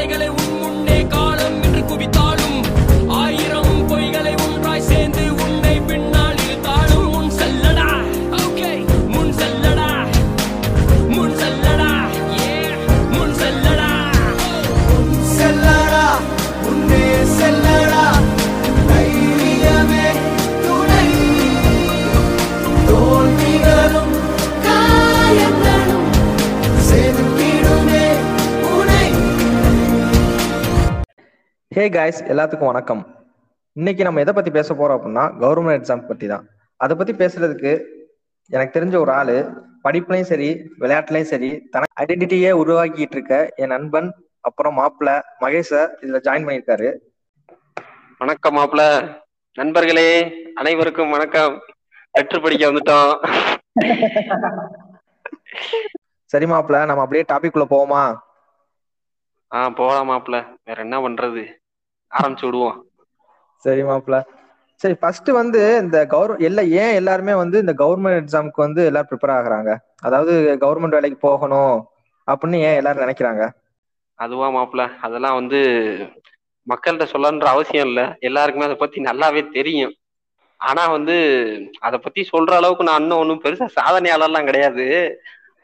வார்த்தைகளை Hey guys எல்லாத்துக்கும் வணக்கம். இன்னைக்கு நம்ம எதை பத்தி பேச போறோம் அப்படின்னா கவர்மெண்ட் எக்ஸாம் பத்தி தான் அதை பத்தி பேசுறதுக்கு எனக்கு தெரிஞ்ச ஒரு ஆளு படிப்புலயும் சரி விளையாட்டுலயும் சரி தனக்கு ஐடென்டிட்டியே உருவாக்கிட்டு இருக்க என் நண்பன் அப்புறம் மாப்பிள்ள மகேஷ இதுல ஜாயின் பண்ணியிருக்காரு. வணக்கம் மாப்ள நண்பர்களே அனைவருக்கும் வணக்கம். லெட்டர் படிக்க வந்துட்டோம். சரி மாப்பிள்ள நம்ம அப்படியே டாபிக் குள்ள போவோமா? ஆ போலாம் மாப்ள வேற என்ன பண்றது? ஆரம்பிச்சு விடுவோம். சரி மாப்பிள்ள சரி ஃபர்ஸ்ட் வந்து இந்த கவர் எல்லா ஏன் எல்லாருமே வந்து இந்த கவர்மெண்ட் எக்ஸாமுக்கு வந்து எல்லாரும் ப்ரிப்பேர் ஆகுறாங்க? அதாவது கவர்மெண்ட் வேலைக்கு போகணும் அப்படின்னு ஏன் எல்லாரும் நினைக்கிறாங்க? அதுவா மாப்ள அதெல்லாம் வந்து மக்கள்கிட்ட சொல்லன்ற அவசியம் இல்ல. எல்லாருக்குமே அதை பத்தி நல்லாவே தெரியும். ஆனா வந்து அதை பத்தி சொல்ற அளவுக்கு நான் இன்னும் ஒன்றும் பெருசா சாதனையாளர்லாம் கிடையாது.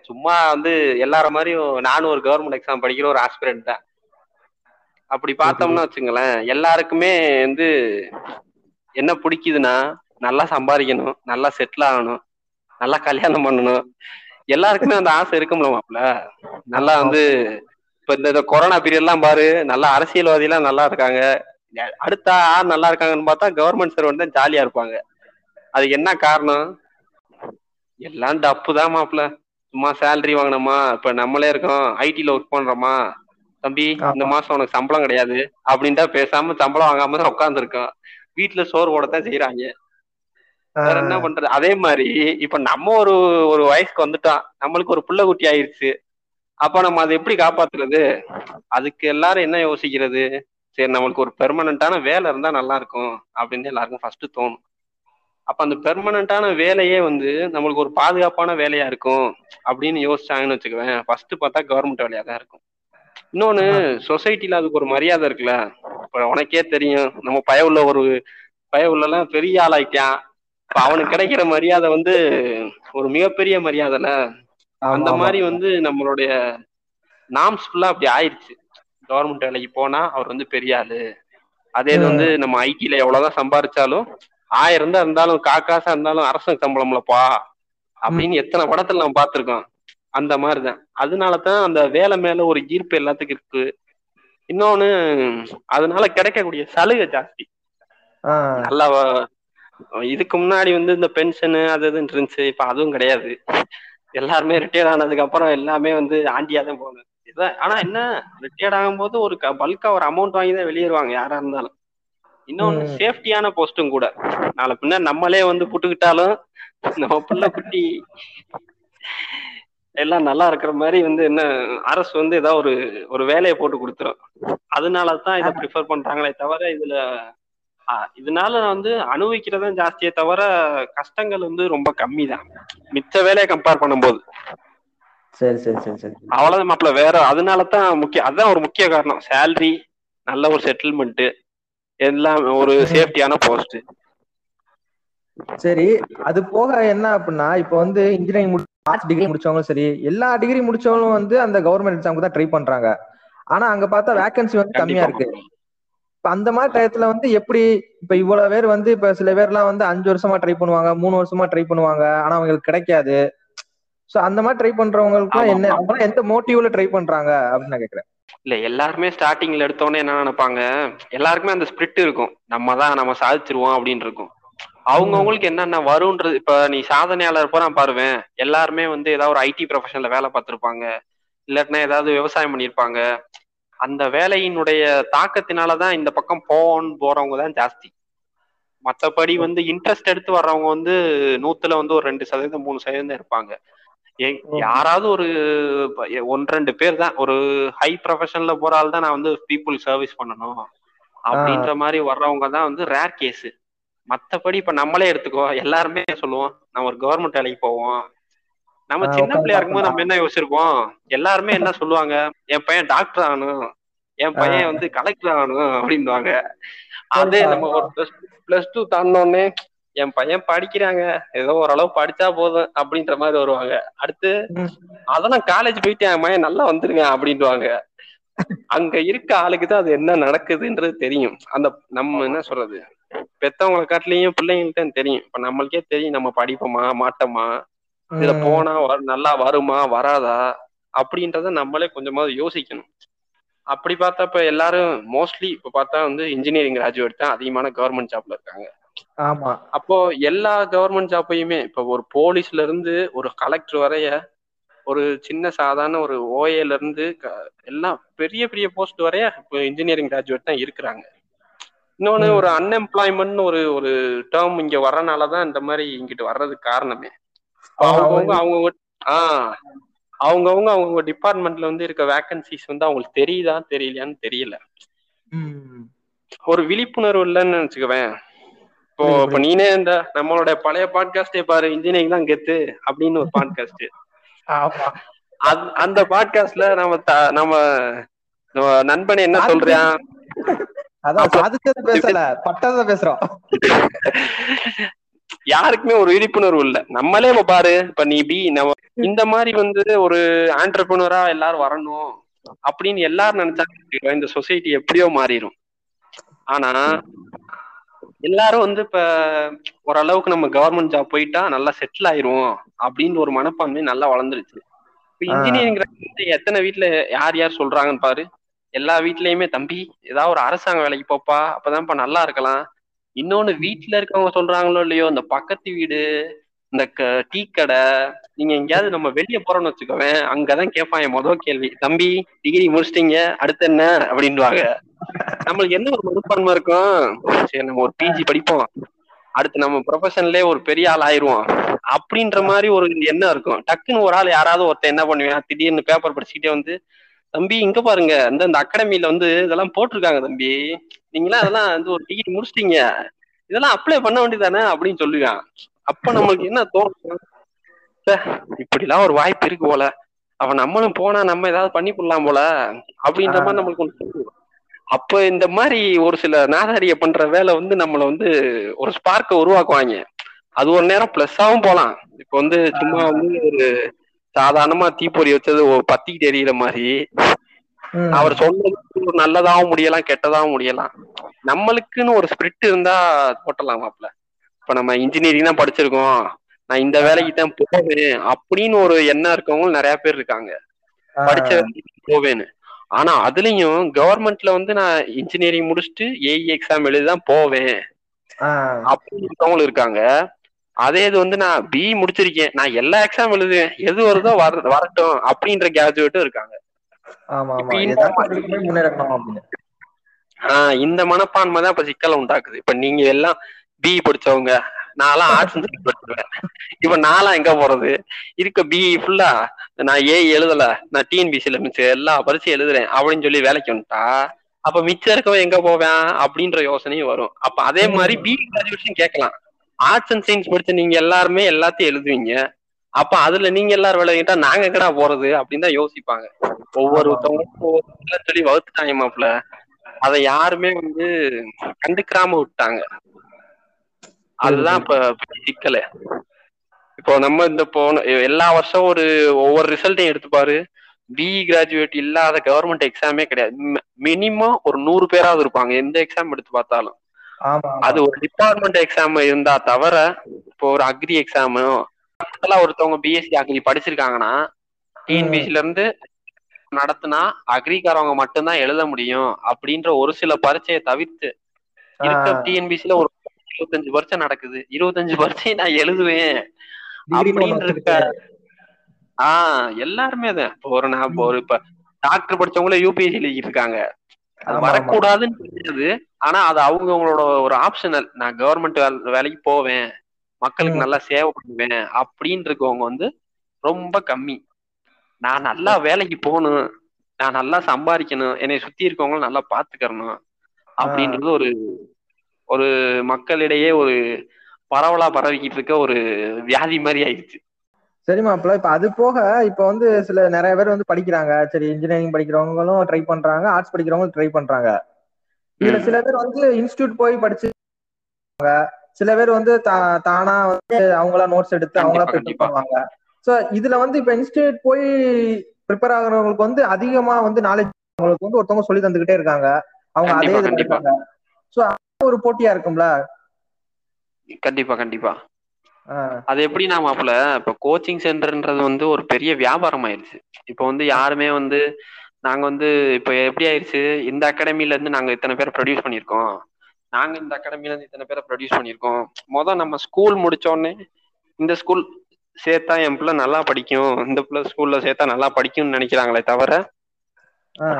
சும்மா வந்து எல்லார மாதிரியும் நானும் ஒரு கவர்மெண்ட் எக்ஸாம் படிக்கிற ஒரு ஆஸ்பிரண்ட் தான். அப்படி பார்த்தோம்னா வச்சுங்களேன் எல்லாருக்குமே வந்து என்ன பிடிக்குதுன்னா நல்லா சம்பாதிக்கணும் நல்லா செட்டில் ஆகணும் நல்லா கல்யாணம் பண்ணணும். எல்லாருக்குமே அந்த ஆசை இருக்கும்ல மாப்ள நல்லா வந்து இப்ப இந்த கொரோனா பீரியட்லாம் பாரு நல்லா அரசியல்வாதி எல்லாம் நல்லா இருக்காங்க. அடுத்த யார் நல்லா இருக்காங்கன்னு பார்த்தா கவர்மெண்ட் சர்வெண்ட் தான் ஜாலியா இருப்பாங்க. அதுக்கு என்ன காரணம்? எல்லாம் டப்பு தான் மாப்ள சும்மா சேலரி வாங்கினோமா இப்ப நம்மளே இருக்கோம் ஐடில ஒர்க் பண்றோமா? தம்பி இந்த மாசம் உனக்கு சம்பளம் கிடையாது. அப்படின்ட்டா பேசாம சம்பளம் வாங்காம தான் உட்காந்துருக்கோம் வீட்டுல சோறு போடத்தான் செய்யறாங்க வேற என்ன பண்றது? அதே மாதிரி இப்ப நம்ம ஒரு ஒரு வயசுக்கு வந்துட்டோம். நம்மளுக்கு ஒரு புள்ள குட்டி ஆயிருச்சு. அப்ப நம்ம அதை எப்படி காப்பாத்துறது? அதுக்கு எல்லாரும் என்ன யோசிக்கிறது? சரி நம்மளுக்கு ஒரு பெர்மனண்டான வேலை இருந்தா நல்லா இருக்கும் அப்படின்னு எல்லாருக்கும் ஃபர்ஸ்ட் தோணும். அப்ப அந்த பெர்மனண்டான வேலையே வந்து நம்மளுக்கு ஒரு பாதுகாப்பான வேலையா இருக்கும் அப்படின்னு யோசிச்சாங்கன்னு வச்சுக்குவேன். ஃபர்ஸ்ட் பார்த்தா கவர்மெண்ட் வேலையா தான் இருக்கும். இன்னொன்னு சொசைட்டில அதுக்கு ஒரு மரியாதை இருக்குல்ல? இப்ப உனக்கே தெரியும் நம்ம பய உள்ள ஒரு பய உள்ளலாம் பெரிய ஆளாயிட்டான். இப்ப அவனுக்கு கிடைக்கிற மரியாதை வந்து ஒரு மிகப்பெரிய மரியாதைல அந்த மாதிரி வந்து நம்மளுடைய நாம்ஸ் ஃபுல்லா அப்படி ஆயிடுச்சு. கவர்மெண்ட் வேலைக்கு போனா அவர் வந்து பெரிய ஆளு. அதே இது வந்து நம்ம ஐடில எவ்வளவுதான் சம்பாரிச்சாலும் ஆயிரம் தான் இருந்தாலும் காக்காசா இருந்தாலும் அரசு சம்பளம்லப்பா. அப்படின்னு எத்தனை படத்துல நம்ம பார்த்திருக்கோம். அந்த மாதிரிதான். அதனாலதான் அந்த வேலை மேல ஒரு ஈர்ப்பு எல்லாத்துக்கும் இருக்கு. இன்னொன்னு அதனால கிடைக்கக்கூடிய சலுகை ஜாஸ்தி. நல்லா இதுக்கு முன்னாடி வந்து இந்த பென்ஷனு அது இதுன்னு இருந்துச்சு இப்ப அதுவும் கிடையாது. எல்லாருமே ரிட்டையர்ட் ஆனதுக்கு அப்புறம் எல்லாமே வந்து ஆண்டியா தான் போகணும் இதான் ஆனா என்ன ரிட்டையர்ட் ஆகும்போது ஒரு பல்கா ஒரு அமௌண்ட் வாங்கி தான் வெளியேறுவாங்க யாரா இருந்தாலும். இன்னொன்னு சேஃப்டியான போஸ்டும் கூட. நாளை பின்ன நம்மளே வந்து புட்டுக்கிட்டாலும் நம்ம பிள்ளை குட்டி எல்லாம் நல்லா இருக்கிற மாதிரி வந்து என்ன அரசு வந்து ஏதாவது ஒரு ஒரு வேலையை போட்டு கொடுத்துரும். அதனால தான் இதை ப்ரிஃபர் பண்றாங்களே தவிர இதுல இதனால வந்து அனுபவிக்கிறதா ஜாஸ்தியே தவிர கஷ்டங்கள் வந்து ரொம்ப கம்மி தான் மிச்ச வேலையை கம்பேர் பண்ணும்போது. சரி சரி சரி சரி. அவ்வளவுதான் மாப்பிள்ள வேற அதனால தான் முக்கிய அதுதான் ஒரு முக்கிய காரணம். சேலரி நல்ல ஒரு செட்டில்மெண்ட் எல்லாம் ஒரு சேஃப்டியான போஸ்ட் சரி அது போக என்ன அப்படின்னா இப்ப வந்து இன்ஜினியரிங் ஆர்ட்ஸ் டிகிரி முடிச்சவங்களும் சரி எல்லா டிகிரி முடிச்சவங்களும் வந்து அந்த கவர்மெண்ட் எக்ஸாமுக்கு தான் ட்ரை பண்றாங்க. ஆனா அங்க பார்த்தா வேகன்சி வந்து கம்மியா இருக்கு. இப்ப அந்த மாதிரி டயத்துல வந்து எப்படி இப்ப இவ்வளவு பேர் வந்து இப்ப சில பேர்லாம் வந்து அஞ்சு வருஷமா ட்ரை பண்ணுவாங்க மூணு வருஷமா ட்ரை பண்ணுவாங்க ஆனா அவங்களுக்கு கிடைக்காது. சோ அந்த மாதிரி ட்ரை பண்றவங்களுக்கு என்ன அவங்க எந்த மோட்டிவ்ல ட்ரை பண்றாங்க அப்படின்னு நான் கேக்குறேன். இல்ல எல்லாருமே ஸ்டார்டிங்ல எடுத்தோடனே என்ன நினைப்பாங்க? எல்லாருக்குமே அந்த ஸ்பிரிட் இருக்கும். நம்ம தான் நம்ம சாதிச்சிருவோம் அப்படின்னு இருக்கும். அவங்கவுங்களுக்கு என்னென்ன வரும்ன்றது இப்ப நீ சாதனையாளர் போறா பாருவேன். எல்லாருமே வந்து ஏதாவது ஒரு ஐடி ப்ரொஃபஷன்ல வேலை பார்த்திருப்பாங்க. இல்லாட்டினா ஏதாவது விவசாயம் பண்ணியிருப்பாங்க. அந்த வேலையினுடைய தாக்கத்தினாலதான் இந்த பக்கம் போவோன்னு போறவங்க தான் ஜாஸ்தி. மற்றபடி வந்து இன்ட்ரெஸ்ட் எடுத்து வர்றவங்க வந்து நூத்துல வந்து ஒரு ரெண்டு சதவீதம் மூணு சதவீதம் இருப்பாங்க. யாராவது ஒரு ஒன்று ரெண்டு பேர் தான். ஒரு ஹை ப்ரொஃபஷன்ல போற ஆள் தான் நான் வந்து பீப்புள் சர்வீஸ் பண்ணணும். அப்படின்ற மாதிரி வர்றவங்க தான் வந்து ரேர் கேஸ் மத்தபடி இப்ப நம்மளே எடுத்துக்கோ. எல்லாருமே சொல்லுவோம் நம்ம ஒரு கவர்மெண்ட் வேலைக்கு போவோம். நம்ம சின்ன பிள்ளையா இருக்கும்போது நம்ம என்ன யோசிச்சிருப்போம்? எல்லாருமே என்ன சொல்லுவாங்க? என் பையன் டாக்டர் ஆகணும். என் பையன் வந்து கலெக்டர் ஆகணும் அப்படின்வாங்க அதே நம்ம ஒரு பிளஸ் பிளஸ் டூ தாண்டினோடனே என் பையன் படிக்கிறாங்க. ஏதோ ஓரளவு படிச்சா போதும் அப்படின்ற மாதிரி வருவாங்க. அடுத்து. அதெல்லாம் காலேஜ் போயிட்டு என் பையன் நல்லா வந்துருவேன் அப்படின்வாங்க அங்க இருக்க ஆளுக்கு தான் அது என்ன நடக்குதுன்றது தெரியும். அந்த நம்ம என்ன சொல்றது? பெத்தவங்களை காட்டிலையும் பிள்ளைங்கள்ட்ட தெரியும். இப்ப நம்மளுக்கே தெரியும் நம்ம படிப்போமா மாட்டோமா? இதுல. போனா நல்லா வருமா வராதா? அப்படின்றத நம்மளே கொஞ்சமாவது யோசிக்கணும். அப்படி பார்த்தா இப்ப எல்லாரும் மோஸ்ட்லி இப்ப பார்த்தா வந்து இன்ஜினியரிங் கிராஜுவேட் தான் அதிகமான கவர்மெண்ட் ஜாப்ல இருக்காங்க. ஆமா. அப்போ எல்லா கவர்மெண்ட் ஜாப்பையுமே இப்ப ஒரு போலீஸ்ல இருந்து ஒரு கலெக்டர் வரைய ஒரு சின்ன சாதாரண ஒரு ஓஏல இருந்து எல்லாம் பெரிய பெரிய போஸ்ட் வரைய இப்போ இன்ஜினியரிங் கிராஜுவேட் தான் இருக்கிறாங்க. இன்னொன்னு. ஒரு அன்எம்ப்ளாய்மெண்ட் ஒரு ஒரு டேர்ம் இங்க வர்றனாலதான் இந்த மாதிரி இங்கிட்டு வர்றதுக்கு காரணமே. அவங்கவுங்க அவங்கவுங்க ஆஹ் அவங்கவுங்க அவங்க டிபார்ட்மெண்ட்ல வந்து இருக்க வேகன்சிஸ் வந்து அவங்களுக்கு தெரியுதா தெரியலையான்னு தெரியல. ஒரு விழிப்புணர்வு இல்லைன்னு வச்சுக்கவேன். இப்போ இப்ப நீனே இந்த நம்மளோட பழைய பாட்காஸ்டே பாரு இன்ஜினியரிங் தான் கெத்து அப்படின்னு ஒரு பாட்காஸ்ட் அந்த பாட்காஸ்ட்ல நம்ம நம்ம நண்பன் என்ன சொல்றான் அதான் சாதிச்சது பேசல. பட்டதை பேசுறோம். யாருக்குமே ஒரு விழிப்புணர்வு இல்ல. நம்மளே இப்ப பாரு இப்ப நீ பி நம்ம இந்த மாதிரி வந்து ஒரு ஆண்டர்பிரினரா எல்லாரும் வரணும் அப்படின்னு எல்லாரும் நினைச்சாங்க இந்த சொசைட்டி எப்படியோ மாறிடும் ஆனா எல்லாரும் வந்து இப்ப ஓரளவுக்கு நம்ம கவர்மெண்ட் ஜாப் போயிட்டா நல்லா செட்டில் ஆயிருவோம் அப்படின்னு ஒரு மனப்பான்மை நல்லா வளர்ந்துருச்சு. இப்ப. இன்ஜினியரிங் எத்தனை வீட்ல யார் யார் சொல்றாங்கன்னு பாரு. எல்லா வீட்லயுமே தம்பி ஏதாவது ஒரு அரசாங்க வேலைக்கு போப்பா அப்பதான்ப்பா நல்லா இருக்கலாம். இன்னொன்னு வீட்ல இருக்கவங்க சொல்றாங்களோ இல்லையோ இந்த பக்கத்து வீடு இந்த க- டீ கடை நீங்க எங்கேயாவது நம்ம வெளிய போறோம்னு வச்சுக்கோவேன் அங்கதான் கேட்பான் என் கேள்வி. தம்பி டிகிரி முடிச்சிட்டீங்க அடுத்து என்ன? அப்படின்வாங்க நம்மளுக்கு என்ன ஒரு மனப்பான்மை இருக்கும்? சரி நம்ம ஒரு பிஜி படிப்போம். அடுத்து நம்ம ப்ரொஃபஷன்லயே ஒரு பெரிய ஆள் ஆயிருவோம் அப்படின்ற மாதிரி ஒரு எண்ணம் இருக்கும். டக்குன்னு ஒரு ஆள் யாராவது ஒருத்தன் என்ன பண்ணுவேன்? திடீர்னு பேப்பர் படிச்சுக்கிட்டே வந்து தம்பி இங்க பாருங்க இந்த அந்த அகாடமில வந்து இதெல்லாம் போட்டிருக்காங்க தம்பி. நீங்களாம் அதெல்லாம் வந்து ஒரு டிகிரி முடிச்சிட்டீங்க. இதெல்லாம் அப்ளை பண்ண வேண்டியதானே அப்படின்னு சொல்லுவான். அப்ப நம்மளுக்கு என்ன தோணும் இப்படிலாம் ஒரு வாய்ப்பு இருக்கு போல. அவன் நம்மளும் போனா நம்ம ஏதாவது பண்ணி போடலாம் போல. அப்படின்ற மாதிரி நம்மளுக்கு தோணும். அப்ப இந்த மாதிரி ஒரு சில நாதாரிய பண்ற வேலை வந்து நம்மள வந்து ஒரு ஸ்பார்க்க உருவாக்குவாங்க. அது ஒரு நேரம் பிளஸ்ஸாவும் போலாம். இப்ப வந்து சும்மா வந்து ஒரு சாதாரணமா தீப்பொறி வச்சது பத்திக்கிட்டு எரியிற மாதிரி. அவர் சொன்னது ஒரு நல்லதாவும் முடியலாம் கெட்டதாவும் முடியலாம். நம்மளுக்குன்னு ஒரு ஸ்பிரிட் இருந்தா போட்டலாம் மாப்ள இப்ப நம்ம இன்ஜினியரிங் தான் படிச்சிருக்கோம். நான் இந்த வேலைக்கு தான் போவேன் அப்படின்னு ஒரு எண்ணம் இருக்கவங்க நிறைய பேர் இருக்காங்க. படிச்ச வேலைக்கு போவேன்னு. ஆனா அதுலயும் கவர்மெண்ட்ல வந்து நான் இன்ஜினியரிங் முடிச்சுட்டு ஏஇ எக்ஸாம் எழுதி தான் போவேன். அப்படின்னு இருக்கவங்களும் இருக்காங்க. அதே இது வந்து நான் பி முடிச்சிருக்கேன். நான் எல்லா எக்ஸாம் எழுதுவேன். எது வருதோ வர வரட்டும் அப்படின்ற கிராஜுவேட்டும் இருக்காங்க. ஆஹ் இந்த மனப்பான்மை தான் இப்ப சிக்கலை உண்டாக்குது. இப்ப நீங்க எல்லாம் பி படிச்சவங்க. நான்லாம் ஆர்ட்ஸ் படிச்சிருவேன். இப்ப நான்லாம் எங்க போறது? இருக்க பிஇ ஃபுல்லா நான் ஏ எழுதல. நான் டிஎன்பிசில மிச்சம் எல்லா பரிசையும் எழுதுறேன். அப்படின்னு சொல்லி வேலைக்கு வந்துட்டா அப்ப மிச்சம் இருக்கவன் எங்க போவேன்? அப்படின்ற யோசனையும் வரும். அப்ப அதே மாதிரி பிஇ கிராஜுவேஷன் கேட்கலாம். ஆர்ட்ஸ் அண்ட் சயின்ஸ் படிச்ச நீங்க எல்லாருமே எல்லாத்தையும் எழுதுவீங்க. அப்ப அதுல நீங்க எல்லாரும் விளையாட்டா நாங்க எங்கடா போறது? அப்படின்னு தான் யோசிப்பாங்க. ஒவ்வொருத்தவங்களுக்கும் ஒவ்வொரு சொல்லி வகுத்துட்டாங்க மாப்பிள்ள. அதை யாருமே வந்து கண்டுக்கிறாம விட்டாங்க. அதுதான் இப்ப சிக்கலு இப்போ நம்ம இந்த போன எல்லா வருஷம் ஒரு ஒவ்வொரு ரிசல்ட்டையும் எடுத்து பாரு. பிஇ கிராஜுவேட் இல்லாத கவர்மெண்ட் எக்ஸாமே கிடையாது. மினிமம் ஒரு நூறு பேராவது இருப்பாங்க எந்த எக்ஸாம் எடுத்து பார்த்தாலும். அது ஒரு டிபார்ட்மெண்ட் எக்ஸாம் இருந்தா தவிர இப்போ ஒரு அக்ரி எக்ஸாமோ ஒருத்தவங்க பிஎஸ்சி அக்ரி படிச்சிருக்காங்கன்னா டிஎன்பிசில இருந்து நடத்துனா அக்ரிக்காரவங்க மட்டும்தான் எழுத முடியும் அப்படின்ற ஒரு சில பரீட்சையை தவிர்த்து இருக்க. டிஎன்பிசில ஒரு இருபத்தஞ்சு பரீட்சை நடக்குது. இருபத்தஞ்சு பரீட்சை நான் எழுதுவேன். அப்படின்னு ஆஹ் எல்லாருமே தான் இப்போ ஒரு நான் ஒரு இப்ப டாக்டர் படிச்சவங்களே யூபிஎஸ்சி எழுதிட்டு இருக்காங்க. அது. வரக்கூடாதுன்னு தெரியாது. ஆனா அது அவங்கவங்களோட ஒரு ஆப்ஷனல் நான் கவர்மெண்ட் வேலைக்கு போவேன். மக்களுக்கு. நல்லா சேவை பண்ணுவேன் அப்படின்னு இருக்கவங்க வந்து ரொம்ப கம்மி. நான் நல்லா வேலைக்கு போகணும். நான் நல்லா சம்பாதிக்கணும். என்னை சுத்தி இருக்கவங்க நல்லா பாத்துக்கறணும். அப்படின்றது ஒரு ஒரு மக்களிடையே ஒரு பரவலா பரவிக்கிட்டு இருக்க ஒரு வியாதி மாதிரி ஆயிடுச்சு. சரி மாப்பிள்ள இப்ப அது போக இப்ப வந்து சில நிறைய பேர் வந்து படிக்கிறாங்க. சரி இன்ஜினியரிங் படிக்கிறவங்களும் ட்ரை பண்றாங்க ஆர்ட்ஸ் படிக்கிறவங்களும் ட்ரை பண்றாங்க. இதுல. சில பேர் வந்து இன்ஸ்டியூட் போய் படிச்சு சில பேர் வந்து தானா வந்து அவங்களா நோட்ஸ் எடுத்து அவங்களா ப்ரிப்பேர். பண்ணுவாங்க. சோ இதுல வந்து இப்ப இன்ஸ்டியூட் போய் ப்ரிப்பேர் ஆகுறவங்களுக்கு வந்து அதிகமா வந்து நாலேஜ் அவங்களுக்கு வந்து ஒருத்தவங்க சொல்லி தந்துகிட்டே இருக்காங்க. அவங்க அதே. இருக்காங்க. சோ ஒரு போட்டியா இருக்கும்ல? கண்டிப்பா கண்டிப்பா. அது எப்படி நான் மாப்பிள இப்ப கோச்சிங் சென்டர்ன்றது வந்து ஒரு பெரிய வியாபாரம் ஆயிருச்சு இப்ப வந்து யாருமே வந்து நாங்க வந்து இப்ப எப்படி ஆயிருச்சு இந்த அகாடமில இருந்து நாங்க இத்தனை பேரை ப்ரொடியூஸ் பண்ணியிருக்கோம். நாங்க இந்த அகாடமில இருந்து இத்தனை பேரை ப்ரொடியூஸ் பண்ணியிருக்கோம். மொதல் நம்ம ஸ்கூல் முடிச்ச உடனே இந்த ஸ்கூல் சேர்த்தா என் பிள்ளை நல்லா படிக்கும். இந்த பிள்ளை ஸ்கூல்ல சேர்த்தா நல்லா படிக்கும்னு நினைக்கிறாங்களே தவிர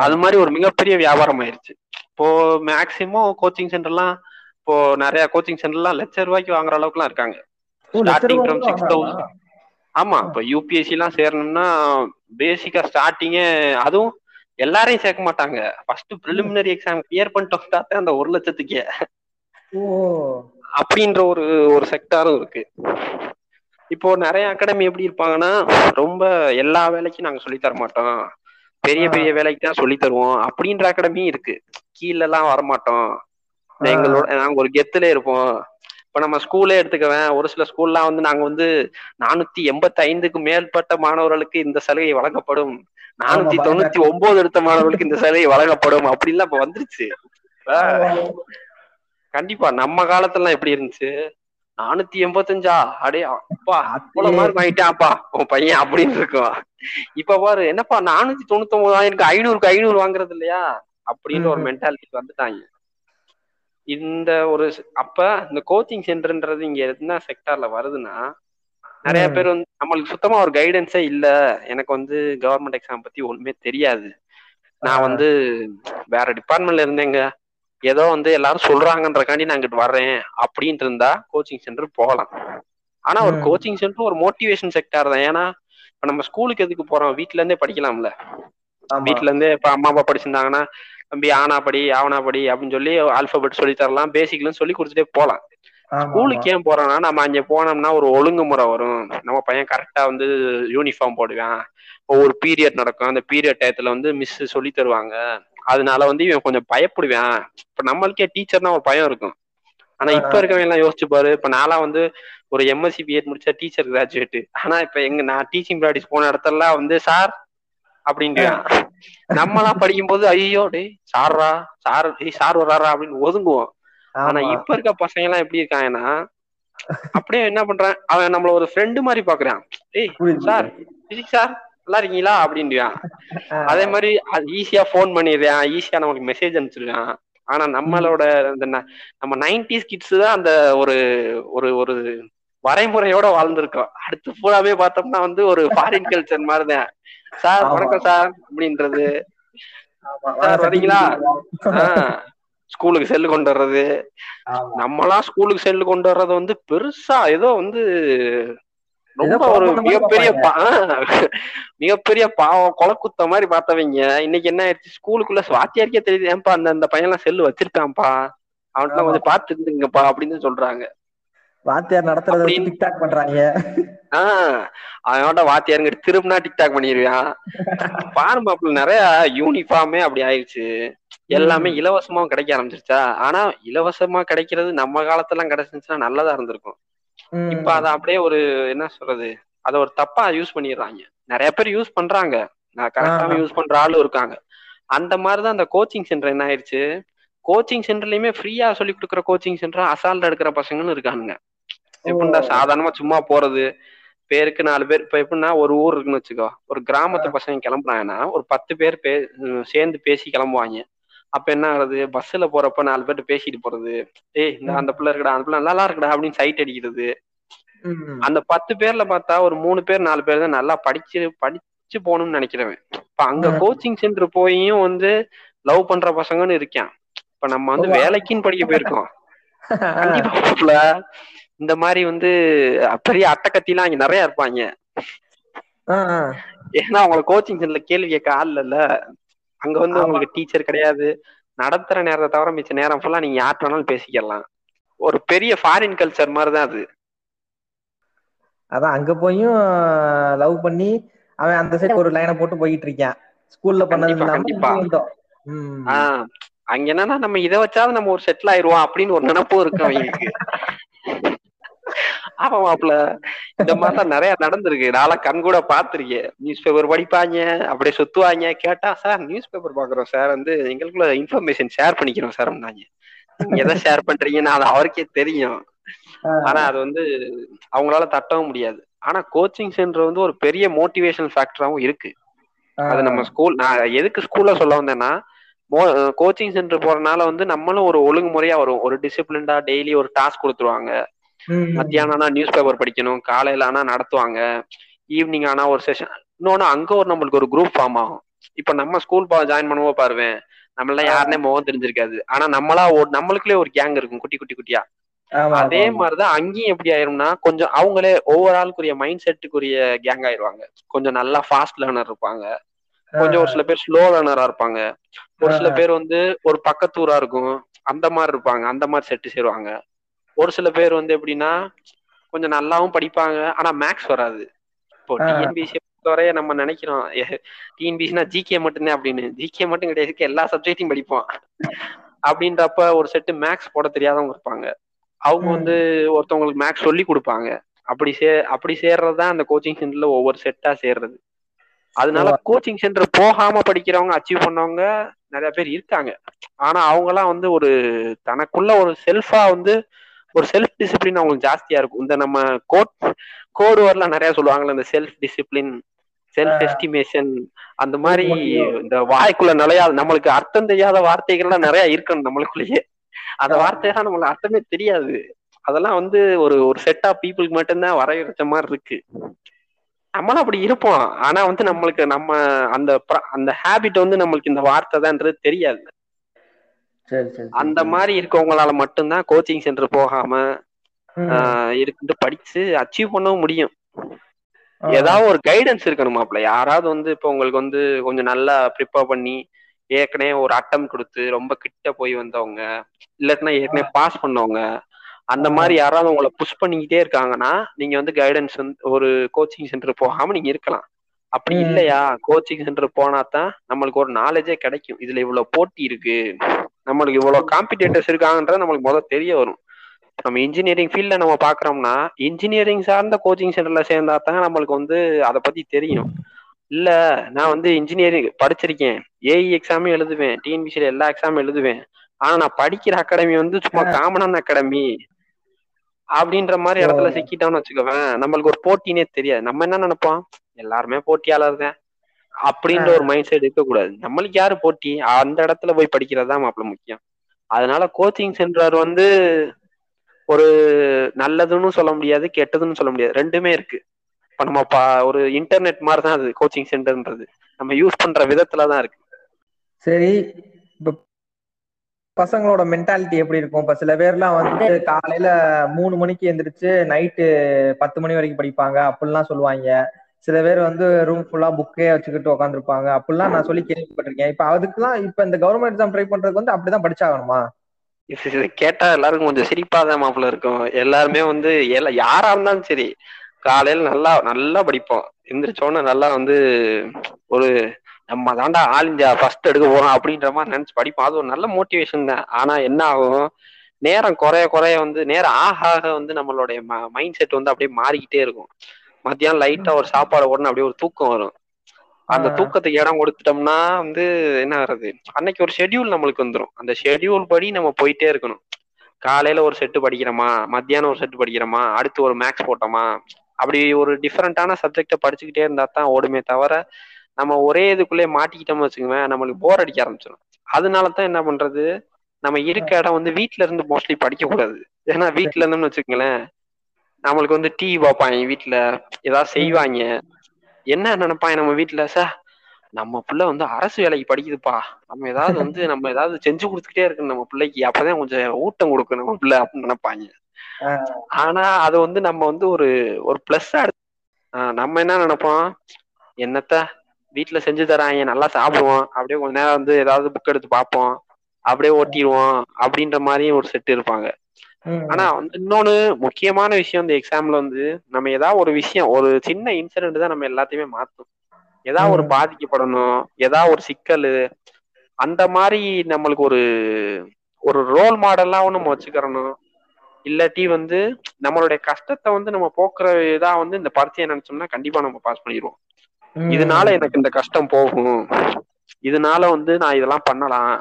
அது மாதிரி ஒரு மிகப்பெரிய வியாபாரம் ஆயிருச்சு. இப்போ மேக்சிமம் கோச்சிங் சென்டர்லாம் இப்போ நிறைய கோச்சிங் சென்டர்லாம் லட்ச ரூபாய்க்கு வாங்குற அளவுக்குலாம் இருக்காங்க. Starting from six? தௌசண்ட் ஆமா இப்போ யூபிஎஸ்சி எல்லாம் சேரணும்னா பேசிக்கா ஸ்டார்டிங்கே அதுவும் எல்லாரையும் சேர்க்க மாட்டாங்க. ஃபர்ஸ்ட் ப்ரிலிமினரி எக்ஸாம் கிளியர் பண்ணிட்டு வந்தாத்தே அந்த ஒரு லட்சத்துக்கே. அப்படின்ற ஒரு ஒரு செக்டாரும் இருக்கு. இப்போ நிறைய அகாடமி எப்படி இருப்பாங்கன்னா ரொம்ப எல்லா வேலைக்கும் நாங்க சொல்லி தர மாட்டோம். பெரிய. பெரிய வேலைக்கு தான் சொல்லி தருவோம். அப்படின்ற அகாடமியும் இருக்கு. கீழ எல்லாம் வரமாட்டோம். எங்களோட நாங்க ஒரு கெத்துல இருப்போம். இப்ப நம்ம ஸ்கூலே எடுத்துக்கவேன். ஒரு சில ஸ்கூல்லாம் வந்து நாங்க வந்து நானூத்தி எண்பத்தி ஐந்துக்கு மேற்பட்ட மாணவர்களுக்கு இந்த சலுகை வழங்கப்படும். நானூத்தி தொண்ணூத்தி ஒன்பது எடுத்த மாணவர்களுக்கு இந்த சலுகை வழங்கப்படும். அப்படின்லாம் இப்ப வந்துருச்சு. கண்டிப்பா நம்ம காலத்துல எப்படி இருந்துச்சு? நானூத்தி எண்பத்தஞ்சா? அடே அப்பா அவ்வளவு மார்க் வாங்கிட்டான்ப்பா. உன் பையன் அப்படின்னு இருக்கும் இப்ப பாரு என்னப்பா நானூத்தி தொண்ணூத்தி ஒன்பதாயிரம் ஐநூறுக்கு ஐநூறு வாங்குறது இல்லையா அப்படின்னு ஒரு. மென்டாலிட்டி வந்துட்டாங்க. இந்த ஒரு அப்ப இந்த கோச்சிங் சென்டர்ன்றது இங்க என்ன செக்டார்ல வருதுன்னா நிறைய. பேர் வந்து நம்மளுக்கு சுத்தமா ஒரு கைடன்ஸே இல்ல. எனக்கு வந்து கவர்மெண்ட் எக்ஸாம் பத்தி ஒண்ணுமே தெரியாது. நான். வந்து வேற டிபார்ட்மெண்ட்ல இருந்தேங்க. ஏதோ வந்து எல்லாரும் சொல்றாங்கன்றக்காண்டி நான் இங்கிட்டு வர்றேன் அப்படின்ட்டு இருந்தா கோச்சிங் சென்டர் போகலாம். ஆனா ஒரு. கோச்சிங் சென்டர் ஒரு மோட்டிவேஷன் செக்டார் தான். ஏன்னா இப்ப நம்ம ஸ்கூலுக்கு எதுக்கு போறோம்? வீட்ல இருந்தே படிக்கலாம்ல. வீட்ல இருந்தே இப்ப அம்மா அப்பா படிச்சிருந்தாங்கன்னா தம்பி ஆனா படி ஆவனா படி அப்படின்னு சொல்லி ஆல்பபெட் சொல்லி தரலாம் பேசிக்லாம் சொல்லி கொடுத்துட்டே போலாம். ஆமா, ஸ்கூலுக்கு ஏன் போறோம்னா நம்ம அங்க போனோம்னா ஒரு ஒழுங்குமுறை வரும். நம்ம பையன் கரெக்டா வந்து யூனிஃபார்ம் போடுவான். ஒவ்வொரு பீரியட் நடக்கும். அந்த பீரியட் டயத்துல வந்து மிஸ் சொல்லி தருவாங்க. அதனால வந்து இவன் கொஞ்சம் பயப்படுவான். இப்ப நம்மளுக்கே டீச்சர்னா ஒரு பயம் இருக்கும். ஆனா இப்ப இருக்கவங்க எல்லாம் யோசிச்சு பாரு. இப்ப நான்லாம் வந்து ஒரு எம்எஸ்சி பிஎட் முடிச்ச டீச்சர் கிராஜுவேட் ஆனா இப்ப எங்க நான் டீச்சிங் ப்ராக்டிஸ் போன இடத்துல வந்து சார் அப்படின்ட்டு நம்மலாம் படிக்கும்போது ஐயோ டேய் சார்ரா சார் டேய் சார் வர்றாரா? அப்படின்னு ஒதுங்குவோம். ஆனா. இப்ப இருக்க பசங்க எல்லாம் எப்படி இருக்காங்கன்னா அப்படியே என்ன பண்றான்? அவன் நம்மள ஒரு ஃப்ரெண்டு மாதிரி பாக்குறான். புரியுது. Sir physics sir. நல்லா இருக்கீங்களா அப்படின்றான். அதே மாதிரி ஈஸியா ஃபோன் பண்ணிடுறான் ஈஸியா நமக்கு மெசேஜ் அனுப்பிச்சிடுறான் ஆனா நம்மளோட இந்த நம்ம நைன்டிஸ் கிட்ஸ் தான் அந்த ஒரு ஒரு ஒரு வரைமுறையோட வாழ்ந்திருக்கோம் அடுத்து பூராவே பார்த்தோம்னா வந்து ஒரு ஃபாரின் கல்ச்சர் மாதிரிதான் சார். வணக்கம் சார் அப்படின்றது. சார் வரீங்களா. ஸ்கூலுக்கு செல்லு கொண்டு வர்றது ஆமா. நம்மலாம் ஸ்கூலுக்கு செல்லு கொண்டு வர்றது வந்து பெருசா ஏதோ வந்து ரொம்ப ஒரு மிகப்பெரிய மிகப்பெரிய பாவம் கொலக்குத்த மாதிரி பார்த்தவங்க இன்னைக்கு என்ன ஆயிடுச்சு? ஸ்கூலுக்குள்ள வாத்தியாருக்கே தெரியுது. ஏன்பா அந்த அந்த பையன்லாம் செல்லு வச்சிருக்கான்ப்பா. அவன்கிட்ட. கொஞ்சம் பார்த்து இருந்துங்கப்பா அப்படின்னு சொல்றாங்க. வாத்தியார் நடத்துறத டிக்டாக் பண்றாங்க. ஆஹ் அவனோட வாத்தியாருங்க திரும்பினா டிக்டாக் பண்ணிடுவான் பாரு மாப்பிள்ள நிறைய யூனிஃபார்மே அப்படி ஆயிடுச்சு. எல்லாமே இலவசமா கிடைக்க ஆரம்பிச்சிருச்சா? ஆனா இலவசமா கிடைக்கிறது நம்ம காலத்துல கிடைச்சிருந்துச்சுன்னா நல்லதா இருந்திருக்கும். இப்ப அத அப்படியே ஒரு என்ன சொல்றது அத ஒரு தப்பா யூஸ் பண்ணிடுறாங்க. நிறைய பேர் யூஸ் பண்றாங்க. நான் கரெக்டாக ஆ. யூஸ் பண்ற ஆளும் இருக்காங்க. அந்த மாதிரிதான் அந்த கோச்சிங் சென்டர் என்ன ஆயிடுச்சு கோச்சிங் சென்டர்லயுமே ஃப்ரீயா சொல்லி கொடுக்குற கோச்சிங் சென்டர் அசால்ட் எடுக்கிற பசங்களும் இருக்கானுங்க. எப்படின்னா சாதாரணமா சும்மா போறது பேருக்கு நாலு பேர் இப்ப எப்படின்னா ஒரு ஊர் இருக்குன்னு வச்சுக்கோ ஒரு கிராமத்து பசங்க கிளம்புனாங்கன்னா ஒரு பத்து பேர் பே சேர்ந்து பேசி கிளம்புவாங்க. அப்ப என்ன ஆகுறது பஸ்ல போறப்ப நாலு பேர்ட்ட பேசிட்டு போறது ஏய் இந்த அந்த பிள்ளை இருக்குடா அந்த பிள்ளை நல்லா இருக்குடா அப்படின்னு சைட் அடிக்கிறது. அந்த பத்து பேர்ல பார்த்தா ஒரு மூணு பேர் நாலு பேர் தான் நல்லா படிச்சு படிச்சு போகணும்னு நினைக்கிறவன் இப்ப அங்க. கோச்சிங் சென்டர் போயும் வந்து லவ் பண்ற பசங்கன்னு இருக்கான் இப்ப நம்ம வந்து. வேலைக்குன்னு படிக்க போயிருக்கோம். இந்த மாதிரி வந்து பெரிய அட்டக்கத்திலாம் இங்க நிறைய இருப்பாங்க. ஏன்னா அவங்கள கோச்சிங் சென்டர்ல கேள்வி கேட்க ஆள் இல்ல அங்க வந்து. உங்களுக்கு டீச்சர் கிடையாது. நடத்துற நேரத்தை தவிர மிச்ச நேரம் ஃபுல்லா நீங்க யார்ட்ட வேணாலும் பேசிக்கலாம். ஒரு பெரிய ஃபாரின் கல்ச்சர் மாதிரி தான் அது. அதான் அங்க போயும் லவ் பண்ணி அவன் அந்த சைடு ஒரு லைனை போட்டு போயிட்டு இருக்கான். ஸ்கூல்ல பண்ணது கண்டிப்பா, அங்க என்னன்னா நம்ம இதை வச்சாவது நம்ம ஒரு செட்டில் ஆயிருவோம் அப்படின்னு ஒரு நினைப்பும் இருக்கு அவங்களுக்கு. ஆமா மாப்ள இந்த மாதிரிலாம் நிறைய நடந்திருக்கு. நான்லாம் கண் கூட பாத்திருக்கேன் நியூஸ் பேப்பர் படிப்பாங்க அப்படியே சுத்துவாங்க. கேட்டா சார் நியூஸ் பேப்பர் பாக்குறோம் சார். வந்து எங்களுக்குள்ள இன்ஃபர்மேஷன் ஷேர் பண்ணிக்கிறோம் சார் நீங்க எதை ஷேர் பண்றீங்கன்னு அது அவருக்கே தெரியும். ஆனா அது வந்து அவங்களால தட்டவும் முடியாது. ஆனா கோச்சிங் சென்டர் வந்து ஒரு பெரிய மோட்டிவேஷன் ஃபேக்டராகவும் இருக்கு. அது நம்ம ஸ்கூல் நான் எதுக்கு ஸ்கூல்ல சொல்ல வந்தேன்னா கோச்சிங் சென்டர் போறனால வந்து நம்மளும் ஒரு ஒழுங்குமுறையா வரும். ஒரு டிசிப்ளின்டா டெய்லி ஒரு டாஸ்க் கொடுத்துருவாங்க. மத்தியானம் ஆனா நியூஸ் பேப்பர் படிக்கணும் காலையில ஆனா நடத்துவாங்க ஈவினிங் ஆனா ஒரு செஷன் இன்னொன்னு அங்க ஒரு நம்மளுக்கு ஒரு குரூப் ஃபார்ம் ஆகும். இப்ப நம்ம ஸ்கூல் ஜாயின் பண்ணுவோம் பாருவேன் நம்மளாம் யாருனே முகம் தெரிஞ்சிருக்காது. ஆனா நம்மளா நம்மளுக்குள்ளே ஒரு கேங் இருக்கும் குட்டி குட்டி குட்டியா. அதே. மாதிரிதான் அங்கேயும் எப்படி ஆயிரும்னா கொஞ்சம் அவங்களே ஒவ்வொரு ஆளுக்குரிய மைண்ட் செட்டுக்குரிய கேங் ஆயிருவாங்க. கொஞ்சம் நல்லா ஃபாஸ்ட் லேர்னர் இருப்பாங்க. கொஞ்சம் ஒரு சில பேர் ஸ்லோ லேர்னரா இருப்பாங்க. ஒரு சில பேர் வந்து ஒரு பக்கத்தூரா இருக்கும். அந்த மாதிரி இருப்பாங்க. அந்த மாதிரி செட்டு சேருவாங்க. ஒரு சில பேர் வந்து எப்படின்னா கொஞ்சம் நல்லாவும் படிப்பாங்க. ஆனா மேக்ஸ் வராது. இப்போ. டிஎன்பிசி வரைய நம்ம நினைக்கிறோம் டிஎன்பிசினா ஜிகே மட்டும்தான் அப்படின்னு. ஜிகே மட்டும் கிடையாது எல்லா சப்ஜெக்டையும் படிப்போம் அப்படின்றப்ப ஒரு செட்டு மேக்ஸ் போட தெரியாதவங்க இருப்பாங்க. அவங்க. வந்து ஒருத்தவங்களுக்கு மேக்ஸ் சொல்லி கொடுப்பாங்க. அப்படி சே அப்படி சேர்றது தான் அந்த கோச்சிங் சென்டர்ல ஒவ்வொரு செட்டா சேர்றது. அதனால கோச்சிங் சென்டர் போகாம படிக்கிறவங்க அச்சீவ் பண்ணவங்க நிறைய பேர் இருக்காங்க. ஆனா அவங்கலாம் வந்து ஒரு தனக்குள்ள ஒரு செல்ஃபா வந்து ஒரு செல்ஃப் டிசிப்ளின் அவங்களுக்கு ஜாஸ்தியா இருக்கும். இந்த நம்ம கோட் கோடு வரலாம் நிறைய சொல்லுவாங்கல்ல இந்த செல்ஃப் டிசிப்ளின் செல்ஃப் எஸ்டிமேஷன் அந்த மாதிரி இந்த வாய்க்குள்ள நுழையாத நம்மளுக்கு அர்த்தம் தெரியாத வார்த்தைகள்லாம் நிறைய இருக்கணும் நம்மளுக்குள்ளேயே. அந்த வார்த்தையெல்லாம் நம்மளுக்கு அர்த்தமே தெரியாது. அதெல்லாம் வந்து ஒரு ஒரு செட் ஆஃப் பீப்புளுக்கு மட்டும்தான் வரையறுத்த மாதிரி இருக்கு. நம்மளும் அப்படி இருப்போம். ஆனா வந்து நம்மளுக்கு நம்ம அந்த அந்த ஹேபிட் வந்து நம்மளுக்கு இந்த வார்த்தை தான்ன்றது தெரியாது. அந்த மாதிரி இருக்கவங்களால மட்டும்தான் கோச்சிங் சென்டர் போகாம இருந்து படிச்சு அச்சீவ் பண்ணவும் முடியும். ஏதாவது ஒரு கைடன்ஸ் இருக்கணுமாப்ல யாராவது வந்து இப்போ உங்களுக்கு வந்து கொஞ்சம் நல்லா ப்ரிப்பேர் பண்ணி ஏற்கனவே ஒரு அட்டம் கொடுத்து ரொம்ப கிட்ட போய் வந்தவங்க இல்லாட்டினா ஏற்கனவே பாஸ் பண்ணவங்க அந்த மாதிரி யாராவது உங்களை புஷ் பண்ணிக்கிட்டே இருக்காங்கன்னா நீங்க வந்து கைடன்ஸ் வந்து ஒரு கோச்சிங் சென்டர் போகாம நீங்க இருக்கலாம். அப்படி. இல்லையா? கோச்சிங் சென்டர் போனா தான் நம்மளுக்கு ஒரு நாலேஜே கிடைக்கும். இதுல இவ்வளவு போட்டி இருக்கு. நம்மளுக்கு இவ்வளவு காம்படிட்டர்ஸ் இருக்காங்கன்றது நம்மளுக்கு முதல்ல தெரிய வரும். நம்ம இன்ஜினியரிங் ஃபீல்ட்ல நம்ம பாக்குறோம்னா இன்ஜினியரிங் சார்ந்த கோச்சிங் சென்டர்ல சேர்ந்தா தான் நம்மளுக்கு வந்து அதை பத்தி தெரியும். இல்ல நான் வந்து இன்ஜினியரிங் படிச்சிருக்கேன். ஏஇ எக்ஸாமும் எழுதுவேன். டிஎன்பிசில எல்லா எக்ஸாமும் எழுதுவேன். ஆனா நான் படிக்கிற அகாடமி வந்து சும்மா காமனான அகாடமி அப்படின்ற மாதிரி இடத்துல சிக்கிட்டோம்னு வச்சுக்கோவேன். நம்மளுக்கு ஒரு போட்டினே தெரியாது. நம்ம என்ன நினைப்போம்? எல்லாருமே போட்டியாளர் தான். அப்படின்ற ஒரு மைண்ட் செட் இருக்கக்கூடாது. நம்மளுக்கு யாரு போட்டி? அந்த இடத்துல போய் படிக்கிறது தான் மாப்பிள்ள முக்கியம். அதனால கோச்சிங் சென்டர் வந்து ஒரு நல்லதுன்னு சொல்ல முடியாது கெட்டதுன்னு சொல்ல முடியாது. ரெண்டுமே இருக்கு. இப்ப நம்ம பா- ஒரு இன்டர்நெட் மாதிரி தான் அது கோச்சிங் சென்டர்ன்றது நம்ம யூஸ் பண்ற விதத்துல தான் இருக்கு. சரி இப்ப பசங்களோட மென்டாலிட்டி எப்படி இருக்கும்? இப்ப சில பேர்லாம் வந்து காலையில மூணு மணிக்கு எந்திரிச்சு நைட்டு பத்து மணி வரைக்கும் படிப்பாங்க. அப்படிலாம் சொல்லுவாங்க. சில பேர் வந்து ரூம் ஃபுல்லா புக்கே வச்சுக்கிட்டு உட்காந்துருப்பாங்க அப்படிலாம் நான் சொல்லி கேள்விப்பட்டிருக்கேன். இப்ப அதுக்கெல்லாம் இப்ப இந்த கவர்மெண்ட் எக்ஸாம் ட்ரை பண்றதுக்கு வந்து அப்படிதான் படிச்சாகணுமா? கேட்டா எல்லாருக்கும் கொஞ்சம் சிரிப்பா தான் மாப்பிள்ள இருக்கும். எல்லாருமே வந்து எல்லா யாரா இருந்தாலும் சரி காலையில நல்லா நல்லா படிப்போம். எந்திரிச்சோன்னு நல்லா வந்து ஒரு நம்ம தாண்டா ஆல் இந்தியா ஃபர்ஸ்ட் எடுக்க போறோம் அப்படின்ற மாதிரி நினைச்சு படிப்போம். அது ஒரு நல்ல மோட்டிவேஷன் தான். ஆனா என்ன ஆகும்? நேரம் குறைய குறைய வந்து நேரம் ஆக ஆக வந்து நம்மளுடைய மைண்ட் செட் வந்து அப்படியே மாறிக்கிட்டே இருக்கும். மத்தியானம் லைட்டா ஒரு சாப்பாடு உடனே அப்படியே ஒரு தூக்கம் வரும். அந்த. தூக்கத்துக்கு இடம் கொடுத்துட்டோம்னா வந்து என்ன ஆகுறது? அன்னைக்கு ஒரு ஷெட்யூல் நம்மளுக்கு வந்துடும் அந்த ஷெட்யூல் படி நம்ம போயிட்டே இருக்கணும். காலையில ஒரு செட்டு படிக்கிறோமா? மத்தியானம் ஒரு செட்டு படிக்கிறோமா? அடுத்து ஒரு மேக்ஸ் போட்டோமா? அப்படி ஒரு டிஃப்ரெண்டான சப்ஜெக்ட படிச்சுக்கிட்டே இருந்தா தான் ஓடுமே தவிர நம்ம ஒரே இதுக்குள்ளே மாட்டிக்கிட்டோம்னு வச்சுக்கோங்க நம்மளுக்கு போர் அடிக்க ஆரம்பிச்சிடும் அதனால தான் என்ன பண்றது? நம்ம இருக்க இடம் வந்து வீட்ல இருந்து மோஸ்ட்லி படிக்க கூடாது ஏன்னா வீட்ல இருந்தோம்னு வச்சுக்கோங்களேன் நம்மளுக்கு வந்து டிவி பார்ப்பாங்க வீட்ல. ஏதாவது செய்வாங்க. என்ன நினைப்பாங்க நம்ம வீட்ல? சார் நம்ம பிள்ளை வந்து அரசு வேலைக்கு படிக்குதுப்பா. நம்ம ஏதாவது வந்து நம்ம ஏதாவது செஞ்சு கொடுத்துக்கிட்டே இருக்கணும் நம்ம பிள்ளைக்கு. அப்பதான் கொஞ்சம் ஊட்டம் கொடுக்கும் நம்ம பிள்ளை அப்படின்னு நினைப்பாங்க. ஆனா அது வந்து நம்ம வந்து ஒரு ஒரு பிளஸ் நம்ம என்ன நினைப்போம்? என்னத்த? வீட்டுல செஞ்சு தராங்க நல்லா சாப்பிடுவோம். அப்படியே கொஞ்ச நேரம் வந்து ஏதாவது புக் எடுத்து பார்ப்போம். அப்படியே ஓட்டிடுவோம். அப்படின்ற மாதிரியும் ஒரு செட் இருப்பாங்க. ஆனா வந்து இன்னொன்னு முக்கியமான விஷயம் இந்த எக்ஸாம்ல வந்து நம்ம ஏதாவது ஒரு விஷயம் ஒரு சின்ன இன்சிடென்ட் தான் நம்ம எல்லாத்தையுமே மாத்தும் ஏதாவது ஒரு. பாதிக்கப்படணும் ஏதாவது ஒரு சிக்கல் அந்த மாதிரி நம்மளுக்கு ஒரு ஒரு ரோல் மாடலாவும் நம்ம வச்சுக்கிறணும் இல்லாட்டி வந்து நம்மளுடைய கஷ்டத்தை வந்து நம்ம போக்குற இதா வந்து இந்த பரீட்சையை நினைச்சோம்னா கண்டிப்பா நம்ம பாஸ் பண்ணிடுவோம். இதனால எனக்கு இந்த கஷ்டம் போகும் இதனால வந்து நான் இதெல்லாம் பண்ணலாம்.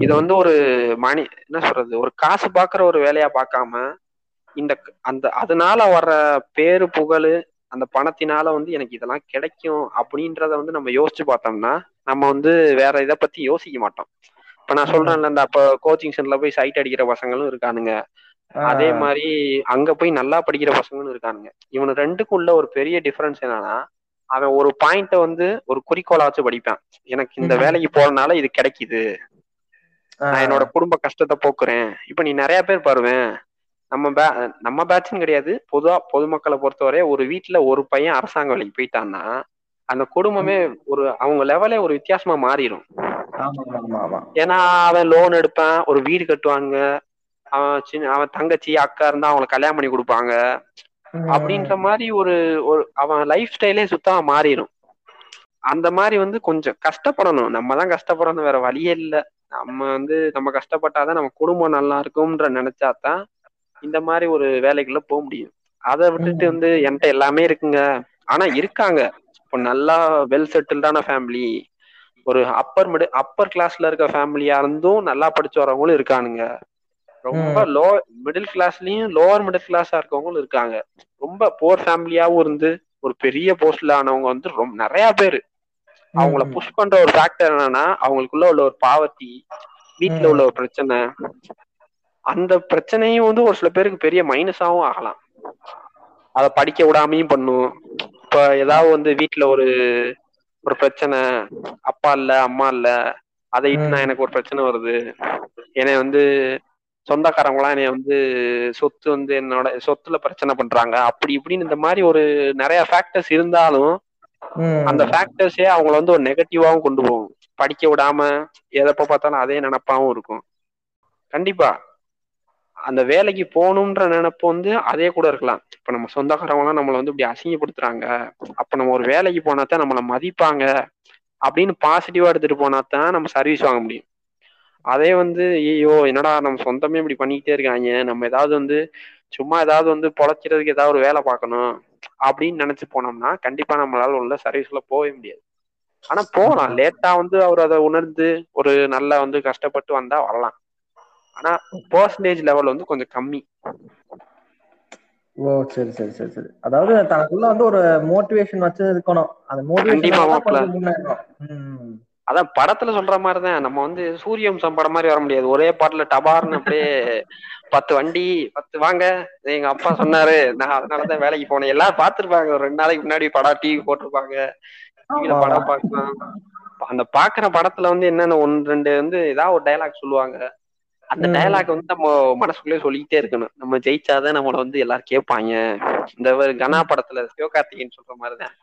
இத வந்து ஒரு மணி என்ன சொல்றது ஒரு காசு பாக்குற ஒரு வேலையா பார்க்காம இந்த அந்த அதனால வர்ற பேரு புகழ் அந்த பணத்தினால வந்து எனக்கு இதெல்லாம் கிடைக்கும் அப்படின்றத வந்து நம்ம யோசிச்சு பார்த்தோம்னா நம்ம வந்து வேற இதை பத்தி யோசிக்க மாட்டோம். இப்ப நான் சொல்றேன்ல இந்த அப்ப கோச்சிங் சென்டர்ல போய் சைட் அடிக்கிற பசங்களும் இருக்கானுங்க. அதே மாதிரி அங்க போய் நல்லா படிக்கிற பசங்களும் இருக்கானுங்க. இவனு ரெண்டுக்கும் உள்ள ஒரு பெரிய டிஃபரன்ஸ் என்னன்னா அவன் ஒரு பாயிண்ட வந்து ஒரு குறிக்கோளா வச்சு படிப்பான். எனக்கு இந்த. வேலைக்கு போறதுனால இது கிடைக்குது. நான் என்னோட குடும்ப கஷ்டத்தை போக்குறேன். இப்ப நீ நிறைய பேர் பாருவேன் நம்ம பே நம்ம பேட்ச்னு கிடையாது. பொதுவா பொதுமக்களை பொறுத்தவரை ஒரு வீட்டுல ஒரு பையன் அரசாங்க வேலைக்கு போயிட்டான்னா அந்த குடும்பமே ஒரு அவங்க லெவலே ஒரு வித்தியாசமா மாறிடும் ஏன்னா அவன் லோன் எடுப்பான் ஒரு வீடு கட்டுவாங்க. அவன் சின்ன அவன் தங்கச்சி அக்கா இருந்தா அவங்கள கல்யாணம் பண்ணி கொடுப்பாங்க. அப்படின்ற மாதிரி ஒரு ஒரு அவன் லைஃப் ஸ்டைலே சுத்தமா மாறிடும். அந்த மாதிரி வந்து கொஞ்சம் கஷ்டப்படணும். நம்ம தான் கஷ்டப்படணும் வேற வழியே இல்லை. நம்ம வந்து நம்ம கஷ்டப்பட்டாதான் நம்ம குடும்பம் நல்லா இருக்கும்ன்ற நினைச்சாதான் இந்த மாதிரி ஒரு வேலைக்குள்ள போக முடியும். அதை விட்டுட்டு வந்து என்கிட்ட எல்லாமே இருக்குங்க. ஆனா இருக்காங்க. இப்போ நல்லா வெல் செட்டில்டான ஃபேமிலி ஒரு அப்பர் மிடு அப்பர் கிளாஸ்ல இருக்க ஃபேமிலியா இருந்தும் நல்லா படிச்சு வரவங்களும் இருக்கானுங்க. ரொம்ப லோ மிடில் கிளாஸ்லயும் லோவர் மிடில் கிளாஸா இருக்கவங்களும் இருக்காங்க. ரொம்ப போர் ஃபேமிலியாவும் இருந்து ஒரு பெரிய போஸ்ட்ல ஆனவங்க வந்து ரொம்ப நிறைய பேரு. அவங்கள. புஷ் பண்ற ஒரு ஃபேக்டர் என்னன்னா அவங்களுக்குள்ள உள்ள ஒரு பாவர்ட்டி வீட்டுல உள்ள ஒரு பிரச்சனை. அந்த பிரச்சனையும் வந்து ஒரு சில பேருக்கு பெரிய மைனஸாவும் ஆகலாம். அத படிக்க விடாமையும் பண்ணும். இப்ப ஏதாவது வந்து வீட்டுல ஒரு ஒரு பிரச்சனை அப்பா இல்ல அம்மா இல்ல அதை இட்டுனா ம். எனக்கு ஒரு பிரச்சனை வருது. என்னை வந்து சொந்தக்காரங்களாம் என்னைய வந்து சொத்து வந்து என்னோட சொத்துல பிரச்சனை பண்றாங்க. அப்படி இப்படின்னு இந்த மாதிரி ஒரு நிறைய ஃபேக்டர்ஸ் இருந்தாலும். அந்த ஃபேக்டர்ஸே அவங்கள வந்து ஒரு நெகட்டிவாவும் கொண்டு போகும். படிக்க விடாம எதப்ப பார்த்தாலும் அதே நினப்பாவும் இருக்கும். கண்டிப்பா. அந்த வேலைக்கு போகணுன்ற நினைப்பு வந்து அதே கூட இருக்கலாம். இப்ப நம்ம சொந்தக்காரவங்களாம் நம்மளை வந்து இப்படி அசிங்கப்படுத்துறாங்க. அப்ப நம்ம ஒரு வேலைக்கு போனா தான் நம்மளை மதிப்பாங்க. அப்படின்னு பாசிட்டிவா எடுத்துட்டு போனா தான் நம்ம சர்வீஸ் வாங்க முடியும். அதே வந்து ஐயோ என்னடா நம்ம சொந்தமே இப்படி பண்ணிக்கிட்டே இருக்காங்க. நம்ம ஏதாவது வந்து சும்மா ஏதாவது வந்து பொழைக்கிறதுக்கு ஏதாவது ஒரு வேலை பார்க்கணும் அப்படின்னு நினைச்சு போனோம்னா கண்டிப்பா நம்மளால உள்ள சர்வீஸ்ல போகவே முடியாது. ஆனா போகலாம். லேட்டா வந்து அவர் அதை உணர்ந்து ஒரு நல்லா வந்து கஷ்டப்பட்டு வந்தா வரலாம். ஆனா பர்சன்டேஜ் லெவல் வந்து கொஞ்சம் கம்மி. ஓ சரி சரி சரி சரி. அதாவது தனக்குள்ள வந்து ஒரு மோட்டிவேஷன் வச்சு இருக்கணும் அந்த மோட்டிவேஷன் அதான் படத்துல சொல்ற மாதிரிதான். நம்ம வந்து சூரியவம்சம் படம் மாதிரி வர முடியாது. ஒரே பாட்டுல டபார்னு அப்படியே பத்து வண்டி பத்து வாங்க. எங்க அப்பா சொன்னாரு நான் அதனாலதான் வேலைக்கு போனேன். எல்லாரும் பாத்துருப்பாங்க ஒரு ரெண்டு நாளைக்கு முன்னாடி படம் டிவி போட்டிருப்பாங்க. டிவில. படம் பார்க்கலாம். அந்த பாக்குற படத்துல வந்து என்னென்ன ஒன்னு ரெண்டு வந்து ஏதாவது ஒரு டயலாக் சொல்லுவாங்க. அந்த. டயலாக் வந்து நம்ம மனசுக்குள்ளே சொல்லிக்கிட்டே இருக்கணும். நம்ம ஜெயிச்சாதான் நம்மள வந்து எல்லாரும் கேட்பாங்க. இந்த ஒரு கனா படத்துல சிவகார்த்திகேயன் சொல்ற மாதிரிதான்.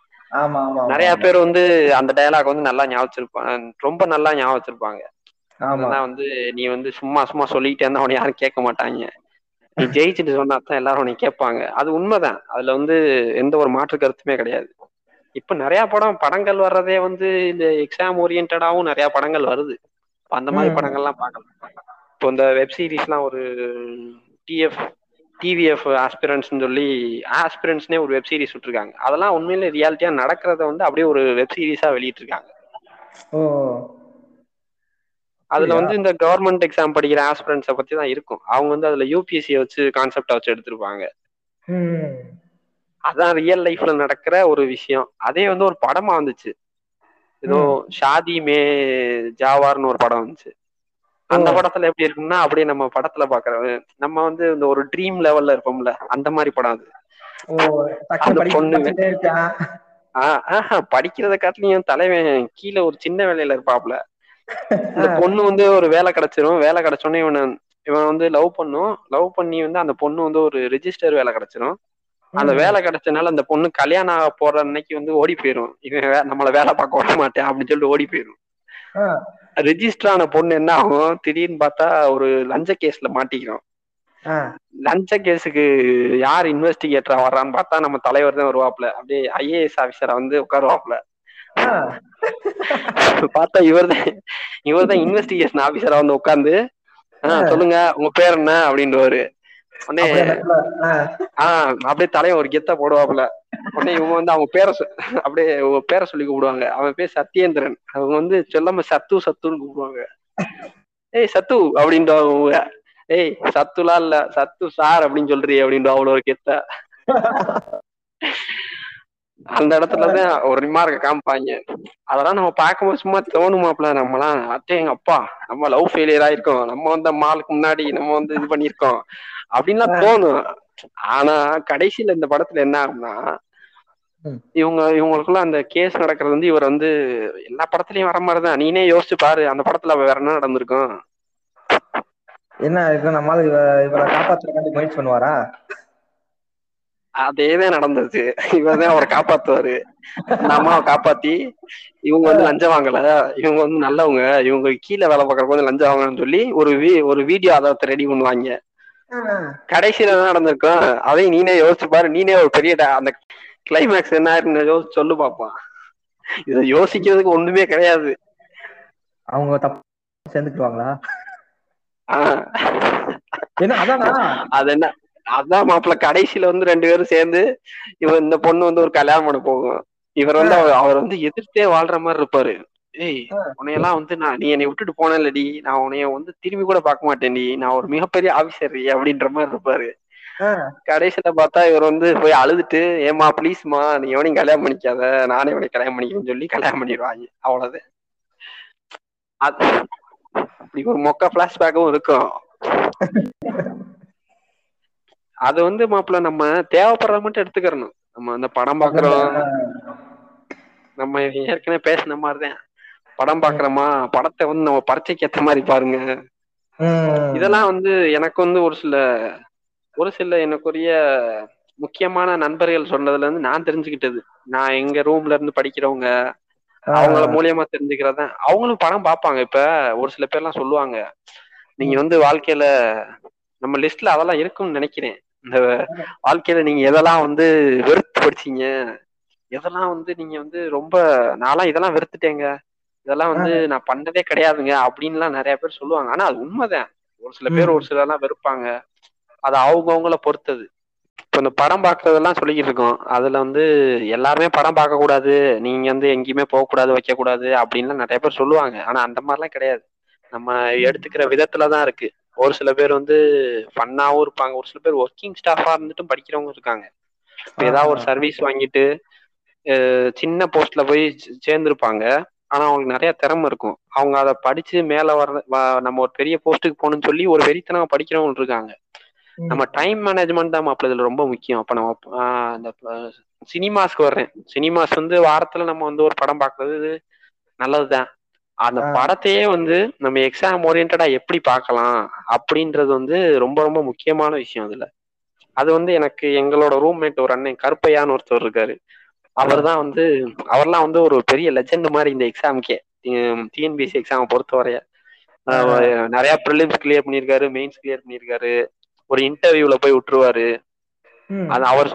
நிறைய. பேர் வந்து அந்த டயலாக் வந்து நல்லா ஞாபகம் ரொம்ப நல்லா ஞாபகம் வச்சிருப்பாங்க வந்து நீ வந்து சும்மா சும்மா சொல்லிட்டே இருந்தா உன்னை யாரும் கேட்க மாட்டாங்க. நீ ஜெயிச்சுட்டு சொன்னா தான் எல்லாரும் உன்னை கேட்பாங்க. அது உண்மைதான். அதுல வந்து எந்த ஒரு மாற்று கருத்துமே கிடையாது. இப்ப நிறைய படம் படங்கள் வர்றதே வந்து இந்த எக்ஸாம் ஓரியன்டாவும் நிறைய படங்கள் வருது. அந்த மாதிரி. படங்கள்லாம் பார்க்கலாம். இப்போ இந்த வெப் சீரிஸ்லாம் ஒரு டிஎஃப் டிவிஎஃப் ஆஸ்பிரன்ஸ்னு சொல்லி ஆஸ்பிரன்ஸ்னே ஒரு வெப் சீரிஸ் விட்டுருக்காங்க. அதெல்லாம் உண்மையிலே ரியாலிட்டியா நடக்கிறத வந்து அப்படியே ஒரு வெப் சீரிஸா வெளியிட்டிருக்காங்க. அதுல? வந்து இந்த கவர்மெண்ட் எக்ஸாம் படிக்கிற ஆஸ்பிரன்ஸை பத்தி தான் இருக்கும். அவங்க வந்து அதுல யூபிஎஸ்சி வச்சு கான்செப்டை வச்சு எடுத்திருப்பாங்க. அதான் ரியல் லைஃப்ல நடக்கிற ஒரு விஷயம். அதே வந்து ஒரு படமா வந்துச்சு. ஏதோ ஷாதி மே ஜாவார்னு ஒரு படம் வந்துச்சு. அந்த. படத்துல எப்படி இருக்கும்னா அப்படியே நம்ம படத்துல பாக்குற நம்ம வந்து இந்த ஒரு ட்ரீம் லெவல்ல இருப்போம்ல அந்த மாதிரி படம் அது. படிக்கிறத காட்டிலையும் தலைவன் கீழே ஒரு சின்ன வேலையில இருப்பாப்ல. இந்த பொண்ணு வந்து ஒரு வேலை கிடைச்சிரும் வேலை கிடைச்சோடனே இவனை இவன் வந்து லவ் பண்ணும். லவ் பண்ணி வந்து அந்த பொண்ணு வந்து ஒரு ரெஜிஸ்டர் வேலை கிடைச்சிரும். அந்த. வேலை கிடைச்சனால அந்த பொண்ணு கல்யாணம் ஆக போற அன்னைக்கு வந்து ஓடி போயிரும். இவன் நம்மள வேலை பார்க்க விட மாட்டேன் அப்படின்னு சொல்லிட்டு ஓடி போயிரும். ரெஜிஸ்டர் ஆன பொண்ணு என்ன ஆகும்? திடீர்னு பார்த்தா ஒரு லஞ்ச கேஸ்ல மாட்டிக்கிறோம். லஞ்ச கேஸுக்கு யார் இன்வெஸ்டிகேட்டரா வர்றான்னு பார்த்தா நம்ம தலைவர் தான் வருவாப்ல அப்படியே ஐஏஎஸ் ஆபீசரா வந்து உட்காருவாப்ல. பார்த்தா இவர் தான் இவர் தான் இன்வெஸ்டிகேஷன் ஆபீசரா வந்து உட்காந்து சொல்லுங்க உங்க பேர் என்ன? அப்படின்றவாரு உடனே ஆஹ் அப்படியே தலைவன் ஒரு கெத்த போடுவாப்புல. உடனே இவங்க வந்து அவங்க பேரை அப்படியே பேரை சொல்லி கூப்பிடுவாங்க. அவன் பேர் சத்யேந்திரன். அவங்க வந்து சொல்லாம சத்து சத்துன்னு கூப்பிடுவாங்க. ஏய் சத்து அப்படின்றவங்க ஏய் சத்துலாம் இல்ல சத்து சார் அப்படின்னு சொல்றியே அப்படின்ற அவ்வளோ ஒரு கெத்த. அந்த இடத்துலதான் ஒரு ரிமார்க்க காமிப்பாங்க. அதெல்லாம் நம்ம பார்க்கும்போது சும்மா தோணுமாப்ல நம்மலாம். அட்டே எங்க அப்பா நம்ம லவ் ஃபெயிலியர் ஆயிருக்கோம். நம்ம வந்து மாலுக்கு முன்னாடி நம்ம வந்து இது பண்ணிருக்கோம் அப்படின்லாம் தோணும். ஆனா கடைசியில இந்த படத்துல என்ன ஆகும்னா. இவங்க இவங்களுக்குள்ள அந்த கேஸ் நடக்கிறது வந்து இவர் வந்து எல்லா படத்துலயும் வர மாதிரிதான் நீனே யோசிச்சு பாரு அந்த படத்துல வேற என்ன நடந்திருக்கும்? என்ன இருக்கு நம்மளால இவ இவரை காப்பாத்துறதுக்காண்டி முயற்சி பண்ணுவாரா? அதேதான் நடந்தது. இவர் தான் அவரை காப்பாத்துவாரு. அந்த அம்மாவை காப்பாத்தி இவங்க வந்து லஞ்சம் வாங்கல. இவங்க வந்து நல்லவங்க. இவங்க கீழே வேலை பார்க்கறவங்க வந்து லஞ்சம் வாங்கணும்னு சொல்லி ஒரு வீ ஒரு வீடியோ ஆதாரத்தை ரெடி பண்ணுவாங்க. கடைசியில என்ன நடந்திருக்கும் அதையும் நீனே யோசிச்சு பாரு. நீனே ஒரு பெரிய அந்த கிளைமேக்ஸ் என்ன யோசிச்சு சொல்லு பாப்பான் இதை யோசிக்கிறதுக்கு ஒண்ணுமே கிடையாது. அவங்க தப்பு சேர்ந்துக்குவாங்களா என்ன அதானா? அது என்ன அதான் மாப்பிள்ள கடைசியில வந்து ரெண்டு பேரும் சேர்ந்து இவன் இந்த பொண்ணு வந்து ஒரு கல்யாணம் பண்ண போகும். இவர் வந்து அவர் வந்து எதிர்த்தே வாழ்ற மாதிரி இருப்பாரு. ஏய் உன்னையெல்லாம் வந்து நான் நீ என்னை விட்டுட்டு போனேன்லடி. நான் உன்னைய வந்து திரும்பி கூட பார்க்க மாட்டேன்டி. நான் ஒரு மிகப்பெரிய ஆபீசர் அப்படின்ற மாதிரி இருப்பாரு. கடைசியில பார்த்தா இவர் வந்து போய் அழுதுட்டு ஏமா ப்ளீஸ்மா நீ எவனையும் கல்யாணம் பண்ணிக்காத. நானே இவனை கல்யாணம் பண்ணிக்கிறேன்னு சொல்லி கல்யாணம் பண்ணிடுவாங்க. அவ்வளவுதான். அது அப்படி ஒரு மொக்க பிளாஷ்பேக்கும் இருக்கும். அது வந்து மாப்பிள்ள நம்ம தேவைப்படுறத மட்டும் எடுத்துக்கிறணும். நம்ம அந்த படம் பாக்குறோம். நம்ம ஏற்கனவே பேசின மாதிரிதான். படம் பாக்குறோமா? படத்தை வந்து நம்ம பரீட்சைக்கு ஏத்த மாதிரி பாருங்க. இதெல்லாம் வந்து எனக்கு வந்து ஒரு சில ஒரு சில எனக்குரிய முக்கியமான நண்பர்கள் சொன்னதுல இருந்து நான் தெரிஞ்சுக்கிட்டது. நான் எங்க ரூம்ல இருந்து படிக்கிறவங்க அவங்கள மூலியமா தெரிஞ்சுக்கிறதான் அவங்களும் படம் பார்ப்பாங்க இப்ப. ஒரு சில பேர்லாம் சொல்லுவாங்க நீங்க வந்து வாழ்க்கையில நம்ம லிஸ்ட்ல அதெல்லாம் இருக்கும்னு நினைக்கிறேன். இந்த வாழ்க்கையில நீங்க எதெல்லாம் வந்து வெறுத்து படிச்சீங்க? எதெல்லாம் வந்து நீங்க வந்து ரொம்ப நான்லாம் இதெல்லாம் வெறுத்துட்டேங்க. இதெல்லாம் வந்து நான் பண்ணதே கிடையாதுங்க அப்படின்லாம் நிறைய பேர் சொல்லுவாங்க. ஆனா அது உண்மைதான். ஒரு சில பேர் ஒரு சிலர்லாம் வெறுப்பாங்க. அது அவங்கவுங்கள பொறுத்தது. இப்ப இந்த படம் பாக்குறதெல்லாம் சொல்லிக்கிட்டு இருக்கோம். அதுல வந்து எல்லாருமே படம் பார்க்க கூடாது நீங்க வந்து எங்கேயுமே போக கூடாது வைக்க கூடாது அப்படின்லாம் நிறைய பேர் சொல்லுவாங்க. ஆனா அந்த மாதிரிலாம் கிடையாது. நம்ம எடுத்துக்கிற விதத்துலதான் இருக்கு. ஒரு சில பேர் வந்து ஃபன்னாவும் இருப்பாங்க. ஒரு சில பேர் ஒர்க்கிங் ஸ்டாஃபா இருந்துட்டும் படிக்கிறவங்க இருக்காங்க. ஏதாவது ஒரு சர்வீஸ் வாங்கிட்டு சின்ன போஸ்ட்ல போய் சேர்ந்திருப்பாங்க. ஆனா அவங்களுக்கு நிறைய திறமை இருக்கும். அவங்க அதை படிச்சு மேல வர நம்ம ஒரு பெரிய போஸ்ட்டுக்கு போகணும்னு சொல்லி ஒரு வெறித்தனமா படிக்கிறவங்க இருக்காங்க. நம்ம டைம் மேனேஜ்மெண்ட் தான் மாப்பிள்ள இதுல ரொம்ப முக்கியம். அப்ப நம்ம அந்த சினிமாஸ்க்கு வர்றேன். சினிமாஸ் வந்து வாரத்துல நம்ம வந்து ஒரு படம் பார்க்கறது நல்லதுதான். அந்த. படத்தையே வந்து நம்ம எக்ஸாம் ஓரியன்டா எப்படி பார்க்கலாம் அப்படின்றது வந்து ரொம்ப ரொம்ப முக்கியமான விஷயம் அதுல. அது வந்து எனக்கு எங்களோட ரூம்மேட் ஒரு அண்ணன் கருப்பையான்னு ஒருத்தர் இருக்காரு. அவர் தான் வந்து அவர்லாம் வந்து ஒரு பெரிய லெஜெண்ட் மாதிரி இந்த எக்ஸாமுக்கே டிஎன்பிஎஸ்சி எக்ஸாம் பொறுத்தவரைய. நிறைய ப்ரிலிம்ஸ் கிளியர் பண்ணியிருக்காரு மெயின்ஸ் கிளியர் பண்ணியிருக்காரு. ஒரு இன்டர்வியூல போய் விட்டுருவாரு. அது அவர்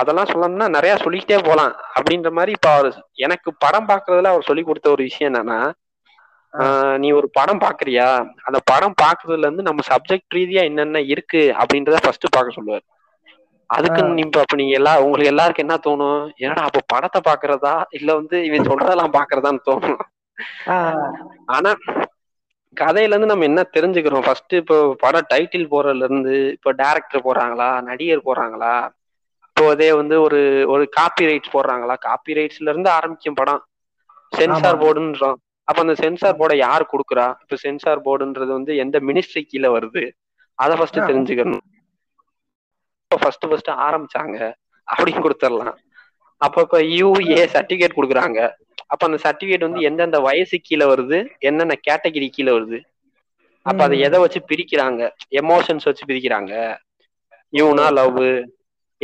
அதெல்லாம் சொல்லணும்னா நிறைய சொல்லிக்கிட்டே போலாம். அப்படின்ற மாதிரி இப்ப அவர் எனக்கு படம் பாக்குறதுல அவர் சொல்லி கொடுத்த ஒரு விஷயம் என்னன்னா ஆஹ் நீ ஒரு படம் பாக்குறியா அந்த படம் பாக்குறதுல இருந்து நம்ம சப்ஜெக்ட் ரீதியா என்னென்ன இருக்கு அப்படின்றத ஃபர்ஸ்ட் பார்க்க சொல்லுவார். அதுக்கு நீ இப்ப அப்ப நீங்க எல்லா உங்களுக்கு எல்லாருக்கும் என்ன தோணும்? என்னடா அப்ப படத்தை பாக்குறதா இல்ல வந்து இவன் சொல்றதெல்லாம் பாக்குறதான்னு தோணும். ஆனா கதையில இருந்து நம்ம என்ன தெரிஞ்சுக்கிறோம்? ஃபர்ஸ்ட் இப்போ படம் டைட்டில் போறதுல இருந்து இப்போ டைரக்டர் போறாங்களா? நடிகர் போறாங்களா? இப்போ அதே வந்து ஒரு ஒரு காப்பி ரைட்ஸ் போடுறாங்களா? காப்பி ரைட்ஸ்ல இருந்து ஆரம்பிக்கும் படம். சென்சார். போர்டுன்றோம் அப்ப அந்த சென்சார் போர்டை யார் கொடுக்குறா? இப்ப சென்சார் போர்டுன்றது வந்து எந்த மினிஸ்ட்ரி கீழே வருது? அதை ஃபர்ஸ்ட். தெரிஞ்சுக்கணும். ஃபர்ஸ்ட் ஃபர்ஸ்ட் ஆரம்பிச்சாங்க. அப்படின்னு கொடுத்துடலாம். அப்ப இப்ப யூஏ சர்டிபிகேட் கொடுக்குறாங்க. அப்ப அந்த சர்டிபிகேட் வந்து எந்தெந்த வயசு கீழே வருது என்னென்ன கேட்டகரி கீழே வருது. அப்ப அதை. எதை வச்சு பிரிக்கிறாங்க? எமோஷன்ஸ் வச்சு பிரிக்கிறாங்க. யூனா லவ்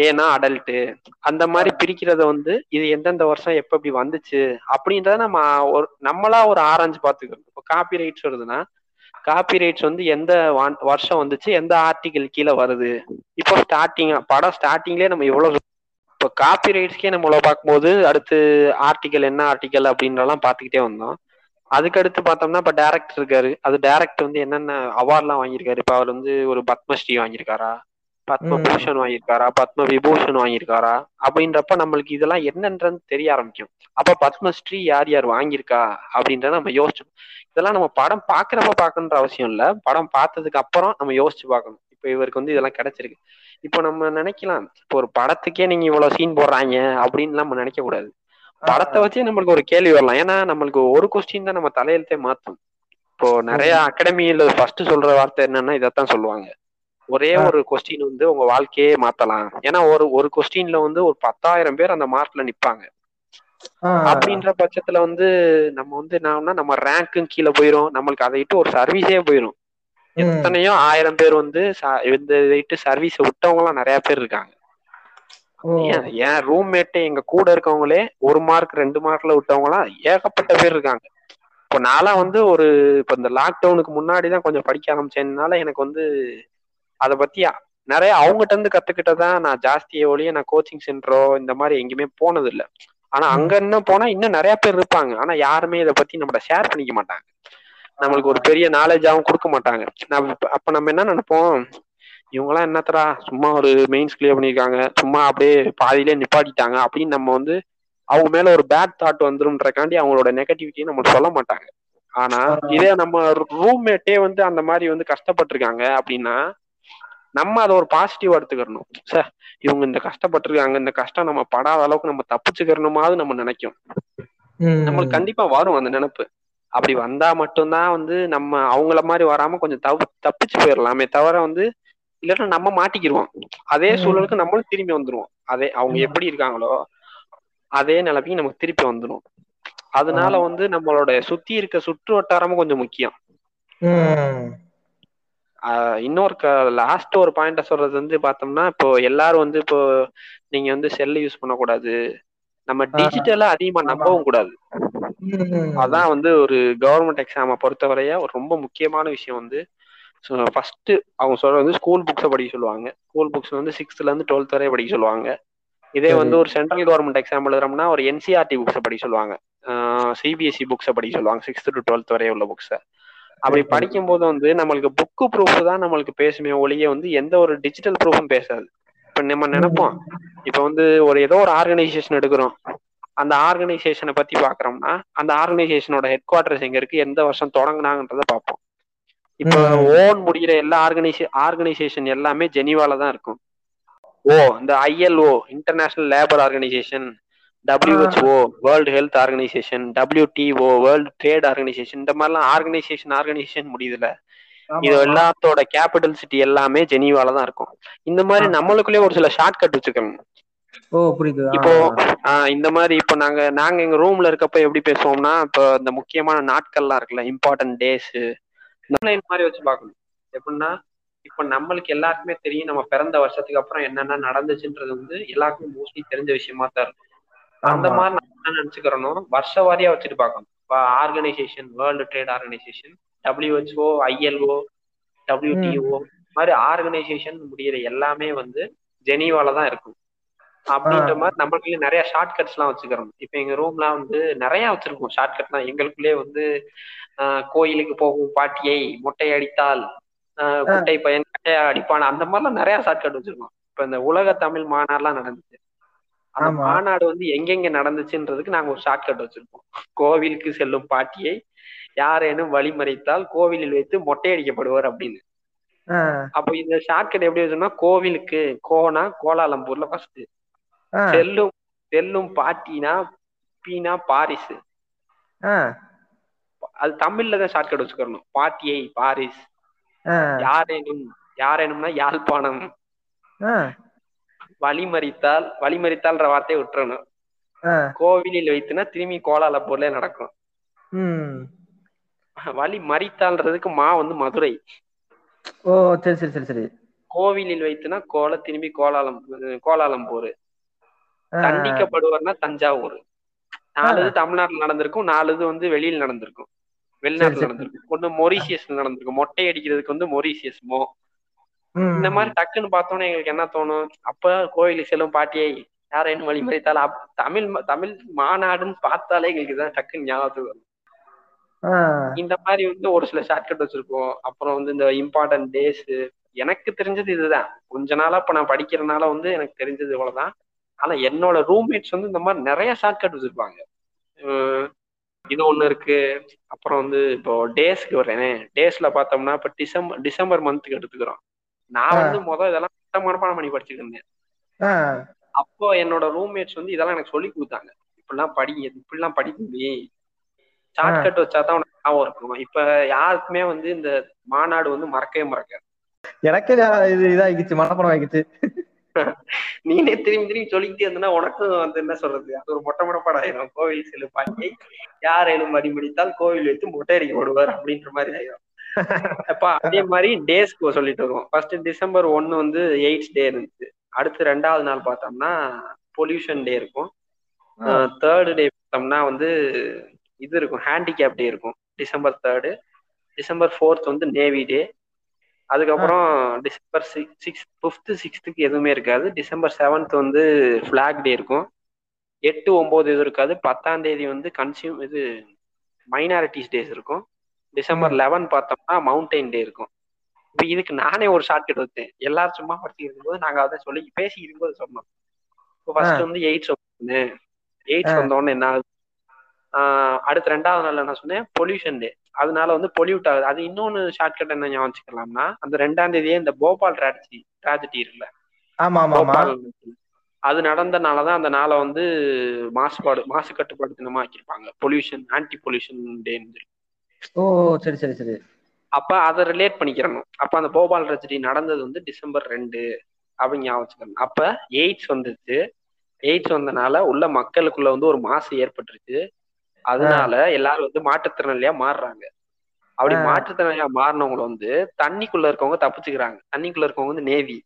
ஏன்னா அடல்ட்டு அந்த மாதிரி பிரிக்கிறத வந்து இது எந்தெந்த வருஷம் எப்ப இப்படி வந்துச்சு? அப்படின்றத நம்ம ஒரு நம்மளா ஒரு ஆராய்ஞ்சு பார்த்துக்கணும். இப்போ காப்பி ரைட்ஸ் வருதுன்னா காப்பி ரைட்ஸ் வந்து எந்த வருஷம் வந்துச்சு எந்த ஆர்டிகல் கீழே வருது? இப்போ ஸ்டார்டிங் படம் ஸ்டார்டிங்லேயே நம்ம இவ்வளோ இப்போ காப்பிரைட்ஸ்க்கே நம்ம இவ்வளோ பார்க்கும்போது அடுத்து ஆர்டிகல் என்ன ஆர்டிகல் அப்படின்றலாம் பார்த்துக்கிட்டே வந்தோம். அதுக்கடுத்து பார்த்தோம்னா இப்போ டேரக்டர் இருக்காரு. அது டேரக்டர் வந்து என்னென்ன அவார்ட்லாம் வாங்கியிருக்காரு? இப்போ அவர் வந்து ஒரு பத்மஸ்ரீ வாங்கியிருக்காரா? பத்மபூஷன் வாங்கியிருக்காரா பத்ம விபூஷன் வாங்கியிருக்காரா அப்படின்றப்ப நம்மளுக்கு இதெல்லாம் என்னன்றது தெரிய ஆரம்பிக்கும். அப்ப பத்மஸ்ரீ யார் யார் வாங்கியிருக்கா அப்படின்றத நம்ம யோசிச்சோம் இதெல்லாம் நம்ம படம் பாக்குறப்ப பார்க்கணுன்ற அவசியம் இல்ல. படம் பார்த்ததுக்கு அப்புறம் நம்ம யோசிச்சு பார்க்கணும். இப்போ இவருக்கு வந்து இதெல்லாம் கிடைச்சிருக்கு. இப்போ நம்ம நினைக்கலாம் இப்போ ஒரு படத்துக்கே நீங்க இவ்வளவு சீன் போடுறாங்க அப்படின்னு நம்ம நினைக்க கூடாது. படத்தை வச்சே நம்மளுக்கு ஒரு கேள்வி வரலாம். ஏன்னா நம்மளுக்கு ஒரு கொஸ்டின் தான் நம்ம தலையெழுத்தே மாத்தும். இப்போ நிறைய அகாடமியில ஃபர்ஸ்ட் சொல்ற வார்த்தை என்னன்னா இதைத்தான் சொல்லுவாங்க. ஒரே. ஒரு கொஸ்டின் வந்து உங்க வாழ்க்கையே மாத்தலாம். ஏன்னா ஒரு ஒரு கொஸ்டின்ல வந்து ஒரு பத்தாயிரம் பேர் அந்த மார்க்ல நிப்பாங்க. அப்படின்ற பட்சத்துல வந்து நம்ம வந்து என்னன்னா நம்ம ரேங்க்கும் கீழே போயிரும். நம்மளுக்கு அதை விட்டு ஒரு சர்வீஸே போயிரும். எத்தனையோ ஆயிரம் பேர் வந்து இந்த இதை சர்வீஸ் விட்டவங்க எல்லாம் நிறைய பேர் இருக்காங்க. என் ரூம்மேட்டே எங்க கூட இருக்கவங்களே ஒரு மார்க் ரெண்டு மார்க்ல விட்டவங்க எல்லாம் ஏகப்பட்ட பேர் இருக்காங்க. இப்போ நான்லாம் வந்து ஒரு இப்போ இந்த லாக்டவுனுக்கு முன்னாடி தான் கொஞ்சம் படிக்க ஆரம்பிச்சேன்னால எனக்கு வந்து அதை பத்தி நிறைய அவங்ககிட்ட இருந்து கத்துக்கிட்டதான் நான் ஜாஸ்தியே ஒழிய நான் கோச்சிங் சென்டரோ இந்த மாதிரி எங்கேயுமே போனது இல்ல ஆனா அங்க என்ன போனா இன்னும் நிறைய பேர் இருப்பாங்க. ஆனா யாருமே இதை பத்தி நம்மள ஷேர் பண்ணிக்க மாட்டாங்க. நம்மளுக்கு ஒரு பெரிய நாலேஜாவும் கொடுக்க மாட்டாங்க. அப்ப நம்ம என்ன நினைப்போம்? இவங்கெல்லாம் என்னத்தடா சும்மா ஒரு மெயின்ஸ் கிளியர் பண்ணிருக்காங்க சும்மா அப்படியே பாதியிலே நிப்பாட்டிட்டாங்க. அப்படின்னு நம்ம வந்து அவங்க மேல ஒரு பேட் தாட் வந்துரும்ன்றக்காண்டி அவங்களோட நெகட்டிவிட்டியை நம்ம சொல்ல மாட்டாங்க. ஆனா இதே நம்ம ரூம்மேட்டே வந்து அந்த மாதிரி வந்து கஷ்டப்பட்டிருக்காங்க அப்படின்னா நம்ம அதை ஒரு பாசிட்டிவ் எடுத்துக்கிறணும். சார் இவங்க இந்த கஷ்டப்பட்டிருக்காங்க. இந்த கஷ்டம் நம்ம படாத அளவுக்கு நம்ம தப்பிச்சுக்கிறணுமாவது நம்ம நினைக்கும். நம்மளுக்கு கண்டிப்பா வரும் அந்த நினைப்பு. அப்படி வந்தா மட்டும்தான் வந்து நம்ம அவங்கள மாதிரி வராம கொஞ்சம் தப்பு தப்பிச்சு போயிடலாமே தவிர வந்து இல்லைன்னா நம்ம மாட்டிக்கிருவோம். அதே. சூழலுக்கு நம்மளும் திரும்பி வந்துருவோம். அதே அவங்க. எப்படி இருக்காங்களோ அதே நிலைமைக்கு நமக்கு திருப்பி வந்துரும். அதனால வந்து நம்மளோட சுத்தி இருக்க சுற்று வட்டாரமும் கொஞ்சம் முக்கியம். இன்னொரு லாஸ்ட் ஒரு பாயிண்ட சொல்றது வந்து பார்த்தோம்னா இப்போ எல்லாரும் வந்து இப்போ நீங்க வந்து செல் யூஸ் பண்ணக்கூடாது. நம்ம டிஜிட்டலா அதிகமா நம்பவும் கூடாது. அதான் வந்து ஒரு கவர்மெண்ட் எக்ஸாமை பொறுத்தவரைய ஒரு ரொம்ப முக்கியமான விஷயம் வந்து ஃபர்ஸ்ட் அவங்க சொல்றது வந்து ஸ்கூல் புக்ஸை படிக்க சொல்லுவாங்க. ஸ்கூல் புக்ஸ் வந்து சிக்ஸ்த்ல இருந்து டுவெல்த் வரைய படிக்க சொல்லுவாங்க. இதே. வந்து ஒரு சென்ட்ரல் கவர்மெண்ட் எக்ஸாம் எழுதுறோம்னா ஒரு என்சிஆர்டி புக்ஸை படிக்க சொல்லுவாங்க. சிபிஎஸ்சி புக்ஸை படிக்க சொல்லுவாங்க சிக்ஸ்த் டு டுவெல்த் வரைய உள்ள புக்ஸை அப்படி சரி. படிக்கும்போது வந்து நம்மளுக்கு புக்கு ப்ரூஃப் தான் நம்மளுக்கு பேசுமே ஒழிய வந்து எந்த ஒரு டிஜிட்டல் ப்ரூஃபும் பேசாது. இப்ப நம்ம நினைப்போம். இப்ப வந்து ஒரு ஏதோ ஒரு ஆர்கனைசேஷன் எடுக்கிறோம். அந்த ஆர்கனைசேஷனை பத்தி பாக்குறோம்னா அந்த ஆர்கனைசேஷனோட ஹெட் குவார்டர்ஸ் எங்க இருக்கு எந்த வருஷம் தொடங்குனாங்கன்றத பார்ப்போம் இப்போ. ஓன் முடிகிற எல்லா ஆர்கனைசே ஆர்கனைசேஷன் எல்லாமே ஜெனீவால தான் இருக்கும். ஓ இந்த ILO international labour organisation WHO world health organisation WTO world trade organisation இந்த மாதிரிலாம் ஆர்கனைசேஷன் ஆர்கனைசேஷன் முடியுதுல இது. எல்லாத்தோட கேபிட்டல் சிட்டி எல்லாமே ஜெனீவால தான் இருக்கும். இந்த மாதிரி நம்மளுக்குள்ளே ஒரு சில ஷார்ட் கட் வச்சுக்கணும் ஓ புரியுது. ஆ. இப்போ இந்த மாதிரி இப்போ நாங்க நாங்க எங்க ரூம்ல இருக்கப்ப எப்படி பேசுவோம்னா இப்போ இந்த முக்கியமான நாட்கள்லாம் இருக்குல்ல இம்பார்ட்டன்ட் டேஸ் இந்த மாதிரி வச்சு பார்க்கணும். எப்படின்னா இப்போ நம்மளுக்கு எல்லாருக்குமே தெரியும் நம்ம பிறந்த வருஷத்துக்கு அப்புறம் என்னென்ன நடந்துச்சுன்றது வந்து எல்லாருக்குமே மோஸ்ட்லி தெரிஞ்ச விஷயமா தான் இருக்கும். அந்த. மாதிரி நம்ம என்ன நினைச்சுக்கிறோம் வருஷ வாரியா வச்சுட்டு பார்க்கணும். Organisation world trade organisation WHO ILO WTO மாதிரி ஆர்கனைசேஷன் முடியிற எல்லாமே வந்து ஜெனீவால தான் இருக்கும். அப்படின்ற மாதிரி நம்மளுக்குள்ளே நிறைய ஷார்ட் கட்ஸ் எல்லாம் வச்சுக்கிறோம். இப்ப எங்க ரூம்லாம் வந்து நிறைய வச்சிருக்கோம். ஷார்ட் கட்லாம் எங்களுக்குள்ளே வந்து ஆஹ் கோயிலுக்கு போகும் பாட்டியை மொட்டை அடித்தால் குட்டை பையன் கட்டையா அடிப்பான். அந்த மாதிரிலாம் நிறைய ஷார்ட் கட் வச்சிருக்கோம். இப்ப இந்த உலக தமிழ் மாநாடுலாம் நடந்துச்சு. அந்த. மாநாடு வந்து எங்கெங்க நடந்துச்சுன்றதுக்கு நாங்க ஒரு ஷார்ட் கட் வச்சிருப்போம். கோவிலுக்கு செல்லும் பாட்டியை யாரேனும் வழிமறைத்தால் கோவிலில் வைத்து மொட்டை அடிக்கப்படுவார் அப்படின்னு அப்போ இந்த ஷார்ட்கட் எப்படி வச்சோம்னா கோவிலுக்கு கோனா கோலாலம்பூர்ல ஃபர்ஸ்ட் செல்லும் செல்லும் பாட்டினா பீனா பாரிஸ் அது தமிழ்ல தான் ஷார்ட்கட் வச்சுக்கணும் பாட்டியை பாரிஸ். யாரேனும் யாரேனும்னா யாழ்ப்பாணம். வழிமறித்தால் வழிமறித்தால்ன்ற வார்த்தையை விட்டுறணும். கோவிலில் வைத்துனா திரும்பி கோலாலம்பூர்ல நடக்கும். ம். வழி மறித்தால்ன்றதுக்கு மா வந்து மதுரை. ஓ சரி சரி சரி சரி. கோவிலில் வைத்துனா கோல திரும்பி கோலாலம் கோலாலம்பூர் தண்டிக்கப்படுவர்னா தஞ்சாவூர். நாலு இது தமிழ்நாட்டுல நடந்திருக்கும் நாலு இது வந்து வெளியில நடந்திருக்கும். வெளிநாட்டுல. நடந்திருக்கும். ஒண்ணு மொரீசியஸ்ல நடந்திருக்கும். மொட்டை அடிக்கிறதுக்கு வந்து மொரீசியஸ் ம், இந்த மாதிரி டக்குன்னு பார்த்தோன்னே எங்களுக்கு என்ன தோணும்? அப்ப கோயிலுக்கு செல்லும் பாட்டியை யாரேனும் வழிமறித்தால் தமிழ் தமிழ் மாநாடுன்னு பார்த்தாலே எங்களுக்கு தான் டக்குன்னு ஞாபகத்துக்கு வரும். இந்த மாதிரி வந்து ஒரு சில ஷார்ட்கட் வச்சிருக்கோம் அப்புறம் வந்து இந்த இம்பார்ட்டன்ட் டேஸ் எனக்கு தெரிஞ்சது இதுதான். கொஞ்ச நாளா இப்ப நான் படிக்கிறனால வந்து எனக்கு தெரிஞ்சது இவ்வளவுதான். ஆனா என்னோட ரூம்மேட்ஸ் வந்து இந்த மாதிரி நிறைய ஷார்ட்கட் வச்சிருப்பாங்க. இது ஒண்ணு இருக்கு. அப்புறம் வந்து இப்போ டேஸ்க்கு வரேன். டேஸ்ல பார்த்தோம்னா இப்ப டிசம்பர் டிசம்பர் மந்த்துக்கு எடுத்துக்கிறோம். நான் வந்து முதல் இதெல்லாம் மனப்பாடம் பண்ணி படிச்சுட்டு இருந்தேன். அப்போ என்னோட ரூம்மேட்ஸ் வந்து இதெல்லாம் எனக்கு சொல்லி கொடுத்தாங்க. இப்படிலாம் படிங்க இப்படிலாம் படி தம்பி ஷார்ட்கட் வச்சாதான் உனக்கு ஞாபகம் இருக்கும். இப்ப யாருக்குமே வந்து இந்த மாநாடு வந்து மறக்கவே மறக்காது. எனக்கே இது இதாகிச்சு மனப்படம் ஆகிச்சு நீனே திரும்பி திரும்பி சொல்லிக்கிட்டே இருந்தனா உனக்கும் வந்து என்ன சொல்றது? அது ஒரு மொட்டை மொட்டப்பாடு ஆயிரும். கோவில் செல்லு பாட்டியை யார் ஏனும் மடி முடித்தால் கோவில் வைத்து மொட்டை அடிக்க விடுவார் அப்படின்ற மாதிரி ஆயிரும். அப்ப அதே மாதிரி டேஸ்க்கு சொல்லிட்டு வருவோம் ஃபர்ஸ்ட் டிசம்பர் ஒன்னு வந்து எய்ட்ஸ் டே இருந்துச்சு. அடுத்து ரெண்டாவது நாள் பார்த்தோம்னா பொல்யூஷன் டே இருக்கும். தேர்டு டே பார்த்தோம்னா வந்து இது இருக்கும் ஹேண்டிகேப் டே இருக்கும். டிசம்பர் தேர்டு டிசம்பர் ஃபோர்த் வந்து நேவி டே அதுக்கப்புறம் டிசம்பர் சிக்ஸ் சிக்ஸ் ஃபிஃப்த்து சிக்ஸ்த்துக்கு எதுவுமே இருக்காது. டிசம்பர் செவன்த் வந்து ஃபிளாக் டே இருக்கும். எட்டு ஒன்பது இது இருக்காது. பத்தாம் தேதி வந்து கன்சியூம் இது மைனாரிட்டிஸ் டேஸ் இருக்கும். டிசம்பர் லெவன் பார்த்தோம்னா மவுண்டைன் டே இருக்கும். இப்போ இதுக்கு நானே ஒரு ஷார்ட்கட் வச்சேன். எல்லாரும் சும்மா படிச்சுட்டு இருக்கும்போது நாங்க அதை சொல்லி பேசி இருக்கும்போது சொன்னோம். இப்போ ஃபர்ஸ்ட் வந்து எய்ட்ஸ் ஒன்று எய்ட்ஸ் வந்தோடனே என்ன ஆகுது? அடுத்த ரெண்டாவது நாள் என்ன சொன்னேன் பொல்யூஷன் டே அதனால வந்து பொல்யூட் ஆகுது. அது இன்னொன்னு ஷார்ட்கட் என்ன ஞாபகம் வச்சுக்கலாம்னா அந்த ரெண்டாம் தேதியே இந்த போபால் ட்ராஜடி ட்ராஜடி இருக்குல்ல. அது நடந்தனாலதான் அந்த நாளை வந்து மாசுபாடு மாசு கட்டுப்பாடு தினமா ஆக்கியிருப்பாங்க பொல்யூஷன் ஆன்டி பொல்யூஷன் டேன்னு ஓ சரி சரி சரி. அப்ப அதை ரிலேட் பண்ணிக்கிறணும். அப்ப அந்த போபால் ட்ராஜடி நடந்தது வந்து டிசம்பர் ரெண்டு அப்படின்னு ஞாபகம் வச்சுக்கணும் அப்ப எய்ட்ஸ் வந்துச்சு. எய்ட்ஸ் வந்தனால உள்ள மக்களுக்குள்ள வந்து ஒரு மாசு ஏற்பட்டுருச்சு. அதனால எல்லாரும் வந்து மாற்றுத்திறனாளியா மாறுறாங்க. அப்படி. மாற்றுத்திறனாளியா மாறினவங்க வந்து தண்ணிக்குள்ள இருக்கவங்க தப்பிச்சுக்கிறாங்க. தண்ணிக்குள்ள இருக்கவங்க வந்து நேவி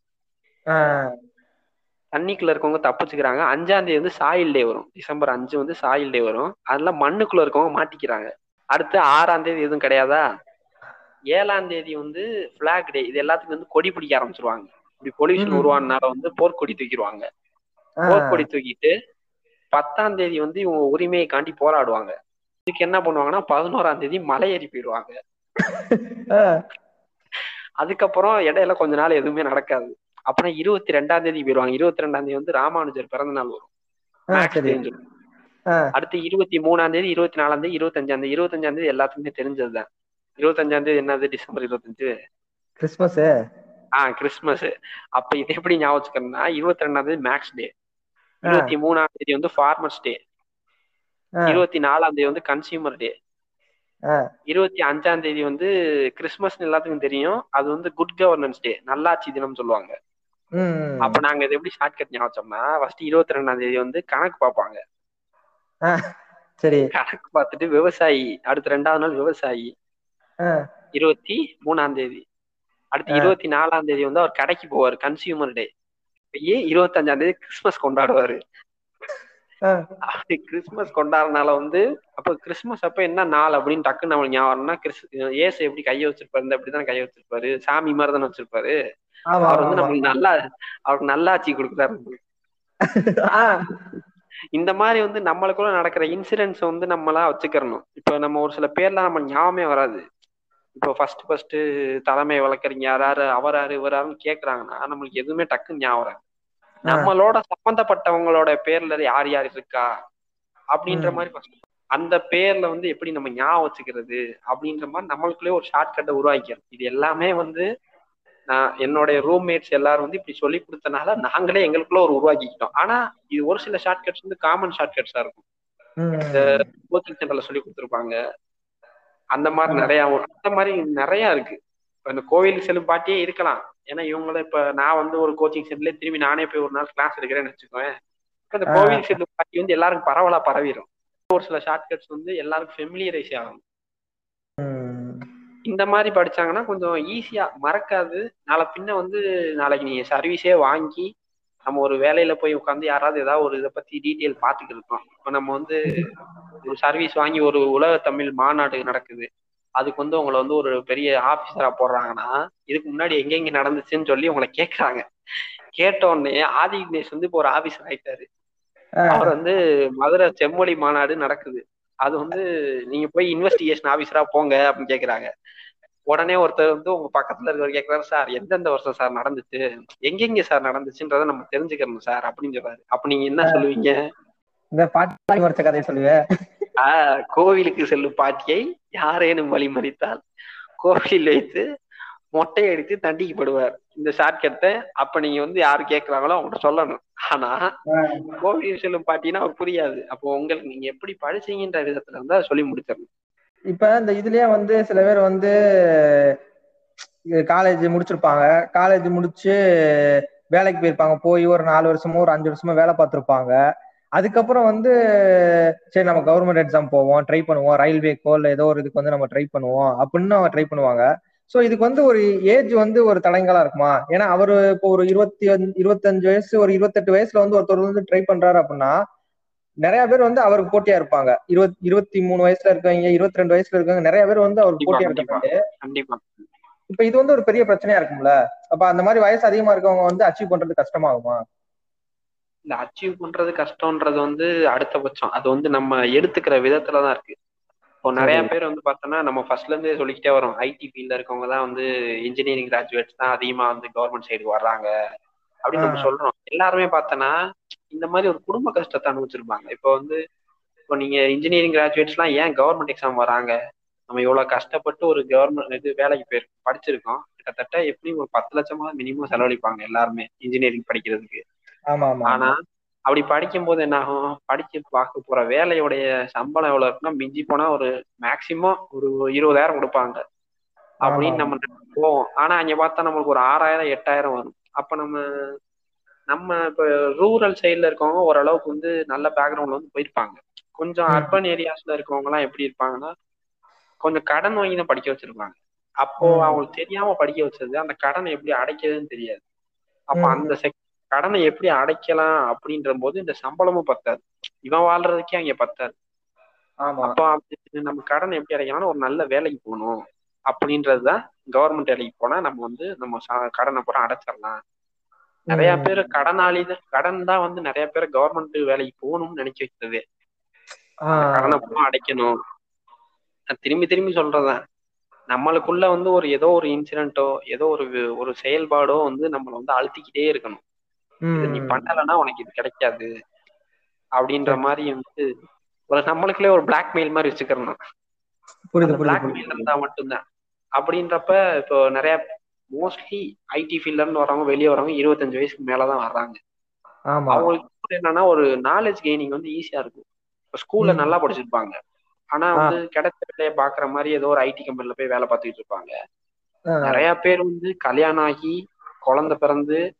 தண்ணிக்குள்ள இருக்கவங்க தப்பிச்சுக்கிறாங்க. அஞ்சாம் தேதி வந்து சாயில் டே வரும். டிசம்பர் அஞ்சு வந்து சாயில் டே வரும். அதுல மண்ணுக்குள்ள இருக்கவங்க மாட்டிக்கிறாங்க. அடுத்து ஆறாம் தேதி எதுவும் கிடையாதா? ஏழாம் தேதி வந்து பிளாக் டே இது எல்லாத்துக்கும் வந்து கொடி பிடிக்க ஆரம்பிச்சிருவாங்க. இப்படி பொல்யூஷன் ம். உருவானனால வந்து போர்க்கொடி தூக்கிடுவாங்க. போர்க்கொடி தூக்கிட்டு பத்தாம் தேதி வந்து இவங்க உரிமையை காண்டி போராடுவாங்க. இதுக்கு என்ன பண்ணுவாங்கன்னா பதினோராம் தேதி மலை ஏறி போயிடுவாங்க. அதுக்கப்புறம் இடையில கொஞ்ச நாள் எதுவுமே நடக்காது. அப்புறம் இருபத்தி ரெண்டாம் தேதி போயிடுவாங்க. இருபத்தி ரெண்டாம் தேதி வந்து ராமானுஜர் பிறந்த நாள் வரும். அடுத்து இருபத்தி மூணாம் தேதி இருபத்தி நாலாம் தேதி இருபத்தஞ்சாம் தேதி இருபத்தஞ்சாம் தேதி எல்லாத்துக்குமே தெரிஞ்சதுதான். இருபத்தஞ்சாம் தேதி என்னது? டிசம்பர் இருபத்தஞ்சு. கிறிஸ்மஸ்? ஆ கிறிஸ்மஸ். அப்ப இது எப்படி ஞாபகம் வச்சுக்கணும்னா இருபத்தி ரெண்டாம் தேதி மேக்ஸ் டே. இருபத்தி மூணாம் தேதி வந்து ஃபார்மர்ஸ் டே இருபத்தி நாலாம் தேதி வந்து கன்சியூமர் டே. இருபத்தி அஞ்சாம் தேதி வந்து கிறிஸ்மஸ் எல்லாத்துக்கும் தெரியும். அது வந்து குட் கவர்னன்ஸ் டே நல்லாட்சி தினம் சொல்லுவாங்க. அப்ப நாங்க இது எப்படி ஷார்ட்கட் ஞாபகம் வச்சோம்னா ஃபர்ஸ்ட் இருபத்தி ரெண்டாம் தேதி வந்து கணக்கு பார்ப்பாங்க. சரி. கணக்கு பார்த்துட்டு விவசாயி அடுத்த ரெண்டாவது நாள் விவசாயி. இருபத்தி மூணாம் தேதி. அடுத்து. இருபத்தி நாலாம் தேதி வந்து அவர் கடைக்கு போவார் கன்சியூமர் டே ஏன் இருபத்தஞ்சாம் தேதி கிறிஸ்மஸ் கொண்டாடுவாரு. அப்படி கிறிஸ்மஸ் கொண்டாடுறதுனால வந்து அப்ப கிறிஸ்மஸ் அப்ப என்ன நாள் அப்படின்னு டக்குன்னு நம்மளுக்கு ஞாபகம்னா கிறிஸ் ஏசு எப்படி கையை வச்சிருப்பாரு அப்படிதான் கையை வச்சிருப்பாரு சாமி மாதிரி தானே வச்சிருப்பாரு. அவர் வந்து நம்மளுக்கு நல்லா அவருக்கு நல்லாட்சி கொடுக்குறாரு இந்த மாதிரி வந்து நம்மளுக்குள்ள நடக்கிற இன்சிடென்ட்ஸ் வந்து நம்மளா வச்சுக்கிறணும். இப்ப நம்ம ஒரு சில பேர்லாம் நம்ம ஞாபகமே வராது. இப்போ ஃபர்ஸ்ட் ஃபர்ஸ்ட் தலைமை வழக்கறிஞர் யாராரு அவராரு இவராருன்னு கேக்குறாங்கன்னா நம்மளுக்கு எதுவுமே டக்குன்னு ஞாபகம் நம்மளோட சம்பந்தப்பட்டவங்களோட பேர்ல யார் யார் இருக்கா அப்படின்ற. மாதிரி first அந்த பேர்ல வந்து எப்படி நம்ம ஞாபகம் வச்சுக்கிறது அப்படின்ற மாதிரி நம்மளுக்குள்ளே ஒரு ஷார்ட் கட்டை உருவாக்கிறோம் இது எல்லாமே வந்து நான் என்னுடைய ரூம்மேட்ஸ் எல்லாரும் வந்து இப்படி சொல்லி கொடுத்தனால நாங்களே எங்களுக்குள்ள ஒரு உருவாக்கிக்கிட்டோம். ஆனா இது ஒரு சில ஷார்ட் கட்ஸ் வந்து காமன் ஷார்ட் கட்ஸா இருக்கும். ம், கோச்சிங் சென்டர்ல சொல்லி கொடுத்துருப்பாங்க. அந்த மாதிரி நிறைய அந்த மாதிரி நிறைய இருக்கு. இந்த கோவில் செல்லும் பாட்டியே இருக்கலாம். ஏன்னா இவங்கள இப்ப நான் வந்து ஒரு கோச்சிங் சென்டர்ல திரும்பி நானே போய் ஒரு நாள் கிளாஸ் எடுக்கிறேன்னு வச்சுக்கோவேன் இப்ப இந்த. கோவில் செல்லும் பாட்டி வந்து எல்லாருக்கும் பரவலா பரவிடும் ஒரு சில ஷார்ட் கட்ஸ் வந்து எல்லாருக்கும் ஃபெமிலியரைஸ் ஆகும். இந்த மாதிரி படிச்சாங்கன்னா கொஞ்சம் ஈஸியா மறக்காது. நாளை பின்ன வந்து நாளைக்கு நீங்க சர்வீஸே வாங்கி நம்ம ஒரு வேலையில போய் உட்காந்து யாராவது ஏதாவது ஒரு இதை பத்தி டீட்டெயில் பார்த்துட்டு இருக்கோம். இப்போ நம்ம வந்து ஒரு சர்வீஸ் வாங்கி ஒரு உலக தமிழ் மாநாடு நடக்குது. அதுக்கு வந்து உங்களை வந்து ஒரு பெரிய ஆபீசரா போடுறாங்கன்னா இதுக்கு முன்னாடி எங்கெங்க நடந்துச்சுன்னு சொல்லி உங்களை கேட்கறாங்க. கேட்ட உடனே ஆதி விக்னேஷ் வந்து இப்போ ஒரு ஆபீசர் ஆயிட்டாரு. அவர் வந்து மதுரை செம்மொழி மாநாடு நடக்குது. அது வந்து நீங்க போய் இன்வெஸ்டிகேஷன் ஆபீசரா போங்க அப்படின்னு கேக்குறாங்க. உடனே ஒருத்தர் வந்து உங்க பக்கத்துல இருக்கிறவர் கேக்குறாரு சார் எந்தெந்த வருஷம் சார் நடந்துச்சு? எங்கெங்க சார் நடந்துச்சுன்றத நம்ம தெரிஞ்சுக்கணும் சார் அப்படின்னு சொல்றாரு. அப்ப நீங்க என்ன சொல்லுவீங்க? இந்த பாட்டி வரைச்ச கதையை சொல்லுவேன் ஆஹ் கோவிலுக்கு செல்லும் பாட்டியை யாரேனும் வழிமறித்தால் கோவில் வைத்து மொட்டை அடித்து தண்டிக்கப்படுவார். இந்த ஷார்ட்கட்டை அப்ப நீங்க வந்து யாரு கேக்குறாங்களோ அவங்கள்ட்ட சொல்லணும். ஆனா கோவில் செல்லும் பாட்டினா அவர் புரியாது. அப்போ உங்களுக்கு நீங்க எப்படி படிச்சீங்கன்ற விதத்துல இருந்தா சொல்லி முடிச்சிடணும். இப்ப இந்த இதுலயே வந்து சில பேர் வந்து காலேஜ் முடிச்சிருப்பாங்க. காலேஜ் முடிச்சு வேலைக்கு போயிருப்பாங்க. போய் ஒரு நாலு வருஷமோ ஒரு அஞ்சு வருஷமோ வேலை பார்த்திருப்பாங்க. அதுக்கப்புறம் வந்து சரி நம்ம கவர்மெண்ட் எக்ஸாம் போவோம் ட்ரை பண்ணுவோம். ரயில்வேக்கோ இல்லை ஏதோ ஒரு இதுக்கு வந்து நம்ம ட்ரை பண்ணுவோம் அப்படின்னு அவங்க ட்ரை பண்ணுவாங்க. ஸோ இதுக்கு வந்து ஒரு ஏஜ் வந்து ஒரு தடங்கலா இருக்குமா? ஏன்னா அவரு இப்போ ஒரு இருபத்தி இருபத்தஞ்சு வயசு ஒரு இருபத்தெட்டு வயசுல வந்து ஒருத்தர் வந்து ட்ரை பண்றாரு அப்படின்னா நிறைய பேர் வந்து அவருக்கு போட்டியா இருப்பாங்க. இருபத் இருபத்தி மூணு வயசுல இருக்கவங்க இருபத்தி ரெண்டு வயசுல இருக்கவங்க நிறைய பேர் வந்து அவருக்கு போட்டியா கண்டிப்பா. இருக்காங்க இப்ப இது வந்து ஒரு பெரிய பிரச்சனையா இருக்கும்ல? அப்ப அந்த மாதிரி வயசு அதிகமா இருக்கவங்க வந்து அச்சீவ் பண்றது கஷ்டமாகுமா? இந்த அச்சீவ் பண்றது கஷ்டம்ன்றது வந்து அடுத்தபட்சம் அது வந்து நம்ம எடுத்துக்கிற விதத்துல தான் இருக்கு. இப்போ நிறைய. பேர் வந்து பார்த்தோம்னா நம்ம ஃபர்ஸ்ட்ல இருந்தே சொல்லிக்கிட்டே வரோம். ஐடி ஃபீல்ட்ல இருக்கவங்க தான் வந்து இன்ஜினியரிங் கிராஜுவேட்ஸ் தான் அதிகமா வந்து கவர்மெண்ட் சைடு வர்றாங்க அப்படின்னு நம்ம. சொல்றோம். எல்லாருமே பார்த்தோன்னா இந்த மாதிரி ஒரு குடும்ப கஷ்டத்தை அனுபவிச்சிருப்பாங்க. இப்போ வந்து இப்போ நீங்க இன்ஜினியரிங் கிராஜுவேட்ஸ்லாம் ஏன் கவர்மெண்ட் எக்ஸாம் வராங்க? நம்ம இவ்வளவு கஷ்டப்பட்டு ஒரு கவர்மெண்ட் இது வேலைக்கு போய் படிச்சிருக்கோம். கிட்டத்தட்ட எப்படி ஒரு பத்து லட்சமாவது மினிமம் செலவழிப்பாங்க எல்லாருமே இன்ஜினியரிங் படிக்கிறதுக்கு. ஆனா அப்படி படிக்கும் போது என்ன ஆகும் படிச்சு பார்க்க போற வேலையுடைய சம்பளம் எவ்வளவு இருக்குன்னா மிஞ்சி போனா ஒரு மேக்சிமம் ஒரு இருபதாயிரம் கொடுப்பாங்க அப்படின்னு. நம்ம போவோம் ஆனா அங்க பார்த்தா நம்மளுக்கு ஒரு ஆறாயிரம் எட்டாயிரம் வரும் அப்ப நம்ம நம்ம இப்ப ரூரல் சைடுல இருக்கவங்க ஓரளவுக்கு வந்து நல்ல பேக்ரவுண்ட்ல வந்து போயிருப்பாங்க கொஞ்சம். அர்பன் ஏரியாஸ்ல இருக்கவங்க எல்லாம் எப்படி இருப்பாங்கன்னா கொஞ்சம் கடன் வாங்கி தான் படிக்க வச்சிருப்பாங்க அப்போ. அவங்களுக்கு தெரியாம படிக்க வச்சது அந்த கடனை எப்படி அடைக்கிறதுன்னு தெரியாது அப்ப. அந்த செக் கடனை எப்படி அடைக்கலாம் அப்படின்ற போது இந்த சம்பளமும் பத்தாது. இவன் வாழ்றதுக்கே அங்க பத்தாது. அப்போ நம்ம கடனை எப்படி அடைக்கலாம்னா ஒரு நல்ல வேலைக்கு போகணும். அப்படின்றதுதான் கவர்மெண்ட் வேலைக்கு போனா நம்ம வந்து நம்ம கடனை பூரா அடைச்சிடலாம். நிறைய. பேர் கடனாளி தான் கடன் தான் வந்து நிறைய பேர் கவர்மெண்ட் வேலைக்கு போகணும்னு நினைக்க வைக்கிறது. கடனை பூரா அடைக்கணும். திரும்பி திரும்பி சொல்றேன் நம்மளுக்குள்ள வந்து ஒரு ஏதோ ஒரு இன்சிடென்ட்டோ ஏதோ ஒரு ஒரு செயல்பாடோ வந்து நம்மளை வந்து அழுத்திக்கிட்டே இருக்கணும். இதை நீ. பண்ணலைன்னா உனக்கு இது கிடைக்காது. அப்படின்ற மாதிரி வந்து ஒரு நம்மளுக்குள்ளே ஒரு பிளாக்மெயில் மாதிரி வச்சுக்கிறணும். பிளாக்மெயில் இருந்தா மட்டும்தான். அப்படின்றப்ப இப்போ நிறைய மோஸ்ட்லி ஐடி ஃபீல்ட்ல இருந்து வரவங்க வெளியே வரவங்க இருபத்தஞ்சு வயசுக்கு மேலதான் வர்றாங்க. அவங்களுக்கு என்னன்னா ஒரு நாலேஜ் கெய்னிங் வந்து ஈஸியா இருக்கும். இப்போ ஸ்கூல்ல. நல்லா படிச்சிருப்பாங்க. ஆனா. வந்து கிடைச்ச வேலையை பாக்குற மாதிரி ஏதோ ஒரு ஐடி கம்பெனில போய் வேலை பார்த்துக்கிட்டு இருப்பாங்க. நிறைய பேர் வந்து கல்யாணம் ஆகி குழந்தை பிறந்து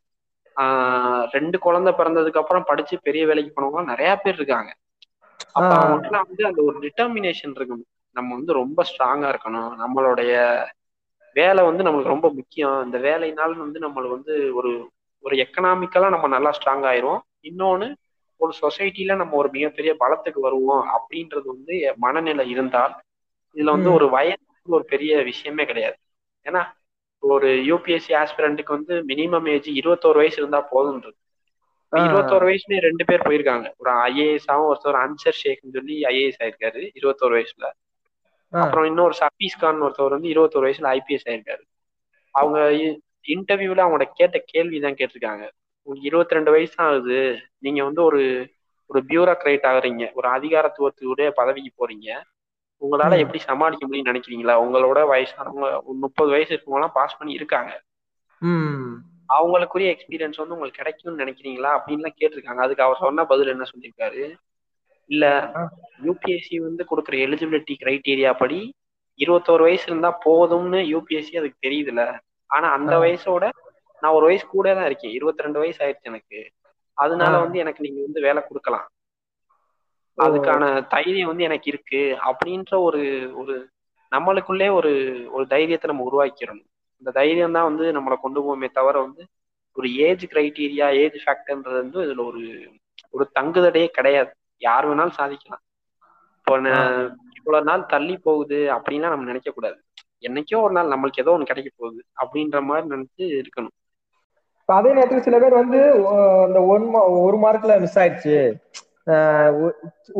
ரெண்டு குழந்தை பிறந்ததுக்கு அப்புறம் படிச்சு பெரிய வேலைக்கு போனவங்க நிறைய பேர் இருக்காங்க. அப்ப. அவங்களுக்குலாம் வந்து அந்த ஒரு டிட்டர்மினேஷன் இருக்கும். நம்ம வந்து ரொம்ப ஸ்ட்ராங்கா இருக்கணும். நம்மளுடைய வேலை வந்து நம்மளுக்கு ரொம்ப முக்கியம். இந்த வேலையினால வந்து நம்மளுக்கு வந்து ஒரு ஒரு எக்கனாமிக்கலா நம்ம நல்லா ஸ்ட்ராங் ஆயிரும் இன்னொன்னு ஒரு சொசைட்டில நம்ம ஒரு மிகப்பெரிய பலத்துக்கு வருவோம் அப்படின்றது வந்து மனநிலை இருந்தால் இதுல வந்து. ஒரு வயசு ஒரு பெரிய விஷயமே கிடையாது. ஏன்னா ஒரு யூபிஎஸ்சி ஆஸ்பிரண்ட்டுக்கு வந்து மினிமம் ஏஜ் இருபத்தோரு வயசு இருந்தா ஆ. இருபத்தோரு வயசுலயே ரெண்டு பேர் போயிருக்காங்க. ஒரு ஐஏஎஸ் ஆகும் ஒருத்தர் அன்சர் ஷேக்னு சொல்லி ஐஏஎஸ் ஆயிருக்காரு இருபத்தோரு வயசுல. அப்புறம் இன்னொரு சபீஸ் கான் ஒருத்தவர் வந்து இருபத்தோரு வயசுல ஐபிஎஸ் ஆயிருக்காரு. அவங்க இன்டர்வியூல அவங்களோட கேட்ட கேள்வி தான் கேட்டிருக்காங்க. உங்களுக்கு இருபத்தி ரெண்டு வயசு ஆகுது. நீங்க வந்து ஒரு ஒரு பியூரோக்ரேட் ஆகுறீங்க. ஒரு அதிகாரத்துவத்துடைய பதவிக்கு போறீங்க. உங்களால. எப்படி சமாளிக்க முடியும்னு நினைக்கிறீங்களா உங்களோட வயசானவங்க முப்பது வயசு இருக்கவங்க எல்லாம் பாஸ் பண்ணி இருக்காங்க. அவங்களுக்குரிய எக்ஸ்பீரியன்ஸ் வந்து உங்களுக்கு கிடைக்கும்னு நினைக்கிறீங்களா அப்படின்லாம் கேட்டிருக்காங்க அதுக்கு அவர் சொன்ன பதில் என்ன சொல்லியிருக்காரு இல்ல. யூபிஎஸ்சி வந்து கொடுக்குற எலிஜிபிலிட்டி கிரைட்டீரியா படி இருபத்தோரு வயசு இருந்தா போதும்னு யூபிஎஸ்சி அதுக்கு தெரியுதுல ஆனா அந்த. வயசோட நான் ஒரு வயசு கூட தான் இருக்கேன் இருபத்தி ரெண்டு வயசு ஆயிடுச்சு எனக்கு அதனால. வந்து எனக்கு நீங்க வந்து வேலை கொடுக்கலாம். அதுக்கான தைரியம் வந்து எனக்கு இருக்கு அப்படின்ற ஒரு ஒரு நம்மளுக்குள்ளே ஒரு ஒரு தைரியத்தை நம்ம உருவாக்கிடணும். இந்த தைரியம் தான் வந்து நம்மளை கொண்டு போகுமே தவிர வந்து ஒரு ஏஜ் கிரைட்டீரியா ஏஜ் ஃபேக்டர்ன்றது வந்து இதுல ஒரு ஒரு தங்குதடையே கிடையாது. யார் வேணாலும் சாதிக்கலாம். இப்போ இவ்வளவு நாள் தள்ளி போகுது அப்படின்லாம் நம்ம நினைக்க கூடாது. என்னைக்கோ ஒரு நாள் நம்மளுக்கு ஏதோ ஒன்று கிடைக்க போகுது அப்படின்ற மாதிரி நினைச்சு இருக்கணும். அதே நேரத்துக்கு சில பேர் வந்து அந்த ஒன் ஒரு மார்க்ல மிஸ் ஆயிடுச்சு.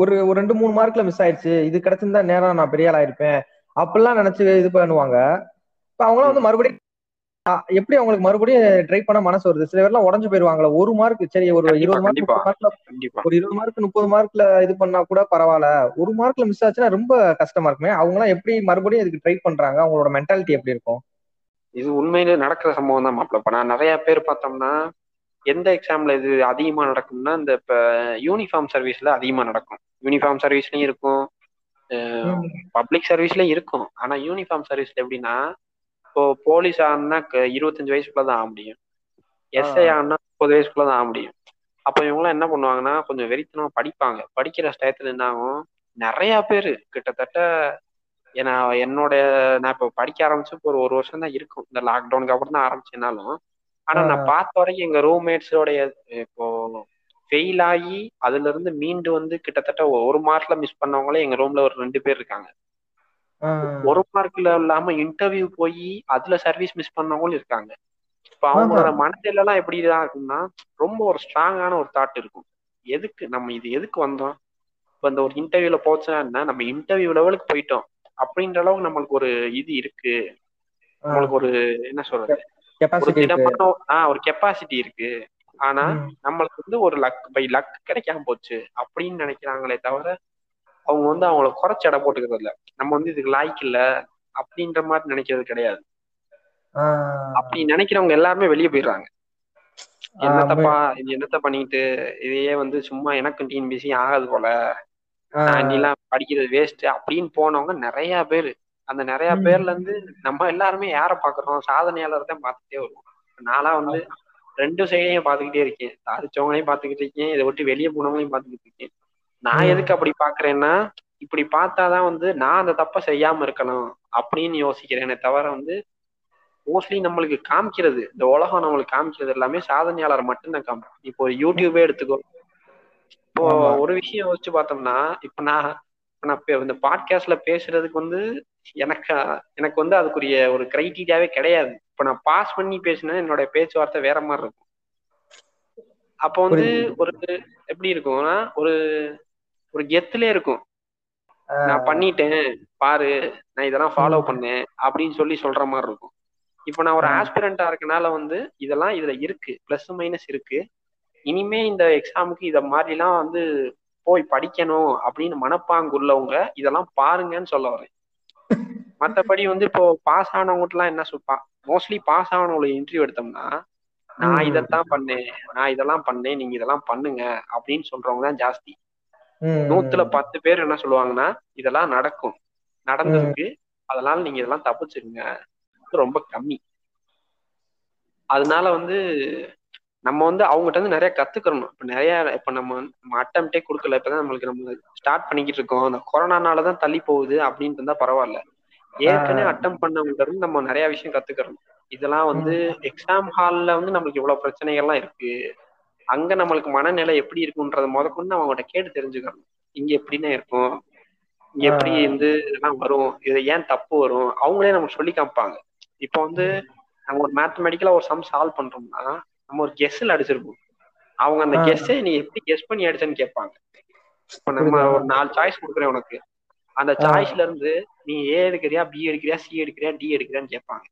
ஒரு ஒரு ரெண்டு மூணு மார்க்ல மிஸ் ஆயிடுச்சு. இது கிடைச்சிருந்தா நேரம் நான் பெரிய ஆள் ஆயிருப்பேன். அப்படிலாம் நினைச்சு இது பண்ணுவாங்க. இப்ப அவங்களாம் வந்து மறுபடியும் எப்படி அவங்களுக்கு மறுபடியும் ட்ரை பண்ண மனசு வருது? சில பேர்லாம் உடஞ்சு போயிருவாங்களா. ஒரு மார்க் சரி ஒரு இருபது மார்க் மார்க்ல ஒரு இருபது மார்க் முப்பது மார்க்ல இது பண்ணா கூட பரவாயில்ல. ஒரு மார்க்ல மிஸ் ஆச்சுன்னா ரொம்ப கஷ்டமா இருக்குமே. அவங்க எல்லாம் எப்படி மறுபடியும் இதுக்கு ட்ரை பண்றாங்க? அவங்களோட மென்டாலிட்டி எப்படி இருக்கும்? இது உண்மையிலே நடக்கிற சம்பவம் தான் மாப்பிள்ள. இப்ப நான் நிறைய பேர் பார்த்தோம்னா எந்த எக்ஸாம்ல இது அதிகமா நடக்கும்னா இந்த இப்ப யூனிஃபார்ம் சர்வீஸ்ல அதிகமா நடக்கும். யூனிஃபார்ம் சர்வீஸ்லயும் இருக்கும். பப்ளிக் சர்வீஸ்லயும் இருக்கும். ஆனா யூனிஃபார்ம் சர்வீஸ்ல எப்படின்னா இப்போ போலீஸ் ஆனா இருபத்தஞ்சு வயசுக்குள்ள தான் ஆக முடியும். எஸ்ஐ ஆனா முப்பது வயசுக்குள்ள தான் ஆக முடியும். அப்ப இவங்களாம் என்ன பண்ணுவாங்கன்னா கொஞ்சம் வெறித்தனமா படிப்பாங்க. படிக்கிற டயத்துல என்ன ஆகும்? நிறைய பேர் கிட்டத்தட்ட ஏன்னா என்னோட நான் இப்போ படிக்க ஆரம்பிச்சு இப்போ ஒரு ஒரு வருஷம் தான் இருக்கும். இந்த லாக்டவுனுக்கு அப்புறம் தான் ஆரம்பிச்சேனாலும் ஆனா நான் பார்த்த வரைக்கும் எங்க ரூம்மேட்ஸோடைய இப்போ ஃபெயில் ஆகி அதுல இருந்து மீண்டு வந்து கிட்டத்தட்ட ஒரு மார்க்ல மிஸ் பண்ணவங்களே எங்க ரூம்ல ஒரு ரெண்டு பேர் இருக்காங்க. ஒரு மார்க்ல இல்லாம இன்டர்வியூ போய் அதுல சர்வீஸ் மிஸ் பண்ணவங்களும் இருக்காங்க. இப்ப அவங்களோட மனதில எல்லாம் எப்படிதான் இருக்கும்னா ரொம்ப ஒரு ஸ்ட்ராங்கான ஒரு தாட் இருக்கும். எதுக்கு நம்ம இது எதுக்கு வந்தோம்? இப்ப இந்த ஒரு இன்டர்வியூல போச்சுன்னா நம்ம இன்டர்வியூ லெவலுக்கு போயிட்டோம். அப்படின்ற அளவுக்கு நம்மளுக்கு ஒரு இது இருக்கு. நம்மளுக்கு ஒரு என்ன சொல்றது? கெப்பாசிட்டி ஒரு கெப்பாசிட்டி இருக்கு. ஆனா. நம்மளுக்கு வந்து ஒரு லக் பை லக் கிடைக்காம போச்சு அப்படின்னு நினைக்கிறாங்களே தவிர அவங்க வந்து அவங்கள குறைச்சு எடை போட்டுக்கிறது இல்ல. நம்ம வந்து இதுக்கு லாய்க்கு இல்ல அப்படின்ற மாதிரி நினைக்கிறது கிடையாது. அப்படி நினைக்கிறவங்க எல்லாருமே வெளியே போயிடுறாங்க. என்னத்தப்பா இது என்னத்த பண்ணிட்டு இதையே வந்து சும்மா எனக்கும் டிஎன்பிசி ஆகாது போல. ஆஹ் இன்னிலாம் படிக்கிறது வேஸ்ட் அப்படின்னு போனவங்க நிறைய பேர். அந்த நிறைய. பேர்ல இருந்து நம்ம எல்லாருமே யாரை பாக்குறோம்? சாதனையாளர் தான் பார்த்துட்டே வருவோம். நான்லாம் வந்து ரெண்டு சைடையும் பார்த்துக்கிட்டே இருக்கேன். சாதிச்சவங்களையும் பார்த்துக்கிட்டு இருக்கேன். இதை விட்டு வெளியே போனவங்களையும் பார்த்துக்கிட்டு இருக்கேன். நான். எதுக்கு அப்படி பாக்குறேன்னா இப்படி பார்த்தாதான் வந்து நான் அந்த தப்பை செய்யாம இருக்கணும் அப்படின்னு யோசிக்கிறேனே. தவிர வந்து மோஸ்ட்லி நம்மளுக்கு காமிக்கிறது இந்த உலகம் நம்மளுக்கு காமிக்கிறது எல்லாமே சாதனையாளர் மட்டும்தான் காமிக்கும். இப்போ யூடியூபே எடுத்துக்கோ. இப்போ. ஒரு விஷயம் யோசிச்சு பார்த்தோம்னா இப்ப நான் நான் இந்த பாட்காஸ்ட்ல பேசுறதுக்கு வந்து எனக்கு எனக்கு வந்து அதுக்குரிய ஒரு கிரைட்டீரியாவே கிடையாது. இப்ப நான் பாஸ் பண்ணி பேசினா என்னோட பேச்சுவார்த்தை வேற மாதிரி இருக்கும். அப்போ வந்து ஒரு எப்படி இருக்கும்னா ஒரு ஒரு கெத்துலே இருக்கும். நான் பண்ணிட்டேன் பாரு நான் இதெல்லாம் ஃபாலோ. பண்ணேன் அப்படின்னு சொல்லி சொல்ற மாதிரி இருக்கும். இப்போ நான் ஒரு. ஆஸ்பிரண்டா இருக்கனால வந்து இதெல்லாம் இதுல இருக்கு பிளஸ் மைனஸ் இருக்கு. இனிமே இந்த எக்ஸாமுக்கு இத மாதிரிலாம் வந்து போய் படிக்கணும் அப்படின்னு மனப்பாங்கு உள்ளவங்க இதெல்லாம் பாருங்கன்னு சொல்ல வரேன். மத்தபடி வந்து இப்போ பாஸ் ஆனவங்கலாம் என்ன சொல்பான் மோஸ்ட்லி பாஸ் ஆனவங்களை இன்டர்வியூ எடுத்தோம்னா நான். இதைத்தான் பண்ணேன் நான் இதெல்லாம் பண்ணேன் நீங்க இதெல்லாம் பண்ணுங்க அப்படின்னு சொல்றவங்க தான் ஜாஸ்தி. நூத்துல பத்து பேர் என்ன சொல்லுவாங்கன்னா இதெல்லாம் நடக்கும். நடந்திருக்கு அதனால நீங்க இதெல்லாம் தப்பிச்சிருங்க. ரொம்ப கம்மி. அதனால வந்து நம்ம வந்து அவங்ககிட்ட இருந்து நிறைய கத்துக்கணும் இப்ப நிறைய இப்ப நம்ம நம்ம அட்டம்ப்டே கொடுக்கல. இப்பதான் நம்மளுக்கு நம்ம ஸ்டார்ட் பண்ணிக்கிட்டு இருக்கோம். அந்த கொரோனானால தான் தள்ளி போகுது அப்படின்னு இருந்தா பரவாயில்ல. ஏற்கனவே அட்டம் பண்ணவங்க இருந்து நம்ம நிறைய விஷயம் கத்துக்கிறோம். இதெல்லாம் வந்து எக்ஸாம் ஹால்ல வந்து நம்மளுக்கு இவ்வளவு பிரச்சனைகள்லாம் இருக்கு. அங்க நம்மளுக்கு மனநிலை எப்படி இருக்குன்றத முதற்கொண்டு நம்ம அவங்ககிட்ட கேட்டு தெரிஞ்சுக்கணும். இங்க எப்படின்னா இருக்கும்? இங்க எப்படி வந்து இதெல்லாம் வரும்? இது ஏன் தப்பு வரும்? அவங்களே நமக்கு சொல்லி காமிப்பாங்க. இப்போ வந்து நம்ம ஒரு மேத்தமெட்டிக்கலா ஒரு சம் சால்வ் பண்றோம்னா நம்ம ஒரு கெஸ்ல அடிச்சிருப்போம். அவங்க அந்த. கெஸ்ஸை நீ எப்படி கெஸ் பண்ணி அடிச்சேன்னு கேட்பாங்க. இப்ப நம்ம. ஒரு நாலு சாய்ஸ் கொடுக்குறேன் உனக்கு. அந்த. சாய்ஸ்ல இருந்து நீ ஏ எடுக்கிறியா பி எடுக்கிறியா சி எடுக்கிறியா டி எடுக்கிறியான்னு கேட்பாங்க.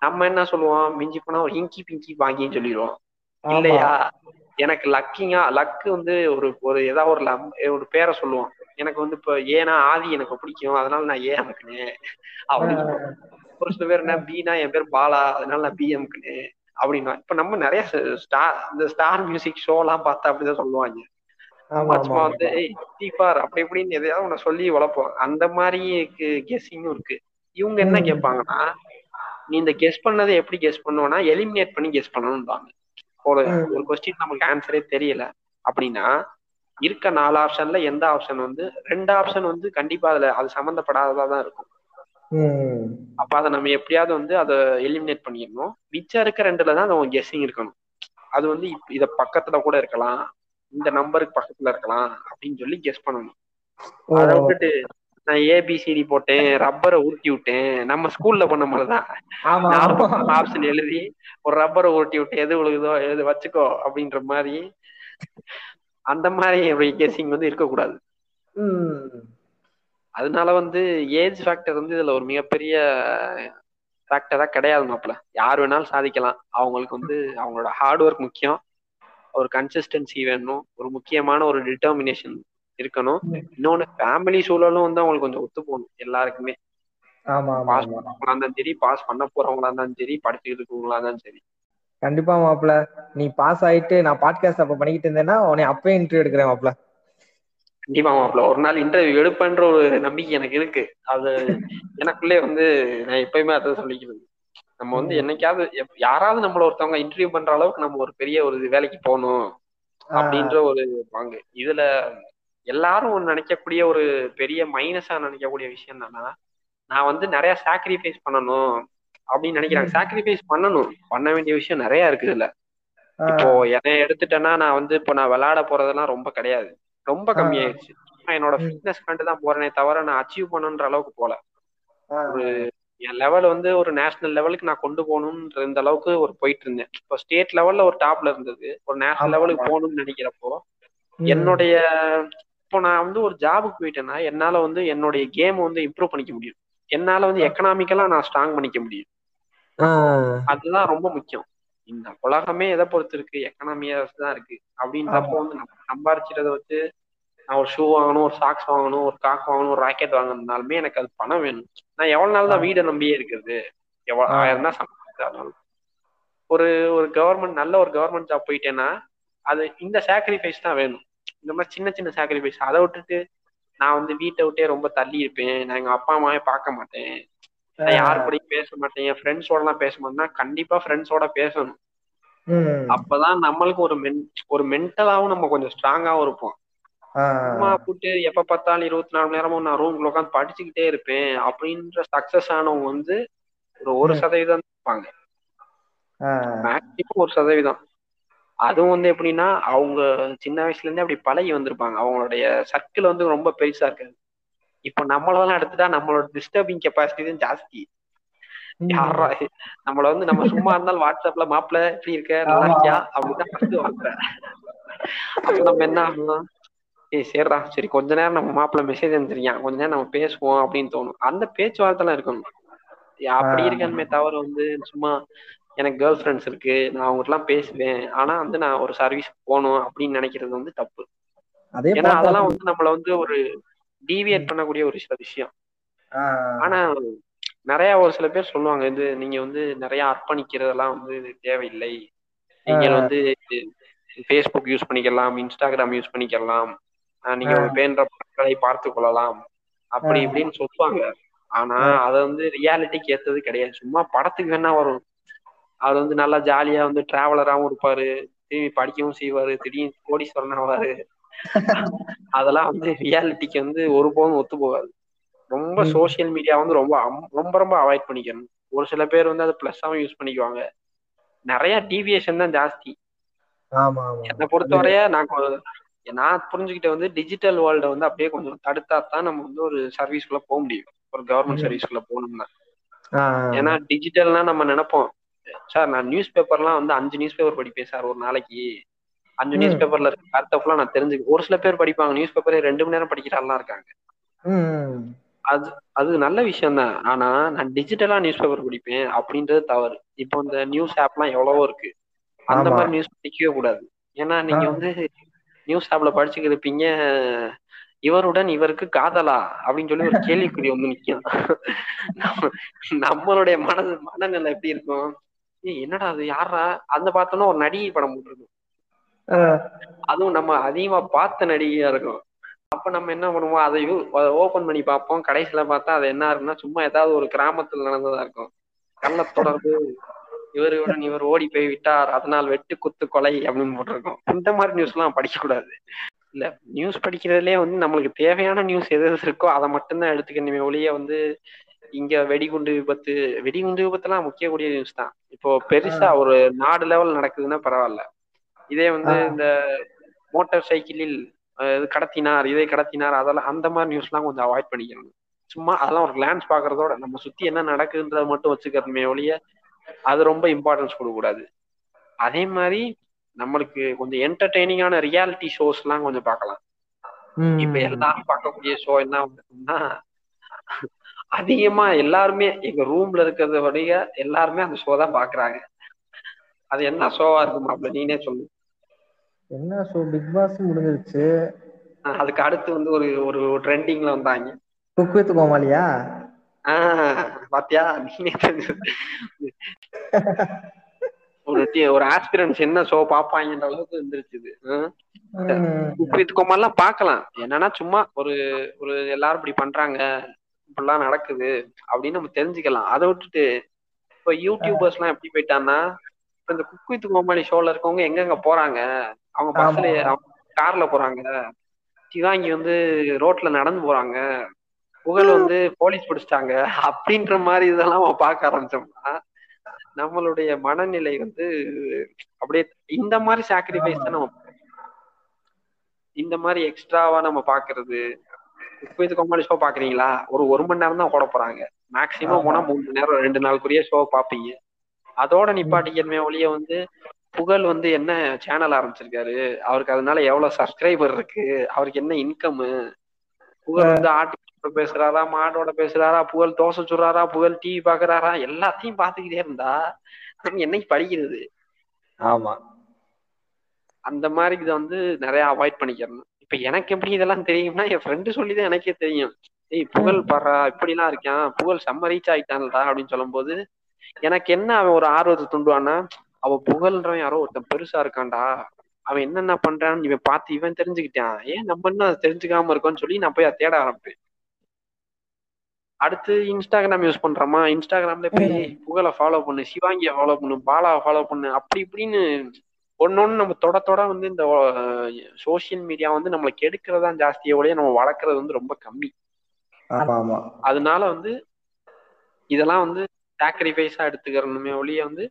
நம்ம என்ன சொல்லுவோம்? மிஞ்சி போனா ஒரு இங்கி பிங்கி வாங்கின்னு சொல்லிடுவோம். இல்லையா? எனக்கு லக்கிங்கா லக்கு வந்து ஒரு ஒரு ஏதாவது ஒரு லம்- ஒரு பேரை சொல்லுவோம். எனக்கு வந்து இப்ப ஏன்னா ஆதி எனக்கு பிடிக்கும். அதனால நான் ஏ அமுக்குனேன். சொல்லுவோம். ஒரு சில பேர் என்ன பீனா என் பேர் பாலா. அதனால நான் பி அமுக்குனேன். அப்படின்னா இப்ப நம்ம நிறைய ஸ்டார் இந்த ஸ்டார் மியூசிக் ஷோ எல்லாம் பார்த்தா அப்படிதான் சொல்லுவாங்க சும்மா. வந்து தீபார் அப்படி இப்படின்னு எதையாவது உன்னை சொல்லி வளர்ப்போம் அந்த மாதிரி கெஸ்ஸிங்கும் இருக்கு இவங்க என்ன. கேட்பாங்கன்னா நீ இந்த கெஸ் பண்ணதை எப்படி கெஸ் பண்ணுவேன்னா எலிமினேட் பண்ணி கெஸ் பண்ணணும்பாங்க ஒரு. ஒரு கொஸ்டின் நமக்கு ஆன்சரே தெரியல அப்படின்னா இருக்க நாலு ஆப்ஷன்ல எந்த ஆப்ஷன் வந்து ரெண்டு ஆப்ஷன் வந்து கண்டிப்பா அதுல அது சம்மந்தப்படாததா தான் இருக்கும் அப்ப அதை நம்ம எப்படியாவது வந்து அதை எலிமினேட் பண்ணிடணும். மிச்சம் இருக்க ரெண்டுல தான் நம்ம கெஸ்ஸிங் இருக்கணும். அது வந்து இத பக்கத்துல கூட இருக்கலாம். இந்த நம்பருக்கு பக்கத்துல இருக்கலாம் அப்படின்னு சொல்லி கெஸ் பண்ணணும். அதை விட்டுட்டு நான் ஏபிசிடி போட்டேன் ரப்பரை உருட்டி விட்டேன். நம்ம ஸ்கூல்ல பண்ண மாதிரிதான் ஆப்ஷன் எழுதி ஒரு ரப்பரை உருட்டி விட்டு எது விழுகுதோ எது வச்சுக்கோ அப்படின்ற மாதிரி அந்த மாதிரி கெஸ்ஸிங் வந்து இருக்கக்கூடாது. அதனால வந்து ஏஜ் ஃபேக்டர் வந்து இதுல ஒரு மிகப்பெரிய ஃபேக்டரா கிடையாது மாப்பிள. யார் வேணாலும் சாதிக்கலாம். அவங்களுக்கு வந்து அவங்களோட ஹார்ட் ஒர்க் முக்கியம். ஒரு கன்சிஸ்டன்சி வேணும். ஒரு முக்கியமான ஒரு டிட்டர்மினேஷன் இருக்கணும். இன்னொன்னு ஃபேமிலி சூழலும் வந்து அவங்களுக்கு கொஞ்சம் ஒத்து போகணும். எல்லாருக்குமே. பாஸ் பண்ணவங்களா இருந்தாலும் சரி பாஸ் பண்ண போறவங்களா இருந்தாலும் சரி படிச்சுக்கிட்டு இருக்கவங்களா இருந்தாலும் சரி. கண்டிப்பா மாப்ள நீ பாஸ் ஆயிட்டு நான் பாட்காஸ்ட் அப்ப பண்ணிக்கிட்டு இருந்தேன்னா உன்னை அப்பவே இன்டர்வியூ எடுக்கிறேன் மாப்ள கண்டிப்பா மாப்பிள ஒரு நாள் இன்டர்வியூ எடுப்பேன்ற ஒரு நம்பிக்கை எனக்கு இருக்கு. அது எனக்குள்ளே வந்து நான் எப்பயுமே அதை சொல்லிக்கிறது. நம்ம வந்து என்னைக்காவது யாராவது நம்மள ஒருத்தவங்க இன்டர்வியூ பண்ற அளவுக்கு நம்ம ஒரு பெரிய ஒரு வேலைக்கு போகணும் அப்படின்ற ஒரு பங்கு. இதுல எல்லாரும் நினைக்கக்கூடிய ஒரு பெரிய மைனஸா நினைக்கக்கூடிய விஷயம் என்னன்னா நான் வந்து நிறைய சாக்ரிஃபைஸ் பண்ணணும் அப்படின்னு நினைக்கிறாங்க. சாக்ரிஃபைஸ் பண்ணணும். பண்ண வேண்டிய விஷயம் நிறைய இருக்கு இதுல. இப்போ என்னை எடுத்துட்டேன்னா நான் வந்து இப்போ நான் விளையாட போறதெல்லாம் ரொம்ப கிடையாது. ரொம்ப கம்மியாயிருச்சு. என்னோட. ஃபிட்னஸ் கண்டு தான் போறேனே தவிர நான் அச்சீவ் பண்ணணுன்ற அளவுக்கு போல. ஒரு என் லெவல் வந்து ஒரு நேஷனல் லெவலுக்கு நான் கொண்டு போகணுன்ற இந்த அளவுக்கு ஒரு போயிட்டு இருந்தேன் இப்போ ஸ்டேட் லெவல்ல ஒரு டாப்ல இருந்தது. ஒரு நேஷனல் லெவலுக்கு. போகணும்னு நினைக்கிறப்போ என்னுடைய இப்போ நான் வந்து ஒரு ஜாபுக்கு போயிட்டேன்னா என்னால வந்து என்னுடைய கேம் வந்து இம்ப்ரூவ் பண்ணிக்க முடியும். என்னால வந்து எக்கனாமிக்கலா நான் ஸ்ட்ராங் பண்ணிக்க முடியும். அதுதான் ரொம்ப முக்கியம். இந்த உலகமே எதை பொறுத்து இருக்கு எக்கனாமியா தான் இருக்கு. அப்படின்றப்போ வந்து நம்ம சம்பாரிச்சிட்டதை வச்சு நான் ஒரு ஷூ வாங்கணும் ஒரு சாக்ஸ் வாங்கணும் ஒரு காக் வாங்கணும் ஒரு ராக்கெட் வாங்கணும்னாலுமே எனக்கு அது பணம் வேணும். நான் எவ்வளவு நாள் தான் வீடை நம்பியே இருக்கிறது? எவ்வளவு. ஆயிரம் தான் சம்பாதிச்சாலும் ஒரு ஒரு கவர்மெண்ட் நல்ல ஒரு கவர்மெண்ட் ஜாப் போயிட்டேன்னா அது இந்த சாக்ரிஃபைஸ் தான் வேணும். இந்த மாதிரி சின்ன சின்ன சாக்ரிஃபைஸ் அதை விட்டுட்டு நான் வந்து வீட்டை விட்டே ரொம்ப தள்ளி இருப்பேன். நான் எங்க அப்பா அம்மாவே பார்க்க மாட்டேன். யார் கூடயும் பேச மாட்டேன். என் ஃப்ரெண்ட்ஸோட எல்லாம் பேச மாட்டேன்னா கண்டிப்பா ஃப்ரெண்ட்ஸோட பேசணும். அப்பதான் நம்மளுக்கு ஒரு மென் ஒரு மென்டலாவும் நம்ம கொஞ்சம் ஸ்ட்ராங்காவும் இருப்போம். சும்மா போட்டு எப்ப பார்த்தாலும் இருபத்தி நாலு நேரமும் நான் ரூம்குள்ள உட்காந்து படிச்சுக்கிட்டே இருப்பேன். அப்படின்ற சக்சஸ் ஆனவங்க வந்து ஒரு ஒரு. சதவீதம் இருப்பாங்க. மேக்சிமம் ஒரு சதவீதம். அதுவும் வந்து எப்படின்னா அவங்க சின்ன வயசுல இருந்தே அப்படி பழகி வந்திருப்பாங்க. அவங்களுடைய சர்க்கிள் வந்து ரொம்ப பெருசா இருக்காது. இப்போ நம்மளெல்லாம் எடுத்துட்டா நம்மளோட டிஸ்டர்பிங் கெப்பாசிட்டி ஜாஸ்தி. யாரா நம்மள வந்து நம்ம சும்மா இருந்தாலும் வாட்ஸ்அப்ல மாப்பிள்ள எப்படி இருக்க நல்லா. இருக்கியா? அப்படிதான் ஃபர்ஸ்ட் வாங்குறேன் அப்ப நம்ம என்ன ஆகணும் ஏய் சரிடா சரி கொஞ்ச நேரம் நம்ம மாப்பிள்ள மெசேஜ் அனுப்பிச்சிருக்கான் கொஞ்ச நேரம் நம்ம பேசுவோம் அப்படின்னு தோணும். அந்த பேச்சுவார்த்தைலாம் இருக்கணும். அப்படி. இருக்கணுமே தவிர வந்து சும்மா எனக்கு கேர்ள் ஃப்ரெண்ட்ஸ் இருக்கு நான் அவங்ககிட்டலாம் பேசுவேன். ஆனா வந்து நான் ஒரு சர்வீஸ் போகணும் அப்படின்னு நினைக்கிறது வந்து தப்பு. ஏன்னா அதெல்லாம் வந்து நம்மள வந்து ஒரு டீவியேட் பண்ணக்கூடிய ஒரு சில விஷயம். ஆனா நிறைய ஒரு சில பேர் சொல்லுவாங்க இது நீங்க வந்து நிறைய அர்ப்பணிக்கிறதெல்லாம் வந்து தேவையில்லை. நீங்க. வந்து ஃபேஸ்புக் யூஸ் பண்ணிக்கலாம் இன்ஸ்டாகிராம் யூஸ் பண்ணிக்கலாம். நீங்க பேன்ற படங்களை பார்த்து கொள்ளலாம். அப்படி. இப்படின்னு சொல்லுவாங்க. ஆனா அதை வந்து ரியாலிட்டிக்கு ஏத்தது கிடையாது. சும்மா படத்துக்கு வேணா வரும். அவர் வந்து நல்லா ஜாலியா வந்து டிராவலராகவும் இருப்பாரு. திரும்பி படிக்கவும் செய்வாரு. திடீர்னு கோடீஸ்வரன் ஆவாரு. அதெல்லாம் வந்து ரியாலிட்டிக்கு வந்து ஒருபோதும் ஒத்து போகாது. ரொம்ப ம். சோஷியல் மீடியா வந்து ரொம்ப ரொம்ப ரொம்ப அவாய்ட் பண்ணிக்கணும். ஒரு சில பேர் வந்து அதை பிளஸ்ஸாவும் யூஸ் பண்ணிக்குவாங்க. நிறைய டீவியேஷன் தான் ஜாஸ்தி. என்னை பொறுத்தவரைய நான் நான் புரிஞ்சுக்கிட்ட வந்து டிஜிட்டல் வேர்ல்ட வந்து அப்படியே கொஞ்சம் தடுத்தா தான் நம்ம வந்து ஒரு சர்வீஸ்குள்ள போக முடியும். ஒரு கவர்மெண்ட் ம். சர்வீஸ்குள்ள போகணும்னா. ஏன்னா டிஜிட்டல்னா நம்ம நினைப்போம். சார் நான் நியூஸ் பேப்பர்லாம் வந்து அஞ்சு நியூஸ் பேப்பர் படிப்பேன் சார் ஒரு நாளைக்கு. அஞ்சு ம். நியூஸ் பேப்பர்ல இருக்க கருத்தை ஃபுல்லா நான் தெரிஞ்சுக்க ஒரு சில பேர் படிப்பாங்க நியூஸ் பேப்பரே ரெண்டு மணி நேரம் படிக்கிறாள்லாம் இருக்காங்க. அது அது நல்ல விஷயம் தான் ஆனா நான் டிஜிட்டலா நியூஸ் பேப்பர் படிப்பேன் அப்படின்றது தவறு. இப்போ இந்த நியூஸ் ஆப்லாம் எவ்வளவோ இருக்கு. அந்த. மாதிரி நியூஸ் படிக்கவே கூடாது. ஏன்னா நீங்க. வந்து நியூஸ் ஆப்ல படிச்சுக்கிட்டு இருப்பீங்க இவருடன் இவருக்கு காதலா? அப்படின்னு சொல்லி ஒரு கேள்விக்குறி வந்து நிக்கும். நம்ம- நம்மளுடைய மனது மனநிலை எப்படி இருக்கும்? என்னடா அது யாரா அந்த பார்த்தோன்னா ஒரு நடிகை படம் போட்டிருக்கும். அதுவும் நம்ம அதிகமா பார்த்த நடிகையா இருக்கும். அப்ப நம்ம என்ன பண்ணுவோம்? அதை ஓபன் பண்ணி பார்ப்போம். கடைசியில பார்த்தா அது என்ன இருக்குன்னா சும்மா ஏதாவது ஒரு கிராமத்துல நடந்ததா இருக்கும். கள்ள தொடர்பு இவருடன் இவர் ஓடி போய் விட்டார் அதனால் வெட்டு குத்து கொலை அப்படின்னு போட்டிருக்கோம். இந்த மாதிரி நியூஸ் எல்லாம் படிக்க கூடாது இல்ல நியூஸ் படிக்கிறதுலயே வந்து நம்மளுக்கு தேவையான நியூஸ் எது எது இருக்கோ அதை மட்டும்தான் எடுத்துக்கணுமே. ஒழிய வந்து இங்க வெடிகுண்டு விபத்து வெடிகுண்டு விபத்துலாம் முக்கியக்கூடிய நியூஸ் தான். இப்போ பெருசா ஒரு நாடு லெவல் நடக்குதுன்னா பரவாயில்ல. இதே வந்து. இந்த மோட்டார் சைக்கிளில் கடத்தினார் இதை கடத்தினார் அதெல்லாம் அந்த மாதிரி நியூஸ்லாம் கொஞ்சம் அவாய்ட் பண்ணிக்கணும். சும்மா அதெல்லாம் ஒரு கிளான்ஸ் பாக்குறதோட நம்ம சுத்தி என்ன நடக்குதுன்றத மட்டும் வச்சுக்கிறதுமே ஒழிய அது ரொம்ப இம்பார்ட்டன்ஸ் கொடுக்கக்கூடாது. அதே மாதிரி நம்மளுக்கு கொஞ்சம் என்டர்டெய்னிங்கான ரியாலிட்டி ஷோஸ்லாம் கொஞ்சம் பார்க்கலாம். இப்ப எல்லாரும் பார்க்கக்கூடிய ஷோ என்ன அப்படின்னா அதிகமா எல்லாருமே எங்க ரூம்ல இருக்கிறத விட எல்லாருமே அந்த ஷோ தான் பாக்குறாங்க அது என்ன ஷோவா இருக்கு மாப்ள நீனே சொல்லு. என்ன ஷோ பிக் பாஸ் முடிஞ்சிருச்சு. அதுக்கு அடுத்து வந்து ஒரு ஒரு ட்ரெண்டிங்ல வந்தாங்க. குக் வித் கோமாளியா? பாத்தியா? ஒரு ஒரு ஆஸ்பிரன்ஸ் என்ன ஷோ பாப்பாங்கன்ற அளவுக்கு இருந்துருச்சு. குக் கோமாலாம் பார்க்கலாம். என்னன்னா சும்மா ஒரு ஒரு எல்லாரும் இப்படி பண்றாங்க இப்படிலாம் நடக்குது அப்படின்னு நம்ம தெரிஞ்சுக்கலாம். அதை விட்டுட்டு இப்போ யூடியூபர்ஸ் எல்லாம் எப்படி போயிட்டான்னா இந்த குக் வித் கோமாளி ஷோல இருக்கவங்க எங்கெங்க போறாங்க? அவங்க பஸ்ல கார்ல போறாங்க. சிவாங்கி வந்து ரோட்ல நடந்து போறாங்க. புகழ் வந்து போலீஸ் பிடிச்சிட்டாங்க. அப்படின்ற மாதிரி இதெல்லாம் நம்ம பார்க்க ஆரம்பிச்சோம்னா நம்மளுடைய மனநிலை வந்து அப்படியே இந்த மாதிரி சாக்ரிஃபைஸ் தான் நம்ம இந்த மாதிரி எக்ஸ்ட்ராவா நம்ம பாக்குறது இப்போ இது கோமாளி ஷோ பாக்குறீங்களா ஒரு ஒரு மணி நேரம் தான் ஓட போறாங்க. மேக்சிமம் போனா மூணு மணி நேரம் ரெண்டு நாளுக்குரிய ஷோ பாப்பீங்க அதோட நிப்பாட்டிக்கணுமே ஒழிய வந்து புகழ் வந்து என்ன சேனல் ஆரம்பிச்சிருக்காரு? அவருக்கு அதனால எவ்வளவு சப்ஸ்கிரைபர் இருக்கு? அவருக்கு என்ன இன்கம் புகழ் வந்து ஆட்டோட பேசுறாரா மாடோட பேசுறாரா புகழ் தோசை சுடுறாரா புகழ் டிவி பாக்குறாரா எல்லாத்தையும் பாத்துக்கிட்டே இருந்தா என்னைக்கு படிக்கிறது? ஆமா. அந்த மாதிரி இதை வந்து நிறைய அவாய்ட் பண்ணிக்கிறணும். இப்ப எனக்கு எப்படி இதெல்லாம் தெரியும்னா என் ஃப்ரெண்டு சொல்லிதான் எனக்கே தெரியும். ஏய் புகழ் பாடுறா இப்படிலாம் இருக்கான். புகழ் செம்ம ரீச் ஆயிட்டான்டா அப்படின்னு சொல்லும்போது எனக்கு என்ன அவன் ஒரு ஆர்வத்தை தூண்டுவான்னா அவ புகழ்ன்றவன் யாரோ ஒருத்தன் பெருசா இருக்கான்டா. அவன் என்னென்ன பண்றான்னு இவன் பார்த்து இவன் தெரிஞ்சுக்கிட்டான். ஏன் நம்ம என்ன தெரிஞ்சுக்காம இருக்கோம்னு சொல்லி நான் போய் அதை தேட ஆரம்பிப்பேன். அடுத்து இன்ஸ்டாகிராம் யூஸ் பண்றோமா? இன்ஸ்டாகிராம்ல போய் புகழை ஃபாலோ பண்ணு சிவாங்கியை ஃபாலோ பண்ணு பாலாவை ஃபாலோ பண்ணு அப்படி இப்படின்னு ஒன்னொன்னு நம்ம தொட தொட வந்து இந்த சோசியல் மீடியா வந்து நம்மளை கெடுக்கிறதா ஜாஸ்தியை ஒழிய நம்ம வளர்க்கறது வந்து ரொம்ப கம்மி. ஆமா ஆமா. அதனால வந்து இதெல்லாம் வந்து சாக்ரிஃபைஸா எடுத்துக்கிறணுமே ஒழிய வந்து